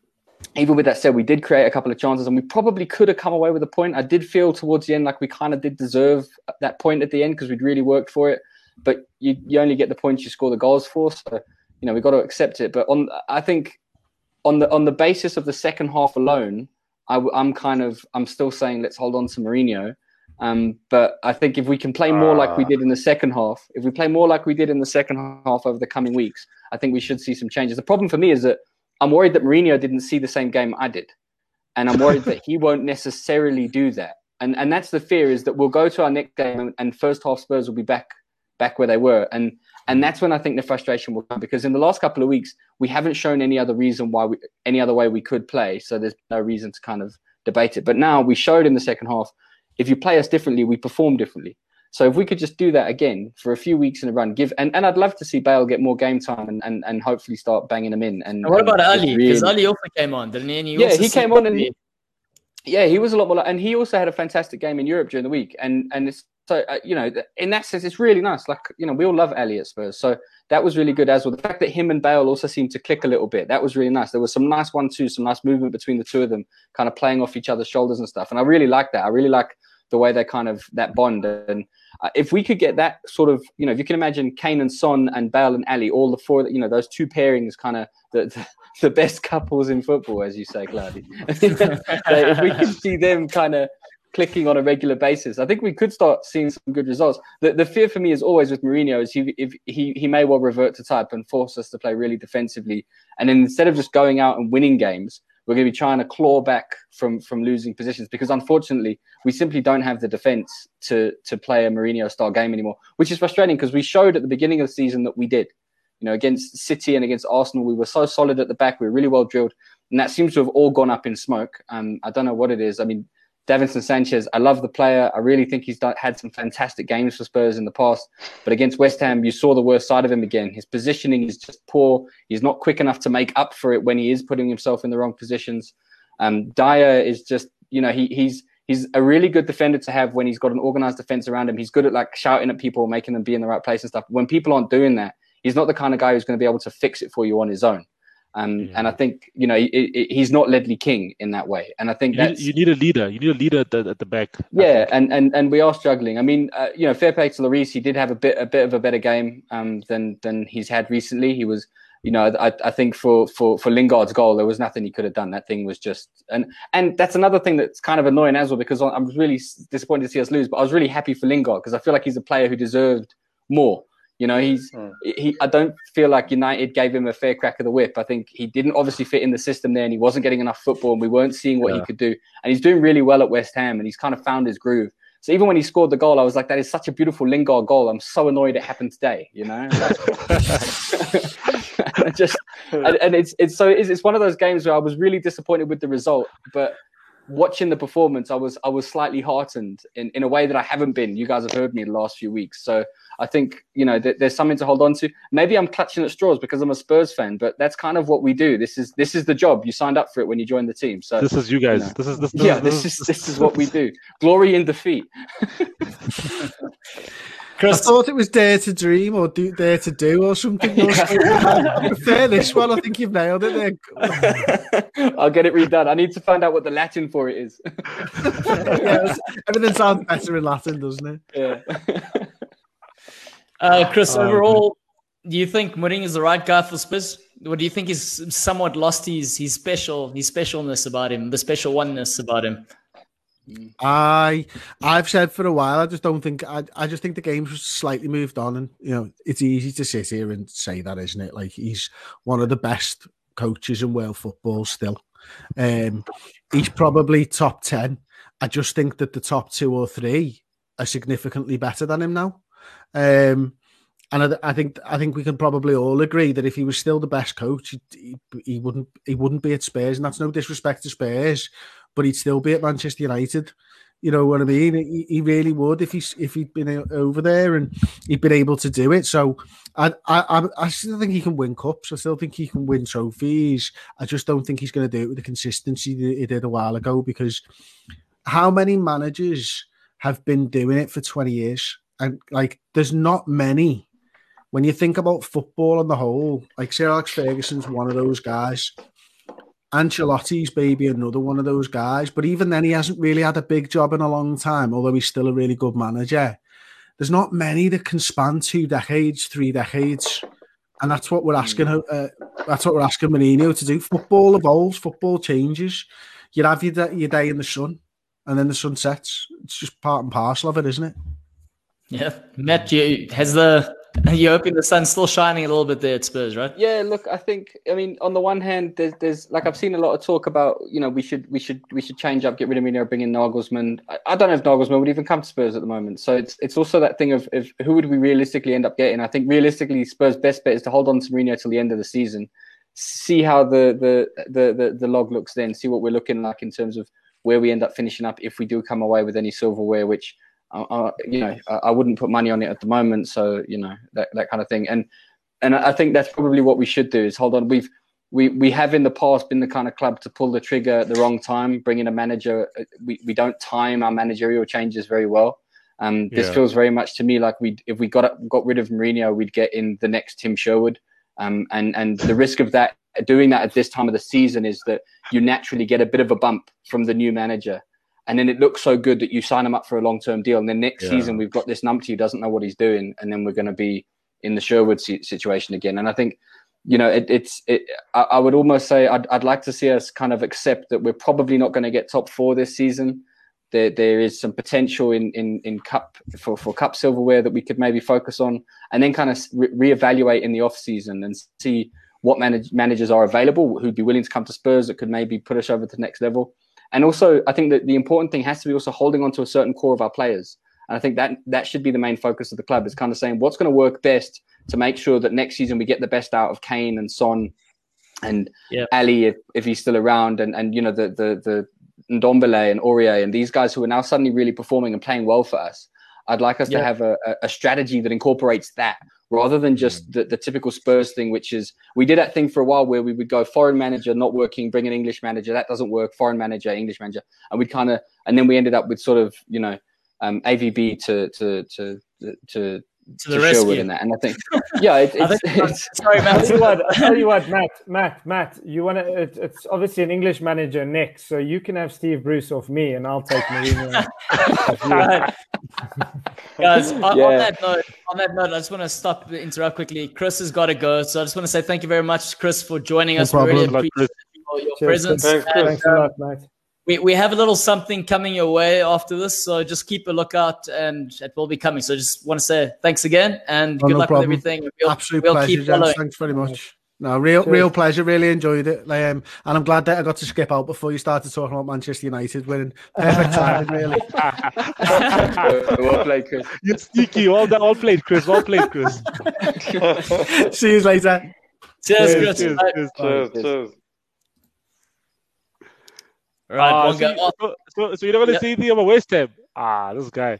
even with that said, we did create a couple of chances and we probably could have come away with a point. I did feel towards the end like we kind of did deserve that point at the end because we'd really worked for it. But you, you only get the points you score the goals for. So, you know, we've got to accept it. But on, I think on the on the basis of the second half alone, I, am kind of I'm still saying let's hold on to Mourinho. Um, but I think if we can play more uh, like we ah. did in the second half, if we play more like we did in the second half over the coming weeks, I think we should see some changes. The problem for me is that I'm worried that Mourinho didn't see the same game I did, and I'm worried that he won't necessarily do that. And and that's the fear is that we'll go to our next game and, and first half Spurs will be back back where they were, and and that's when I think the frustration will come because in the last couple of weeks we haven't shown any other reason why we any other way we could play, so there's no reason to kind of debate it. But now we showed in the second half, if you play us differently, we perform differently. So if we could just do that again for a few weeks in a run, give and, and I'd love to see Bale get more game time and, and, and hopefully start banging them in. And, and what about and Ali? Because really... Ali also came on, didn't he? he yeah, he came on and he, yeah, he was a lot more. Like, and he also had a fantastic game in Europe during the week. And and it's so uh, you know in that sense it's really nice. Like you know we all love Ali at Spurs, so that was really good as well. The fact that him and Bale also seemed to click a little bit that was really nice. There was some nice one two, some nice movement between the two of them, kind of playing off each other's shoulders and stuff. And I really like that. I really like the way they kind of that bond and uh, if we could get that sort of, you know, if you can imagine Kane and Son and Bale and Ali, all the four, you know, those two pairings, kind of the, the, the best couples in football, as you say, Cloudy. if we can see them kind of clicking on a regular basis, I think we could start seeing some good results. The, the fear for me is always with Mourinho is he if he he may well revert to type and force us to play really defensively, and instead of just going out and winning games, we're going to be trying to claw back from from losing positions because unfortunately we simply don't have the defense to to play a Mourinho style game anymore, which is frustrating because we showed at the beginning of the season that we did. You know, against City and against Arsenal, we were so solid at the back. We were really well drilled, and that seems to have all gone up in smoke. Um, I don't know what it is. I mean, Davinson Sanchez, I love the player. I really think he's done, had some fantastic games for Spurs in the past. But against West Ham, you saw the worst side of him again. His positioning is just poor. He's not quick enough to make up for it when he is putting himself in the wrong positions. Um, Dier is just, you know, he, he's he's a really good defender to have when he's got an organized defense around him. He's good at like shouting at people, making them be in the right place and stuff. When people aren't doing that, he's not the kind of guy who's going to be able to fix it for you on his own. Um, yeah. And I think you know he, he, he's not Ledley King in that way. And I think you need, you need a leader. You need a leader at the, at the back. Yeah, and, and and we are struggling. I mean, uh, you know, fair play to Lloris. He did have a bit a bit of a better game um, than than he's had recently. He was, you know, I, I think for for for Lingard's goal, there was nothing he could have done. That thing was just and and that's another thing that's kind of annoying as well because I'm really disappointed to see us lose. But I was really happy for Lingard because I feel like he's a player who deserved more. You know, he's mm. he. I don't feel like United gave him a fair crack of the whip. I think he didn't obviously fit in the system there, and he wasn't getting enough football, and we weren't seeing what yeah. he could do. And he's doing really well at West Ham, and he's kind of found his groove. So even when he scored the goal, I was like, "That is such a beautiful Lingard goal." I'm so annoyed it happened today. You know, just and, and, it's it's so it's, it's one of those games where I was really disappointed with the result, but watching the performance, I was I was slightly heartened in, in a way that I haven't been. You guys have heard me the last few weeks, so I think you know th- there's something to hold on to. Maybe I'm clutching at straws because I'm a Spurs fan, but that's kind of what we do. This is this is the job. You signed up for it when you joined the team. So this is you guys. You know, this is this, this yeah. This, this is this is what we do. Glory in defeat. Chris, I thought it was Dare to Dream or do, Dare to Do or something. Yeah. Fair this one. I think you've nailed it there. I'll get it redone. I need to find out what the Latin for it is. yeah, everything sounds better in Latin, doesn't it? Yeah. Uh, Chris, um, overall, do you think Mourinho is the right guy for Spurs? What do you think he's somewhat lost his his special his specialness about him, the special oneness about him? I I've said for a while. I just don't think. I I just think the game's slightly moved on, and you know it's easy to sit here and say that, isn't it? Like he's one of the best coaches in world football still. Um, he's probably top ten. I just think that the top two or three are significantly better than him now. Um, and I, I, think I think we can probably all agree that if he was still the best coach, he, he, he, wouldn't he wouldn't be at Spurs, and that's no disrespect to Spurs, but he'd still be at Manchester United. You know what I mean? He, he really would if he's if he'd been uh, over there and he'd been able to do it. So I I I still think he can win cups. I still think he can win trophies. I just don't think he's going to do it with the consistency that he did a while ago. Because how many managers have been doing it for twenty years? And like, there's not many when you think about football on the whole, like Sir Alex Ferguson's one of those guys. Ancelotti's maybe another one of those guys, but even then, he hasn't really had a big job in a long time, although he's still a really good manager. There's not many that can span two decades, three decades, and that's what we're asking. Uh, that's what we're asking Mourinho to do. Football evolves, football changes. You have your day, your day in the sun, and then the sun sets. It's just part and parcel of it, isn't it? Yeah, Matt, you, has the You're hoping the sun's still shining a little bit there at Spurs, right? Yeah, look, I think I mean on the one hand, there's there's like I've seen a lot of talk about you know we should we should we should change up, get rid of Mourinho, bring in Nagelsmann. I, I, don't know if Nagelsmann would even come to Spurs at the moment. So it's it's also that thing of, of who would we realistically end up getting. I think realistically, Spurs' best bet is to hold on to Mourinho till the end of the season, see how the the the the, the log looks then, see what we're looking like in terms of where we end up finishing up if we do come away with any silverware, which I, you know, I, I, wouldn't put money on it at the moment. So you know that that kind of thing. And and I think that's probably what we should do is hold on. We've we we have in the past been the kind of club to pull the trigger at the wrong time, bring in a manager. We we don't time our managerial changes very well. Um, this yeah. feels very much to me like we if we got got rid of Mourinho, we'd get in the next Tim Sherwood. Um, and and the risk of that doing that at this time of the season is that you naturally get a bit of a bump from the new manager and then it looks so good that you sign him up for a long term deal, and then next yeah. season we've got this numpty who doesn't know what he's doing, and then we're going to be in the Sherwood situation again. And I think, you know, it, it's it. I, I, would almost say I'd I'd like to see us kind of accept that we're probably not going to get top four this season. There there is some potential in in in cup for for cup silverware that we could maybe focus on, and then kind of re- reevaluate in the off season and see what manage, managers are available who'd be willing to come to Spurs that could maybe put us over to the next level and also, I think that the important thing has to be also holding on to a certain core of our players. And I think that that should be the main focus of the club is kind of saying what's going to work best to make sure that next season we get the best out of Kane and Son and yep. Ali if, if he's still around and, and you know the the the Ndombele and Aurier and these guys who are now suddenly really performing and playing well for us. I'd like us yep. to have a, a strategy that incorporates that rather than just mm. the, the typical Spurs thing, which is we did that thing for a while where we would go foreign manager not working, bring an English manager, that doesn't work, foreign manager, English manager, and we kind of and then we ended up with sort of you know um, AVB to to to to to the to rescue. in that. And I think, yeah, it, it's, it's, sorry, Matt. I'll tell you what, I'll tell you what, Matt, Matt, Matt, you want to? It, it's obviously an English manager next, so you can have Steve Bruce off me, and I'll take Mourinho. Guys, on, yeah. on, that note, on that note, I just want to stop, interrupt quickly. Chris has got to go, so I just want to say thank you very much, Chris, for joining no us. Problem. We really appreciate your, your presence. Thanks, Thanks a um, lot, Matt we, we have a little something coming your way after this, so just keep a lookout and it will be coming. So just want to say thanks again and oh, good no luck problem. with everything. We'll, Absolute we'll pleasure, James. Thanks very much. No, real, Cheers. real pleasure. Really enjoyed it, um, and I'm glad that I got to skip out before you started talking about Manchester United winning. Perfect timing, really. well played, Chris. You're sneaky. All that, all played, Chris. All played, Chris. See you later. Cheers, Chris. Cheers, cheers, cheers, cheers. Right, uh, so, you, so, so, so, you're not going to yeah. say anything about West Ham? Ah, this guy.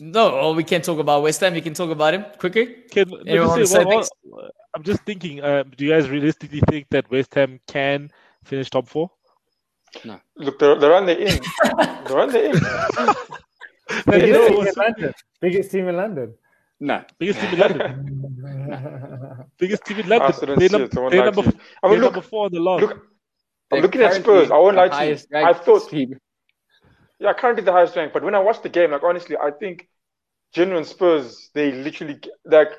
No, oh, we can't talk about West Ham. We can talk about him quickly. Can, say, well, well, I'm just thinking. Um, do you guys realistically think that West Ham can finish top four? No. Look, they're, they're on the in. they're on the in. Biggest, team in London. Biggest team in London. No. Biggest team in London. Biggest team in London. They're, number, they're, number, I mean, look, number four on the log. Look, I'm looking at Spurs. I won't lie to you. I thought, team. yeah, currently the highest rank. But when I watched the game, like honestly, I think genuine Spurs, they literally like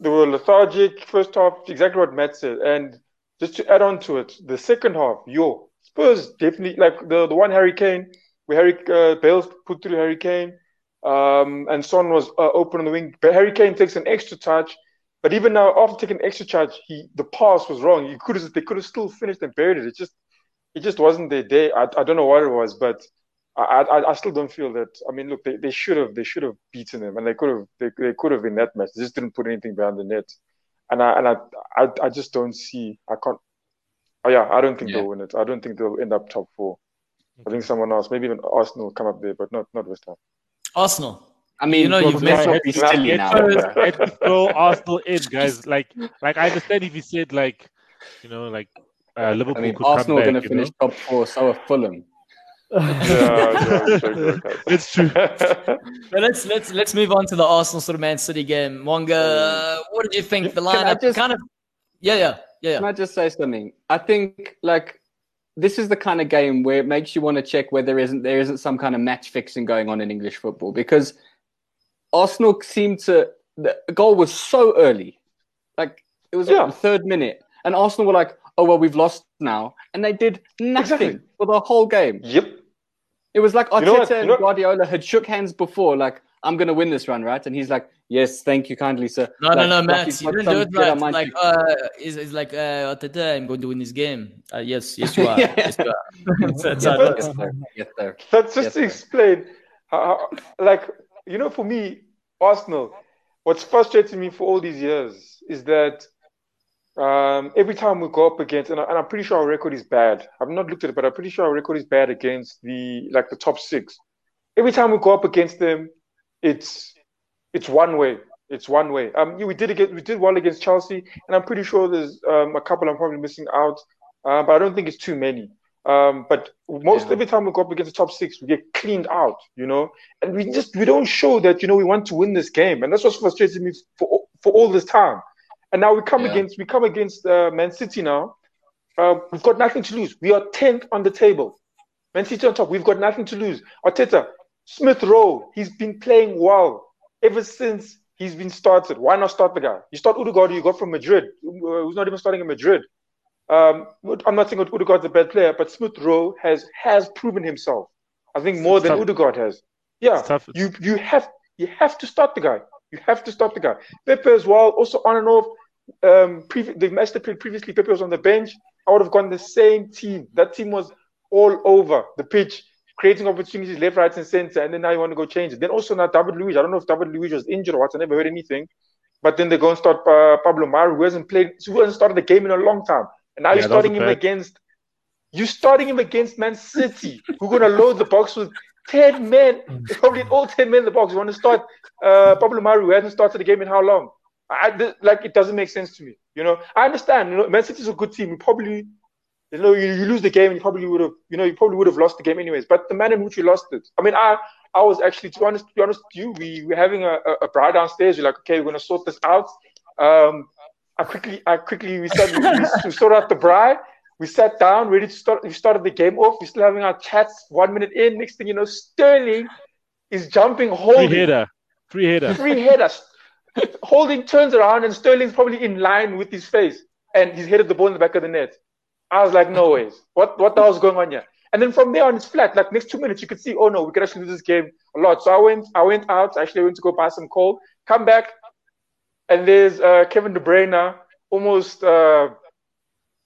they were lethargic first half, exactly what Matt said. And just to add on to it, the second half, yo, Spurs definitely like the, the one Harry Kane, where Harry uh, Bale put through Harry Kane, um, and Son was uh, open on the wing. But Harry Kane takes an extra touch. But even now, after taking extra charge, he the pass was wrong. You could have they could have still finished and buried it. It just it just wasn't their day. I, I don't know what it was, but I, I, I still don't feel that. I mean, look, they, they should have they should have beaten them, and they could have they, they could have in that match. They just didn't put anything behind the net, and I and I I, I just don't see. I can't. Oh yeah, I don't think yeah. they'll win it. I don't think they'll end up top four. I think someone else, maybe even Arsenal, will come up there, but not not West Ham. Arsenal. I mean, you know, you've let's not be silly now. Let's throw Arsenal in, guys. Like, like I understand if you said like, you know, like uh, Liverpool I mean, could Arsenal come are going to finish know? top four, so are Fulham. yeah, it's true. but let's let's let's move on to the Arsenal sort of Man City game. Wonga, what did you think? The lineup just, kind of, yeah, yeah, yeah. Can I just say something? I think like this is the kind of game where it makes you want to check whether there isn't there isn't some kind of match fixing going on in English football because Arsenal seemed to the goal was so early, like it was yeah. the third minute, and Arsenal were like, "Oh well, we've lost now," and they did nothing exactly. for the whole game. Yep. It was like Arteta you know and you know Guardiola had shook hands before, like, I'm going to win this run, right? And he's like, yes, thank you kindly, sir. No, like, no, no, Matt, you didn't do it right. Like, uh, it's, it's like, uh, Arteta, I'm going to win this game. Uh, yes, yes, you are. yes, you are. that's, yes, sir. Yes, sir. That's just yes, to explain, how, like, you know, for me, Arsenal, what's frustrating me for all these years is that um, every time we go up against, and, I, am pretty sure our record is bad. I've not looked at it, but I'm pretty sure our record is bad against the like the top six. Every time we go up against them, it's it's one way. It's one way. Um, we did against, we did well against Chelsea, and I'm pretty sure there's um, a couple I'm probably missing out, uh, but I don't think it's too many. Um, but most yeah. every time we go up against the top six, we get cleaned out, you know, and we just we don't show that you know we want to win this game, and that's what's frustrating me for for all this time. And now we come yeah. against we come against uh, Man City now. Uh, we've got nothing to lose. We are tenth on the table. Man City on top. We've got nothing to lose. Arteta, Smith Rowe, he's been playing well ever since he's been started. Why not start the guy? You start Odegaard, you got from Madrid, who's not even starting in Madrid. Um, I'm not saying Odegaard's a bad player, but Smith Rowe has has proven himself. I think more it's than tough. Odegaard has. Yeah, you you have you have to stop the guy. You have to stop the guy. Pepe as well, also on and off. Um, pre- the that played previously, Pepe was on the bench. I would have gone the same team. That team was all over the pitch, creating opportunities left, right, and center. And then now you want to go change it. Then also now David Luiz. I don't know if David Luiz was injured or what. I never heard anything. But then they go and start uh, Pablo Mari, who hasn't played, who hasn't started the game in a long time, and now yeah, you're starting him against. You're starting him against Man City, who are going to load the box with 10 men, probably all 10 men in the box. You want to start uh, Pablo Mari, who hasn't started the game in how long? I, like, it doesn't make sense to me. You know, I understand, you know, Man City is a good team. You probably, you know, you, you lose the game and you probably would have, you know, you probably would have lost the game anyways. But the manner in which you lost it, I mean, I, I was actually, to be honest, to be honest with you, we were having a, a, a downstairs. We're like, okay, we're going to sort this out. Um, I quickly, I quickly, we, started, we, we sort out the braai. We sat down, ready to start. We started the game off. We're still having our chats. One minute in, next thing you know, Sterling is jumping, holding. Free header. Free header. Free header. holding turns around, and Sterling's probably in line with his face, and he's headed the ball in the back of the net. I was like, no ways. What what the hell's going on here? And then from there on, it's flat. Like next two minutes, you could see, oh no, we could actually lose this game a lot. So I went, I went out. Actually, I went to go buy some coal. Come back, and there's uh, Kevin De Bruyne almost uh,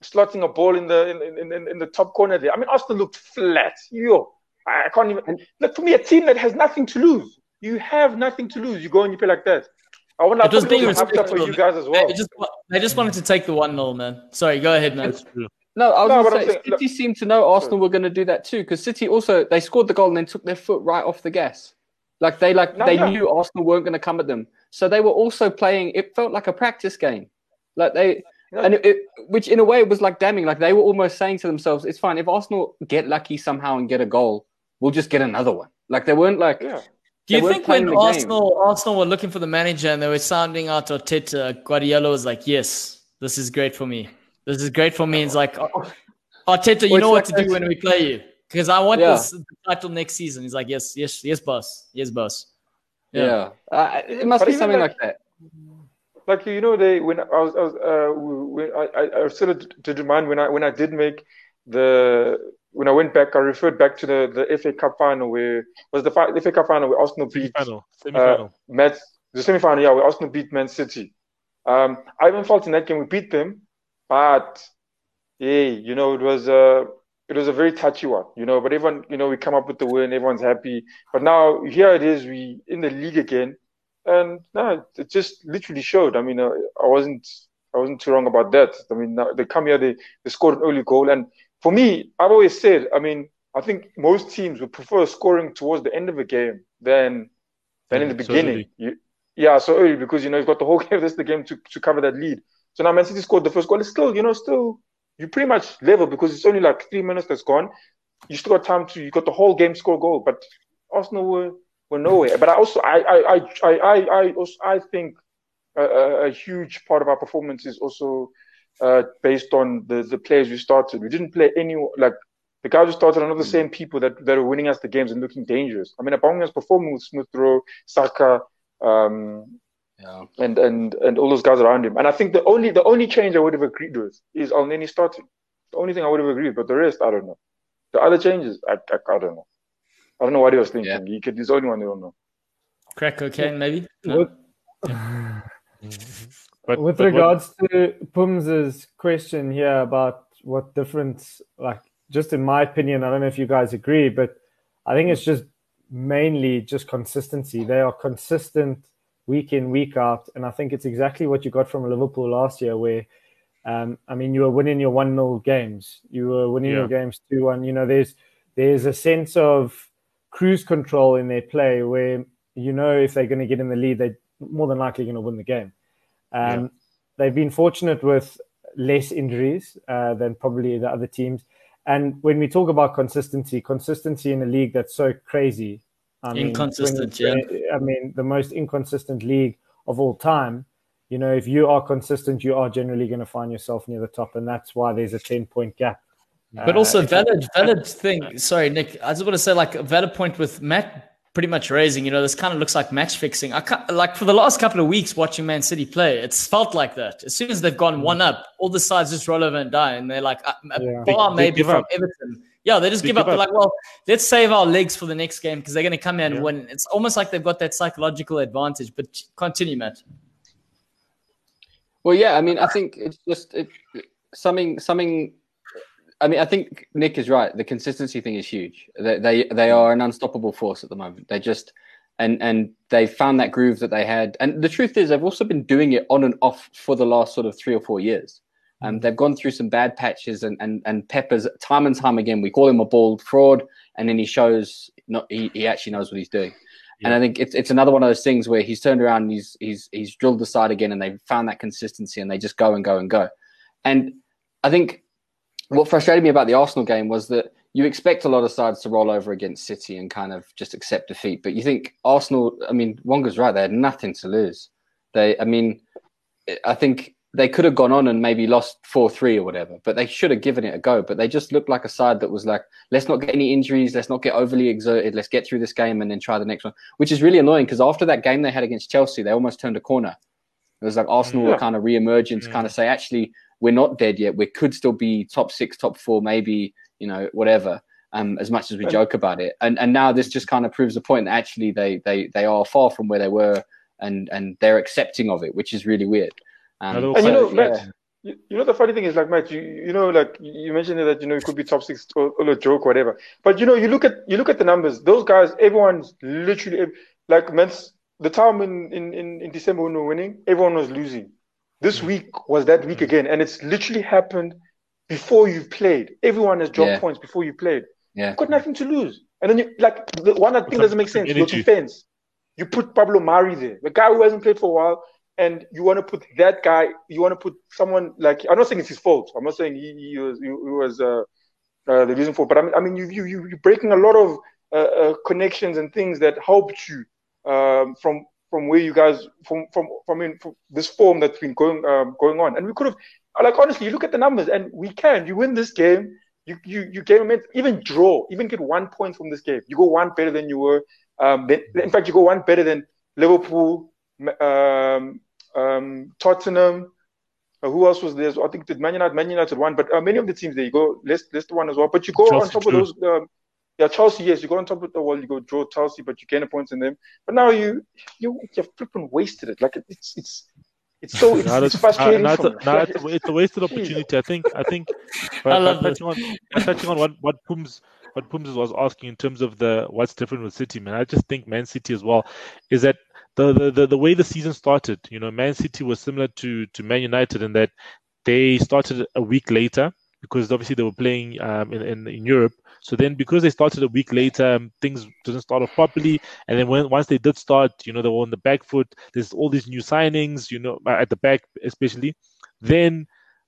slotting a ball in the in, in, in, the top corner there. I mean, Arsenal looked flat. Yo, I can't even. Look for me, a team that has nothing to lose. You have nothing to lose. You go and you play like that. I want to being respectful for you guys as well. I just, I just wanted to take the one 0 man. Sorry, go ahead, man. No, I was no, going to say, City seemed to know Arsenal were going to do that too because City also they scored the goal and then took their foot right off the gas. Like they like no, they no. knew Arsenal weren't going to come at them, so they were also playing. It felt like a practice game. Like they and it, it, which in a way was like damning. Like they were almost saying to themselves, "It's fine if Arsenal get lucky somehow and get a goal, we'll just get another one." Like they weren't like. Yeah. Do you think when Arsenal game. Arsenal were looking for the manager and they were sounding out Arteta, Guardiola was like, "Yes, this is great for me. This is great for me." It's like, Arteta, you know what to do when we play you because I want yeah. this title next season. He's like, "Yes, yes, yes, boss. Yes, boss." Yeah, yeah. Uh, it must but be something like, like that like you know, they when I was, I was uh, when I, I, I still to remind when I when I did make the when I went back, I referred back to the, the FA Cup final where was the, the FA Cup final where Arsenal beat semi-final, semi-final. Uh, Met, the semi-final, yeah, where Arsenal beat Man City. Um, I even felt in that game we beat them, but yeah, you know, it was uh, it was a very touchy one, you know. But everyone, you know, we come up with the win, everyone's happy. But now here it is, we in the league again, and no, it just literally showed. I mean, uh, I wasn't I wasn't too wrong about that. I mean, they come here, they, they scored an early goal, and for me, I've always said, I mean, I think most teams would prefer scoring towards the end of a game than than in the beginning. So you, yeah, so early because you know you've got the whole game. That's the game to, to cover that lead. So now Man City scored the first goal. It's still, you know, still you pretty much level because it's only like three minutes that's gone. You still got time to you got the whole game score goal, but Arsenal were, were nowhere. But I also I I I I I also I think a, a, huge part of our performance is also uh, based on the the players we started. We didn't play any like the guys who started are not the mm. same people that, that are winning us the games and looking dangerous. I mean, Aubameyang's performing with Smith Rowe, Saka, um, yeah. and and and all those guys around him. And I think the only the only change I would have agreed with is Elneny starting. The only thing I would have agreed, with, but the rest I don't know. The other changes, I, I, I don't know. I don't know what he was thinking. Yeah. He could. He's the only one who don't know. Crack cocaine, maybe. No? but, with but regards what... to Pums's question here about what difference, like just in my opinion, I don't know if you guys agree, but I think it's just mainly just consistency. They are consistent week in, week out. And I think it's exactly what you got from Liverpool last year, where, um, I mean, you were winning your 1 0 games, you were winning yeah. your games 2 1. You know, there's, there's a sense of cruise control in their play where, you know, if they're going to get in the lead, they're more than likely going to win the game. Um, yeah. They've been fortunate with less injuries uh, than probably the other teams. And when we talk about consistency, consistency in a league that's so crazy, I mean, inconsistent, yeah. I mean, the most inconsistent league of all time. You know, if you are consistent, you are generally going to find yourself near the top, and that's why there's a ten point gap. But uh, also, valid, valid thing. Sorry, Nick. I just want to say, like, a valid point with Matt pretty much raising. You know, this kind of looks like match fixing. I can't, like for the last couple of weeks watching Man City play, it's felt like that. As soon as they've gone one up, all the sides just roll over and die, and they're like, a yeah. bar maybe from up. Everton yeah, they just they give, up. They're like, well, let's save our legs for the next game because they're going to come in yeah. and win. It's almost like they've got that psychological advantage. But continue, Matt. Well, yeah, I mean, I think it's just it, something, something. I mean, I think Nick is right. The consistency thing is huge. They, they, they are an unstoppable force at the moment. They just, and and they found that groove that they had. And the truth is, they've also been doing it on and off for the last sort of three or four years. Um, they've gone through some bad patches, and, and and Peppers time and time again. We call him a bald fraud, and then he shows not he, he actually knows what he's doing. Yeah. And I think it's it's another one of those things where he's turned around and he's he's he's drilled the side again, and they've found that consistency, and they just go and go and go. And I think what frustrated me about the Arsenal game was that you expect a lot of sides to roll over against City and kind of just accept defeat, but you think Arsenal. I mean, Wonga's right; they had nothing to lose. They, I mean, I think they could have gone on and maybe lost 4-3 or whatever but they should have given it a go. But they just looked like a side that was like let's not get any injuries let's not get overly exerted let's get through this game and then try the next one which is really annoying because after that game they had against chelsea they almost turned a corner. It was like arsenal yeah. were kind of re-emerging to yeah. kind of say actually we're not dead yet. We could still be top six top four maybe you know whatever um, as much as we joke about it. And and now this just kind of proves the point that actually they they they are far from where they were and and they're accepting of it which is really weird um, and you know, Matt, you, you, know the funny thing is like Matt, you you know like you mentioned that you know it could be top six or, or a joke, whatever. But you know, you look at you look at the numbers. Those guys, everyone's literally like Mets. The time in, in, in, in December when we were winning, everyone was losing. This mm. week was that week mm. again, and it's literally happened before you've played. Everyone has dropped yeah. points before you played. Yeah. You've got nothing to lose. And then you like the one that thing doesn't make sense. Your defense. You put Pablo Mari there, the guy who hasn't played for a while and you want to put that guy, you want to put someone like I'm not saying it's his fault. I'm not saying he, he was he, was uh, uh, the reason for, but I mean I mean you you you you're breaking a lot of uh, uh connections and things that helped you um, from from where you guys from from from, in, from this form that's been going um, going on, and we could have like honestly, you look at the numbers, and we can. You win this game, you you you game even draw, even get one point from this game. You go one better than you were. Um, in fact, you go one better than Liverpool, um, um, Tottenham. Uh, who else was there? So I think did Man United, Man United won, but uh, many of the teams there you go. Leicester, Leicester one as well. But you go Chelsea on top too. of those. Um, yeah, Chelsea. Yes, you go on top of the wall. You go draw Chelsea, but you gain a point in them. But now you you you've flipping wasted it. Like it's it's it's so it's, it's that's- frustrating. no, it's a, no, it's, a, it's a wasted opportunity. I think. I think. I love but touching on, but touching on what what Pums what Pums was asking in terms of the what's different with City, man. I just think Man City as well is that the the, the, way the season started. You know, Man City was similar to to Man United in that they started a week later because obviously they were playing um, in, in in Europe. So then, because they started a week later, um, things didn't start off properly. And then when once they did start, you know, they were on the back foot. There's all these new signings, you know, at the back especially. Then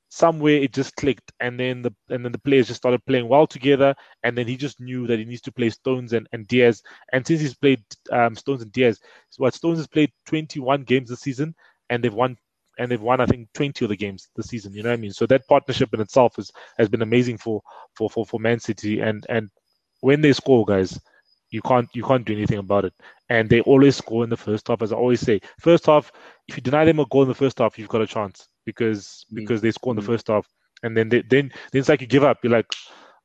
somewhere it just clicked, and then the and then the players just started playing well together. And then he just knew that he needs to play Stones and, and Dias. And since he's played um, Stones and Dias, so what Stones has played 21 games this season, and they've won and they've won I think 20 of the games this season. You know what I mean? So that partnership in itself is, has been amazing for for for for Man City. And and when they score, guys, you can't you can't do anything about it. And they always score in the first half, as I always say. First half, if you deny them a goal in the first half, you've got a chance because because they score in the first half, and then they, then then it's like you give up. You're like,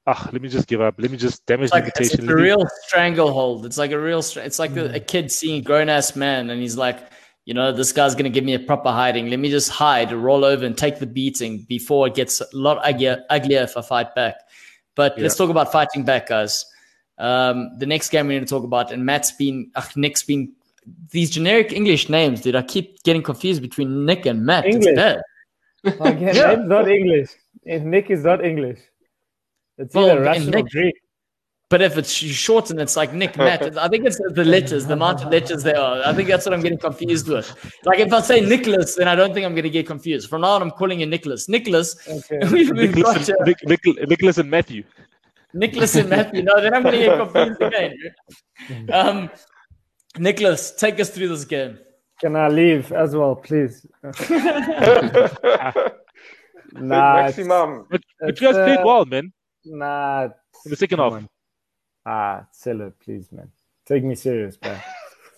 ah, let me just give up. Let me just damage It's like the it's, it's a me- real stranglehold. It's like a real. It's like a, a kid seeing a grown ass man, and he's like, you know, this guy's gonna give me a proper hiding. Let me just hide, roll over, and take the beating before it gets a lot uglier, uglier if I fight back. But let's talk about fighting back, guys. Um, the next game we need to talk about, and Matt's been, ugh, Nick's been. These generic English names, dude. I keep getting confused between Nick and Matt. English. It's bad. Again, Yeah. name's not English. And Nick is not English. It's Well, either and Russian or Nick- Greek. But if it's shortened, it's like Nick Matt. I think it's the letters, the amount of letters there are. I think that's what I'm getting confused with. Like if I say Nicholas, then I don't think I'm going to get confused. From now on, I'm calling you Nicholas. Nicholas. Okay. We've, we've got Nicholas, you. and, Nic- Nic- Nicholas and Matthew. Nicholas and Matthew. No, then I'm going to get confused again. Um, Nicholas, take us through this game. Can I leave as well, please? nah, maximum. But, but It's, you guys played uh, well, man. nah. In the second come half. Ah, sell it, please, man. Take me serious, man.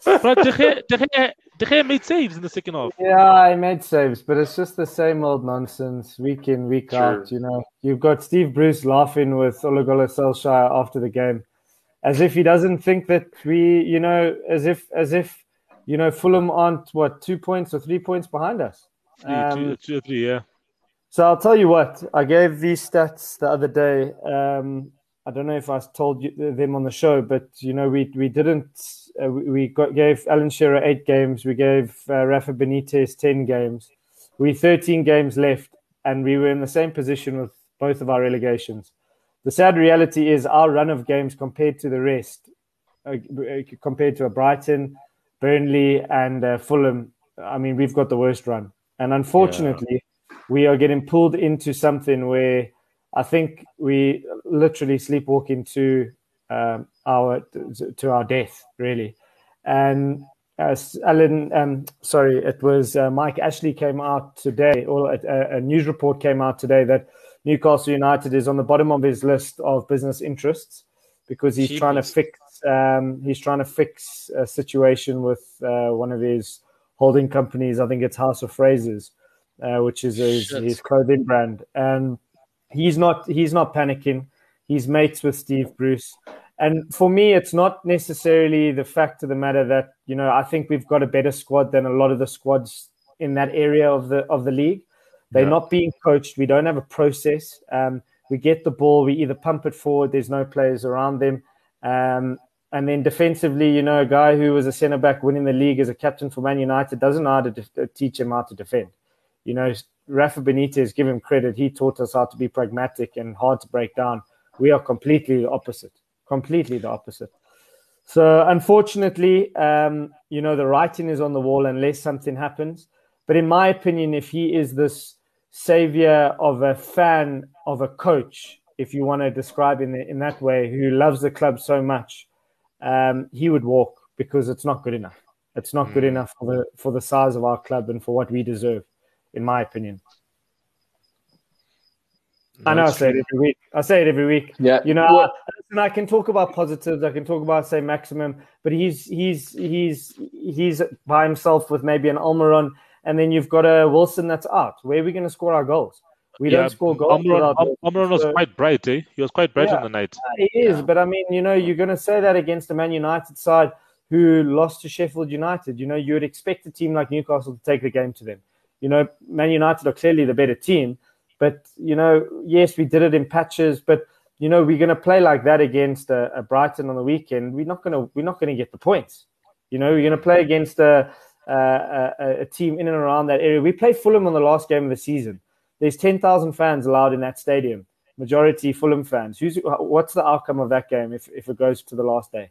But De Gea, De, Gea, De Gea made saves in the second half. Yeah, I made saves, but it's just the same old nonsense week in, week True. out. You know, you've got Steve Bruce laughing with Ole Gunnar Solskjaer after the game, as if he doesn't think that we, you know, as if, as if, you know, Fulham aren't what two points or three points behind us. Um, two, two or three, yeah. So I'll tell you what, I gave these stats the other day. Um, I don't know if I told you them on the show, but you know we we didn't. Uh, we we got, gave Alan Shearer eight games. We gave uh, Rafa Benitez ten games. We thirteen games left, and we were in the same position with both of our relegations. The sad reality is our run of games compared to the rest, uh, compared to a Brighton, Burnley, and uh, Fulham. I mean, we've got the worst run, and unfortunately we are getting pulled into something where I think we literally sleepwalk into um, our to our death, really. And as Alan, um, sorry, it was uh, Mike Ashley came out today, or a, a news report came out today that Newcastle United is on the bottom of his list of business interests because he's trying to fix um, he's trying to fix a situation with uh, one of his holding companies. I think it's House of Fraser, uh, which is his, his clothing brand, and he's not he's not panicking. He's mates with Steve Bruce, and for me, it's not necessarily the fact of the matter that you know I think we've got a better squad than a lot of the squads in that area of the of the league. They're Yeah. not being coached. We don't have a process. Um, we get the ball. We either pump it forward. There's no players around them. Um, and then defensively, you know, a guy who was a centre back winning the league as a captain for Man United doesn't know how to de- teach him how to defend. You know, Rafa Benitez, give him credit. He taught us how to be pragmatic and hard to break down. We are completely the opposite. Completely the opposite. So unfortunately, um, you know, the writing is on the wall unless something happens. But in my opinion, if he is this savior of a fan of a coach, if you want to describe in in that way, who loves the club so much, um, he would walk because it's not good enough. It's not good enough for the for the size of our club and for what we deserve, in my opinion. I know I say it every week. I say it every week. Yeah. You know, Well- I, listen, I can talk about positives. I can talk about Saint Maximin, but he's he's he's he's by himself with maybe an Almiron, and then you've got a Wilson that's out. Where are we going to score our goals? We yeah, don't score goals. Almiron, was so, quite bright, eh? He was quite bright yeah, on the night. He is, yeah. but I mean, you know, you're going to say that against a Man United side who lost to Sheffield United. You know, you would expect a team like Newcastle to take the game to them. You know, Man United are clearly the better team, but you know, yes, we did it in patches, but you know, we're going to play like that against a, a Brighton on the weekend. We're not going to we're not going to get the points. You know, we're going to play against a, a, a team in and around that area. We played Fulham on the last game of the season there's 10,000 fans allowed in that stadium, majority Fulham fans. Who's, what's the outcome of that game if, if it goes to the last day?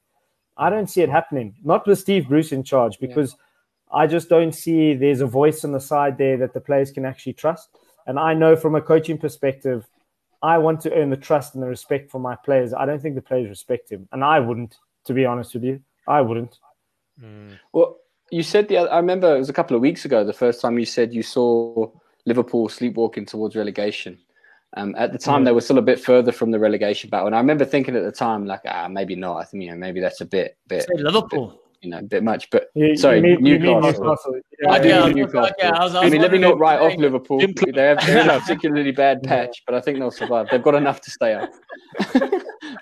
I don't see it happening. Not with Steve Bruce in charge, because yeah. I just don't see there's a voice on the side there that the players can actually trust. And I know from a coaching perspective, I want to earn the trust and the respect for my players. I don't think the players respect him, and I wouldn't, to be honest with you. I wouldn't. Mm. Well, you said the. other. I remember it was a couple of weeks ago. The first time you said you saw Liverpool sleepwalking towards relegation. Um, at the time, yeah. they were still a bit further from the relegation battle, and I remember thinking at the time, like, ah, maybe not. I think you know, maybe that's a bit, bit Liverpool. Bit, you know, a bit much. But you, sorry, you mean, Newcastle. Newcastle. Yeah, I do yeah, Newcastle. Yeah, I, was, I, was I mean, let me not write off Liverpool. They have a particularly bad patch, but I think they'll survive. They've got enough to stay up.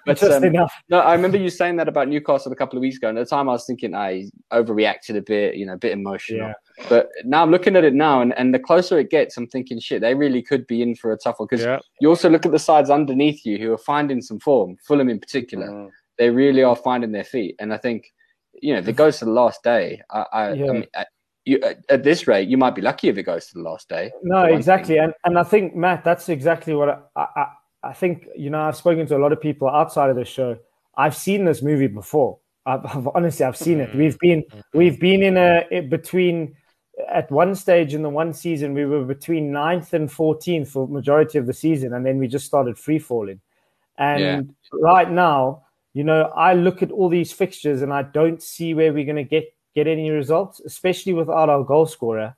but Just um, enough. no, I remember you saying that about Newcastle a couple of weeks ago, and at the time I was thinking I overreacted a bit, you know, a bit emotional. Yeah. But now I'm looking at it now, and, and the closer it gets, I'm thinking, shit, they really could be in for a tough one. Because yeah. you also look at the sides underneath you who are finding some form, Fulham in particular. Mm. They really are finding their feet. And I think, you know, if it goes to the last day, I, I, yeah. I mean, at, you, at this rate, you might be lucky if it goes to the last day. No, exactly. And, and I think, Matt, that's exactly what I, I, I think, you know, I've spoken to a lot of people outside of the show. I've seen this movie before. I've, I've honestly, I've seen it. Mm. We've been, we've been in a, between, at one stage in the one season, we were between ninth and 14th for majority of the season, and then we just started free falling. And yeah. right now, you know, I look at all these fixtures and I don't see where we're going to get get any results, especially without our goal scorer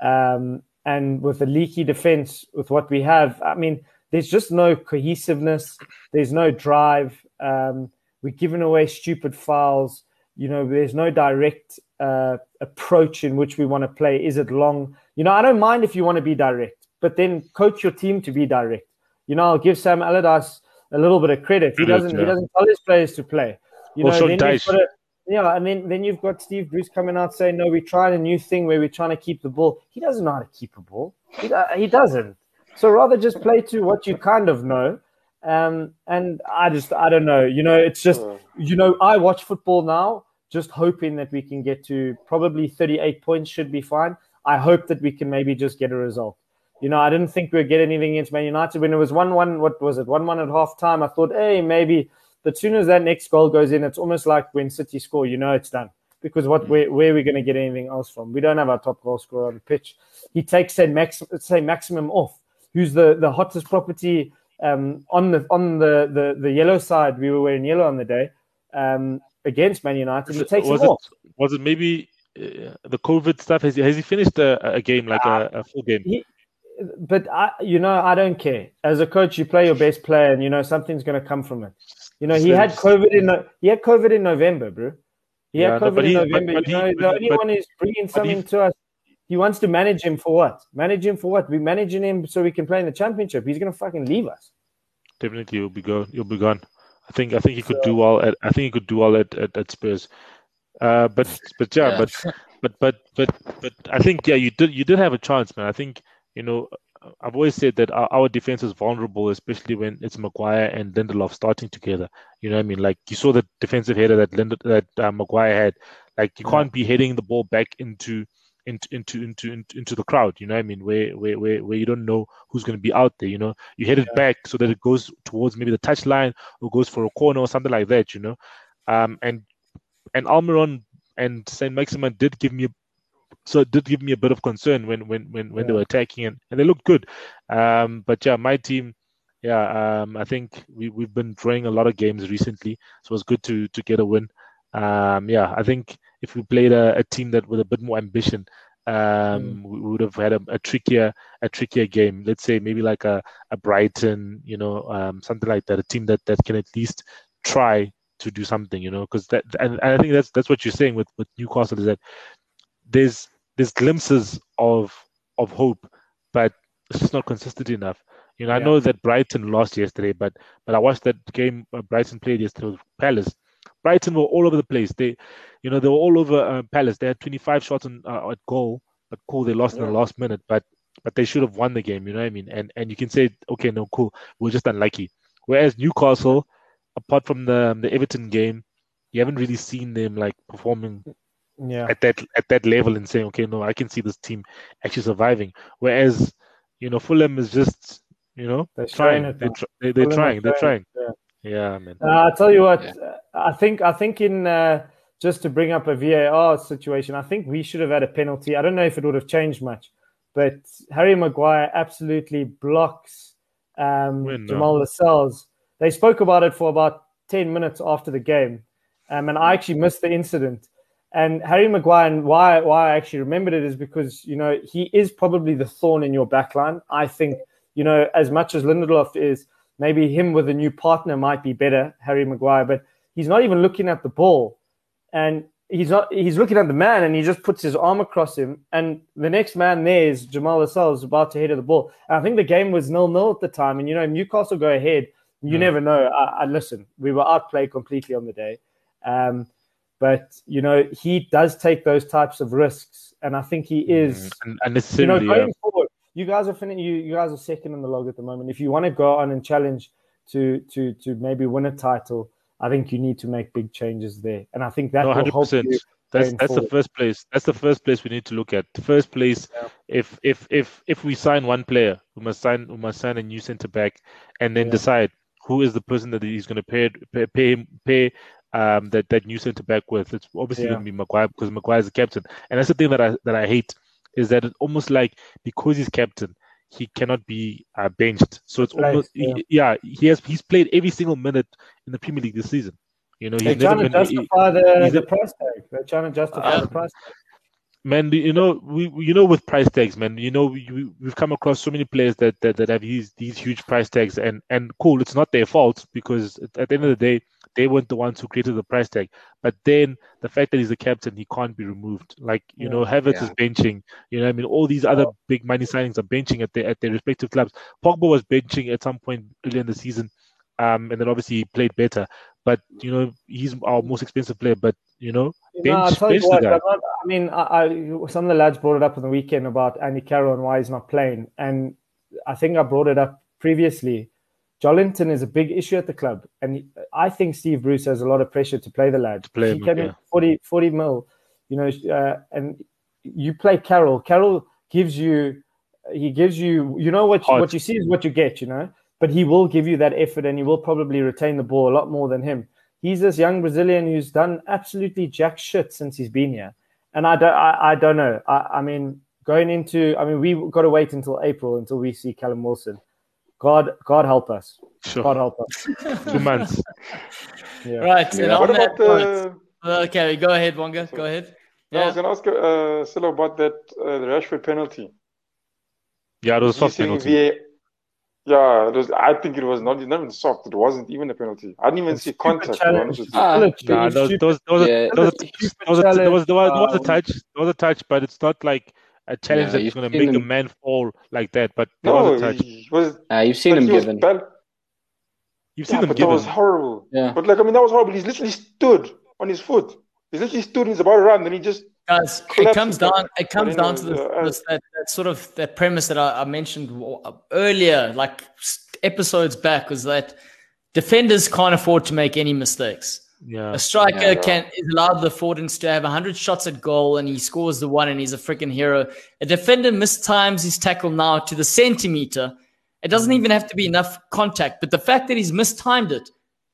um, and with the leaky defense. With what we have, I mean, there's just no cohesiveness. There's no drive. Um, we're giving away stupid fouls. You know, there's no direct uh, approach in which we want to play. Is it long? You know, I don't mind if you want to be direct, but then coach your team to be direct. You know, I'll give Sam Allardyce a little bit of credit. He doesn't. Yeah. He doesn't tell his players to play. You know, then a, yeah, and then then you've got Steve Bruce coming out saying, "No, we tried a new thing where we're trying to keep the ball." He doesn't know how to keep a ball. He, uh, he doesn't. So rather just play to what you kind of know. Um, and I just I don't know. You know, it's just you know I watch football now just hoping that we can get to probably 38 points should be fine. I hope that we can maybe just get a result. You know, I didn't think we'd get anything against Man United when it was 1 1. What was it? 1 1 at half time. I thought, hey, maybe. But soon as that next goal goes in, it's almost like when City score, you know it's done. Because what where, where are we going to get anything else from? We don't have our top goal scorer on the pitch. He takes say, Max, Saint Maximin off, who's the, the hottest property um, on the on the, the, the yellow side. We were wearing yellow on the day. Um, against Man United. He takes was it, off. Was it maybe uh, the COVID stuff? Has he, has he finished a, a game like uh, a, a, full game? He, but I, you know, I don't care. As a coach, you play your best player, and you know something's going to come from it. You know, he had COVID in the, he had COVID in November, bro. He yeah, had COVID no, in he, November. But, but you know, he, the only one is bringing something to us. He wants to manage him for what? Manage him for what? We managing him so we can play in the championship. He's going to fucking leave us. Definitely, you'll be gone. You'll be gone. I think I think he could so, do well at I think he could do well at, at, at Spurs. Uh, but but yeah, yeah, but but but but but I think yeah, you did you did have a chance, man. I think you know I've always said that our, our defense is vulnerable, especially when it's Maguire and Lindelof starting together. You know what I mean? Like you saw the defensive header that Lind- that uh, Maguire had. Like you can't be heading the ball back into into into into into the crowd. You know what I mean? Where where where, where you don't know who's going to be out there. You know, you head it yeah. back so that it goes towards maybe the touchline or goes for a corner or something like that. You know, um, and and Almiron and Saint Maximin did give me. So it did give me a bit of concern when when when, when yeah. they were attacking and, and they looked good, um, but yeah, my team, yeah, um, I think we we've been drawing a lot of games recently, so it was good to to get a win. Um, yeah, I think if we played a, a, team that with a bit more ambition, um, mm. we would have had a, a, trickier a trickier game. Let's say maybe like a, a Brighton, you know, um, something like that. A team that, that can at least try to do something, you know, because that and, and, I think that's that's what you're saying with with Newcastle is that there's there's glimpses of of hope, but it's just not consistent enough. You know, I Yeah. know that Brighton lost yesterday, but but I watched that game uh, Brighton played yesterday with Palace. Brighton were all over the place. They, you know, they were all over uh, Palace. They had 25 shots on, uh, at goal, but cool, they lost in the last minute. But but they should have won the game. You know what I mean? And and you can say, okay, no, cool, we're just unlucky. Whereas Newcastle, apart from the the Everton game, you haven't really seen them like performing Yeah. at that at that level and saying, okay, no, I can see this team actually surviving. Whereas, you know, Fulham is just, you know, They're trying. They're, tr- they, they're trying. They're trying. yeah. Yeah, man. Uh, I'll tell you what. Yeah. uh, I think I think in uh, just to bring up a VAR situation, I think we should have had a penalty. I don't know if it would have changed much, but Harry Maguire absolutely blocks um, When, Jamal Lascelles. They spoke about it for about ten minutes after the game, um, and I actually missed the incident. And Harry Maguire, and why why I actually remembered it is because you know he is probably the thorn in your backline. I think you know as much as Lindelof is, maybe him with a new partner might be better, Harry Maguire, but he's not even looking at the ball, and he's not he's looking at the man, and he just puts his arm across him, and the next man there is Jamal Lascelles about to head of the ball. And I think the game was nil nil at the time, and you know Newcastle go ahead. You Mm. never know. I, I listen. We were outplayed completely on the day. Um, but you know he does take those types of risks, and I think he is. And You know, going yeah. forward, you guys are fin- you you guys are second in the log at the moment. If you want to go on and challenge to to to maybe win a title, I think you need to make big changes there, and I think that No, will hundred help you. That's that's the first place. That's the first place we need to look at. The first place, Yeah. if if if if we sign one player, we must sign we must sign a new centre back, and then Yeah. decide who is the person that he's going to pay pay pay, pay um that that new centre back with. It's obviously Yeah. going to be Maguire because Maguire is the captain, and that's the thing that I that I hate is that it's almost like because he's captain, he cannot be uh, benched. So it's Right, almost yeah. he- yeah he has he's played every single minute in the Premier League this season. You know They're he's never trying to been. he- justify the, he's the a- price tag. They're trying to justify Uh, the price tag. Man, you know, we you know with price tags, man, you know we, we- we've come across so many players that, that, that have these these huge price tags, and and cool, it's not their fault because at, the end of the day, they weren't the ones who created the price tag. But then the fact that he's a captain, he can't be removed. Like you know, Havertz is benching. You know, what I mean, all these other big money signings are benching at their at their respective clubs. Pogba was benching at some point earlier in the season, um, and then obviously he played better. But you know, he's our most expensive player. But you know, No, I'll bench tell you what. guy. I'm not, I mean, I, I, some of the lads brought it up on the weekend about Andy Carroll and why he's not playing, and I think I brought it up previously. Joelinton is a big issue at the club, and I think Steve Bruce has a lot of pressure to play the lad. To play he him, came in yeah. 40, 40 mil, you know, uh, and you play Carroll. Carroll gives you, he gives you, you know what Heart. what you see is what you get, you know. But he will give you that effort, and he will probably retain the ball a lot more than him. He's this young Brazilian who's done absolutely jack shit since he's been here, and I don't, I, I don't know. I, I mean, going into, I mean, we've got to wait until April until we see Callum Wilson. God, God help us. Sure. God help us. Two months. Yeah. Right. And Yeah. on What that about the? point, okay, go ahead, Wonga. Go ahead. Yeah, I was going to ask uh, Silo about that uh, the Rashford penalty. Yeah, it was a soft penalty. VA Yeah, it was, I think it was not, not even soft. It wasn't even a penalty. I didn't even It's see contact. To challenge. honest with you. Ah, Nah, stupid- there was, there was, there was, a, Yeah. there was, a, was, touch, there was a touch, but it's not like a challenge Yeah, that's going to seen make a man fall like that. But there No, was a touch. was. Uh, you've seen him given. bad- You've Yeah, seen them but that was horrible. Yeah. But like, I mean, that was horrible. He's literally stood on his foot. He's literally stood and he's about to run, and he just Guys, it comes down. It comes down to anyway, this, uh, that, that sort of that premise that I, I mentioned earlier, like episodes back, was that defenders can't afford to make any mistakes. Yeah. A striker Yeah. can is allowed the affordance to have 100 shots at goal and he scores the one and he's a freaking hero. A defender mistimes his tackle now to the centimeter. It doesn't even have to be enough contact, but the fact that he's mistimed it,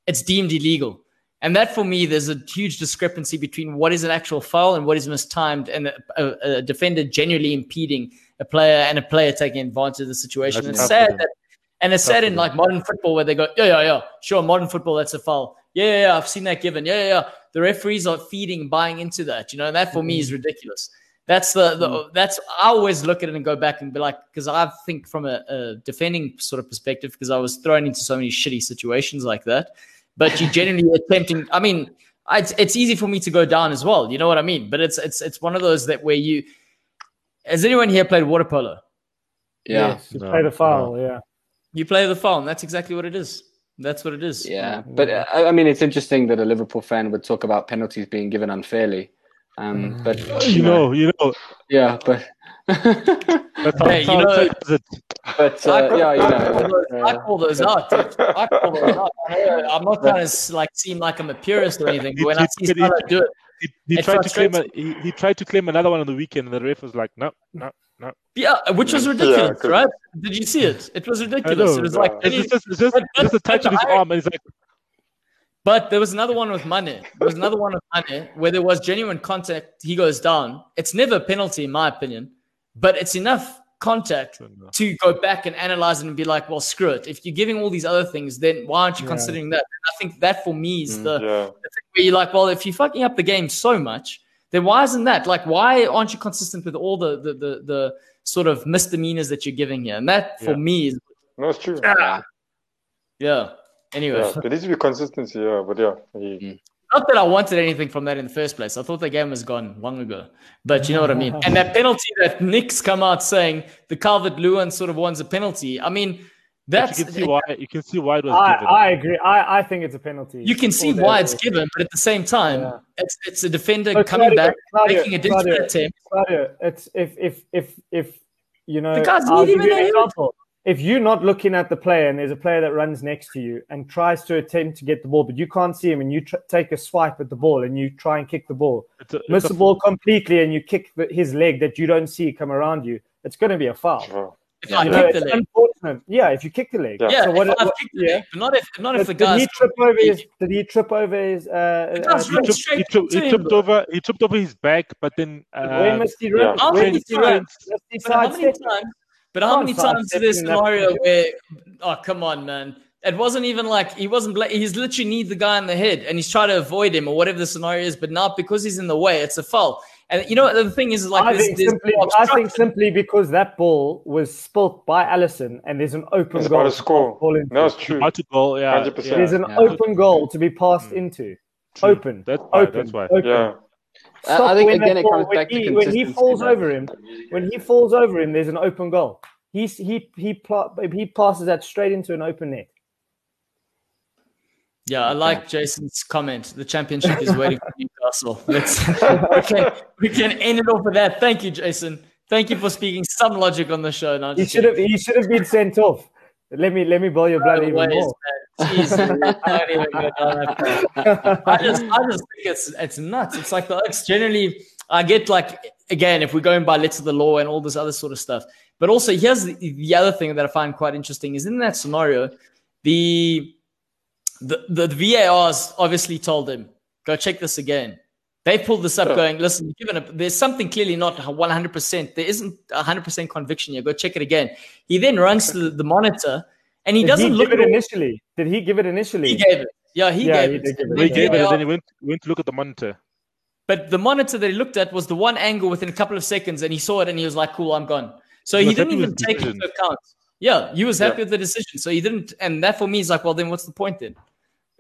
it's deemed illegal. And that for me, there's a huge discrepancy between what is an actual foul and what is mistimed, and a, a, a defender genuinely impeding a player and a player taking advantage of the situation. That's it's sad that, and it's Tough sad in like modern football where they go, yeah, yeah, yeah, sure, modern football, that's a foul. Yeah, yeah, yeah, I've seen that given. Yeah, yeah, yeah. The referees are feeding, buying into that. You know, and that for me is ridiculous. That's the, the that's I always look at it and go back and be like, because I think from a, a defending sort of perspective, because I was thrown into so many shitty situations like that. But you genuinely attempting. I mean, it's, it's easy for me to go down as well. You know what I mean? But it's it's it's one of those that where you Has anyone here played water polo? Yeah. Yes, you No, play the foul. Yeah. You play the foul, and that's exactly what it is. That's what it is. Yeah, but uh, I I mean, it's interesting that a Liverpool fan would talk about penalties being given unfairly. Um, but You know, you know. yeah, but That's how, Hey, you know- it is. but I uh, call, yeah, you I call know, those, I call those out. Dude. I call those out. I'm not trying to like seem like I'm a purist or anything, but when I see He- he- Salah do it, He, he It tried to claim a, he, he tried to claim another one on the weekend, and the ref was like, "No, no, no." yeah, which was ridiculous, 'cause- right? Did you see it? It was ridiculous. know, It was yeah. like, It's just, it's just, But- just a touch but on his arm, and he's like, But there was another one with Mane. There was another one with Mane where there was genuine contact. He goes down. It's never a penalty, in my opinion, but it's enough contact to go back and analyze it and be like, well, screw it. If you're giving all these other things, then why aren't you Yeah. considering that? And I think that for me is Mm. the, Yeah. the thing where you're like, well, if you're fucking up the game so much, then why isn't that? Like, why aren't you consistent with all the the the, the sort of misdemeanors that you're giving here? And that for Yeah. me is No, it's true. yeah, yeah. Anyway. Yeah, there needs to be consistency. Yeah, but yeah, he, Not that I wanted anything from that in the first place. I thought the game was gone long ago. But you know what I mean. And that penalty that Nick's come out saying the Calvert Lewin sort of wants a penalty. I mean, but that's you can see why. You can see why it was I, given. I agree. I, I think it's a penalty. you can see why it's given, but at the same time, Yeah. it's it's a defender But coming Claudio, back, Claudio, making a desperate Claudio, attempt. Claudio, it's if if if if you know. The guy's I'll not give even you an example. If you're not looking at the player and there's a player that runs next to you and tries to attempt to get the ball, but you can't see him, and you tr- take a swipe at the ball and you try and kick the ball, It's a- it's miss a- the ball completely, and you kick the, his leg that you don't see come around you, it's going to be a foul. If Yeah. I You know, kick the leg. unfortunate. Yeah, if you kick the leg. Yeah. Yeah, So if what- I've what- kicked the yeah. leg, but not if not if But the did he trip over his? Did he trip over his? Uh, uh, he tripped, he, tripped, he tripped over. He tripped over his back, but then when uh, must he run? yeah. How many he run? times? Must he how many times? But how many times is this there in scenario where? Oh come on, man! It wasn't even like he wasn't. Bla- he's literally need the guy in the head, and he's trying to avoid him or whatever the scenario is. But not because he's in the way, it's a foul. And you know the thing is, is like I there's, think there's simply, I think simply because that ball was spilt by Alisson, and there's an open it's goal. about to to score. fall into. No, it's true. about to. Yeah, 100%. yeah, There's an Yeah. open goal to be passed Mm. into. true. Open. That's why. Open. That's why. Open. Yeah, I- Stop I think when again it ball- comes when back to he, when he falls over him. When he falls over him, there's an open goal. He's he he pl- he passes that straight into an open net. Yeah, I like Jason's comment. The championship is waiting for Newcastle. Let's, we, can, we can end it off with that. Thank you, Jason. Thank you for speaking some logic on the show. No, He should have he should have been sent off. Let me let me boil your blood even more. I don't even go down that path. I just, I just think it's it's nuts. It's like the Oaks generally. I get like again, if we're going by letter of the law and all this other sort of stuff. But also, here's the, the other thing that I find quite interesting is in that scenario, the the the VARs obviously told him go check this again. They pulled this up, Yeah. going, listen, given a, there's something clearly not 100. percent There isn't 100 percent conviction here. Go check it again. He then runs to the monitor and he Did doesn't he look give at it initially? Did he give it initially? he gave it. Yeah, he Yeah, gave he it. did give it. He gave it, and then he went went to look at the monitor. But the monitor that he looked at was the one angle within a couple of seconds, and he saw it and he was like, "Cool, I'm gone." So He he, didn't even take decision. into account. Yeah, he was happy Yeah. with the decision, so he didn't. And that for me is like, well, then what's the point then?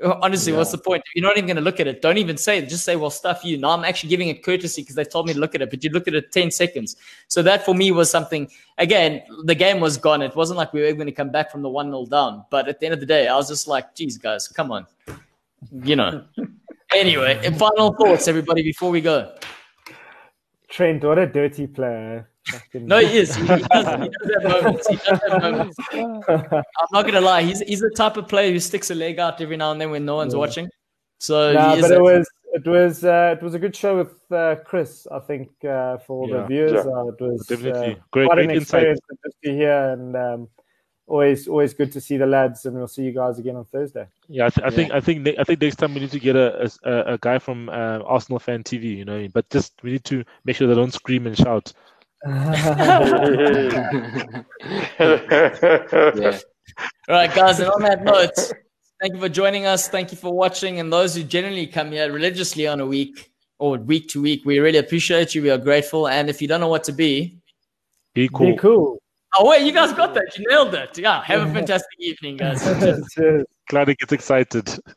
Honestly, what's the point? You're not even going to look at it. Don't even say it. Just say, well, stuff you. Now I'm actually giving it courtesy because they told me to look at it, but you look at it 10 seconds. So that for me was something, again, the game was gone. It wasn't like we were going to come back from the 1 0 down. But at the end of the day, I was just like, geez, guys, come on. You know. anyway, and final thoughts, everybody, before we go. Trent, what a dirty player. Fucking- No, he is. He, he does, he does have moments. He does have moments. I'm not gonna lie. He's he's the type of player who sticks a leg out every now and then when no one's Yeah. watching. So Nah, he is but a- it was it was uh, it was a good show with uh, Chris. I think uh, for all the viewers, Yeah. uh, it was Definitely. uh, Great- quite great an experience just to hear, and um, always always good to see the lads. And we'll see you guys again on Thursday. Yeah, I, th- I Yeah. think I think ne- I think next time we need to get a a, a guy from uh, Arsenal fan TV, you know, but just we need to make sure they don't scream and shout. Yeah. All right, guys. And on that note, thank you for joining us. Thank you for watching, and those who generally come here religiously on a week or week to week, we really appreciate you. We are grateful. And if you don't know what to be, Be cool. Be cool. oh wait, you guys got that. You nailed it. Yeah. Have a fantastic evening, guys. Glad it gets excited.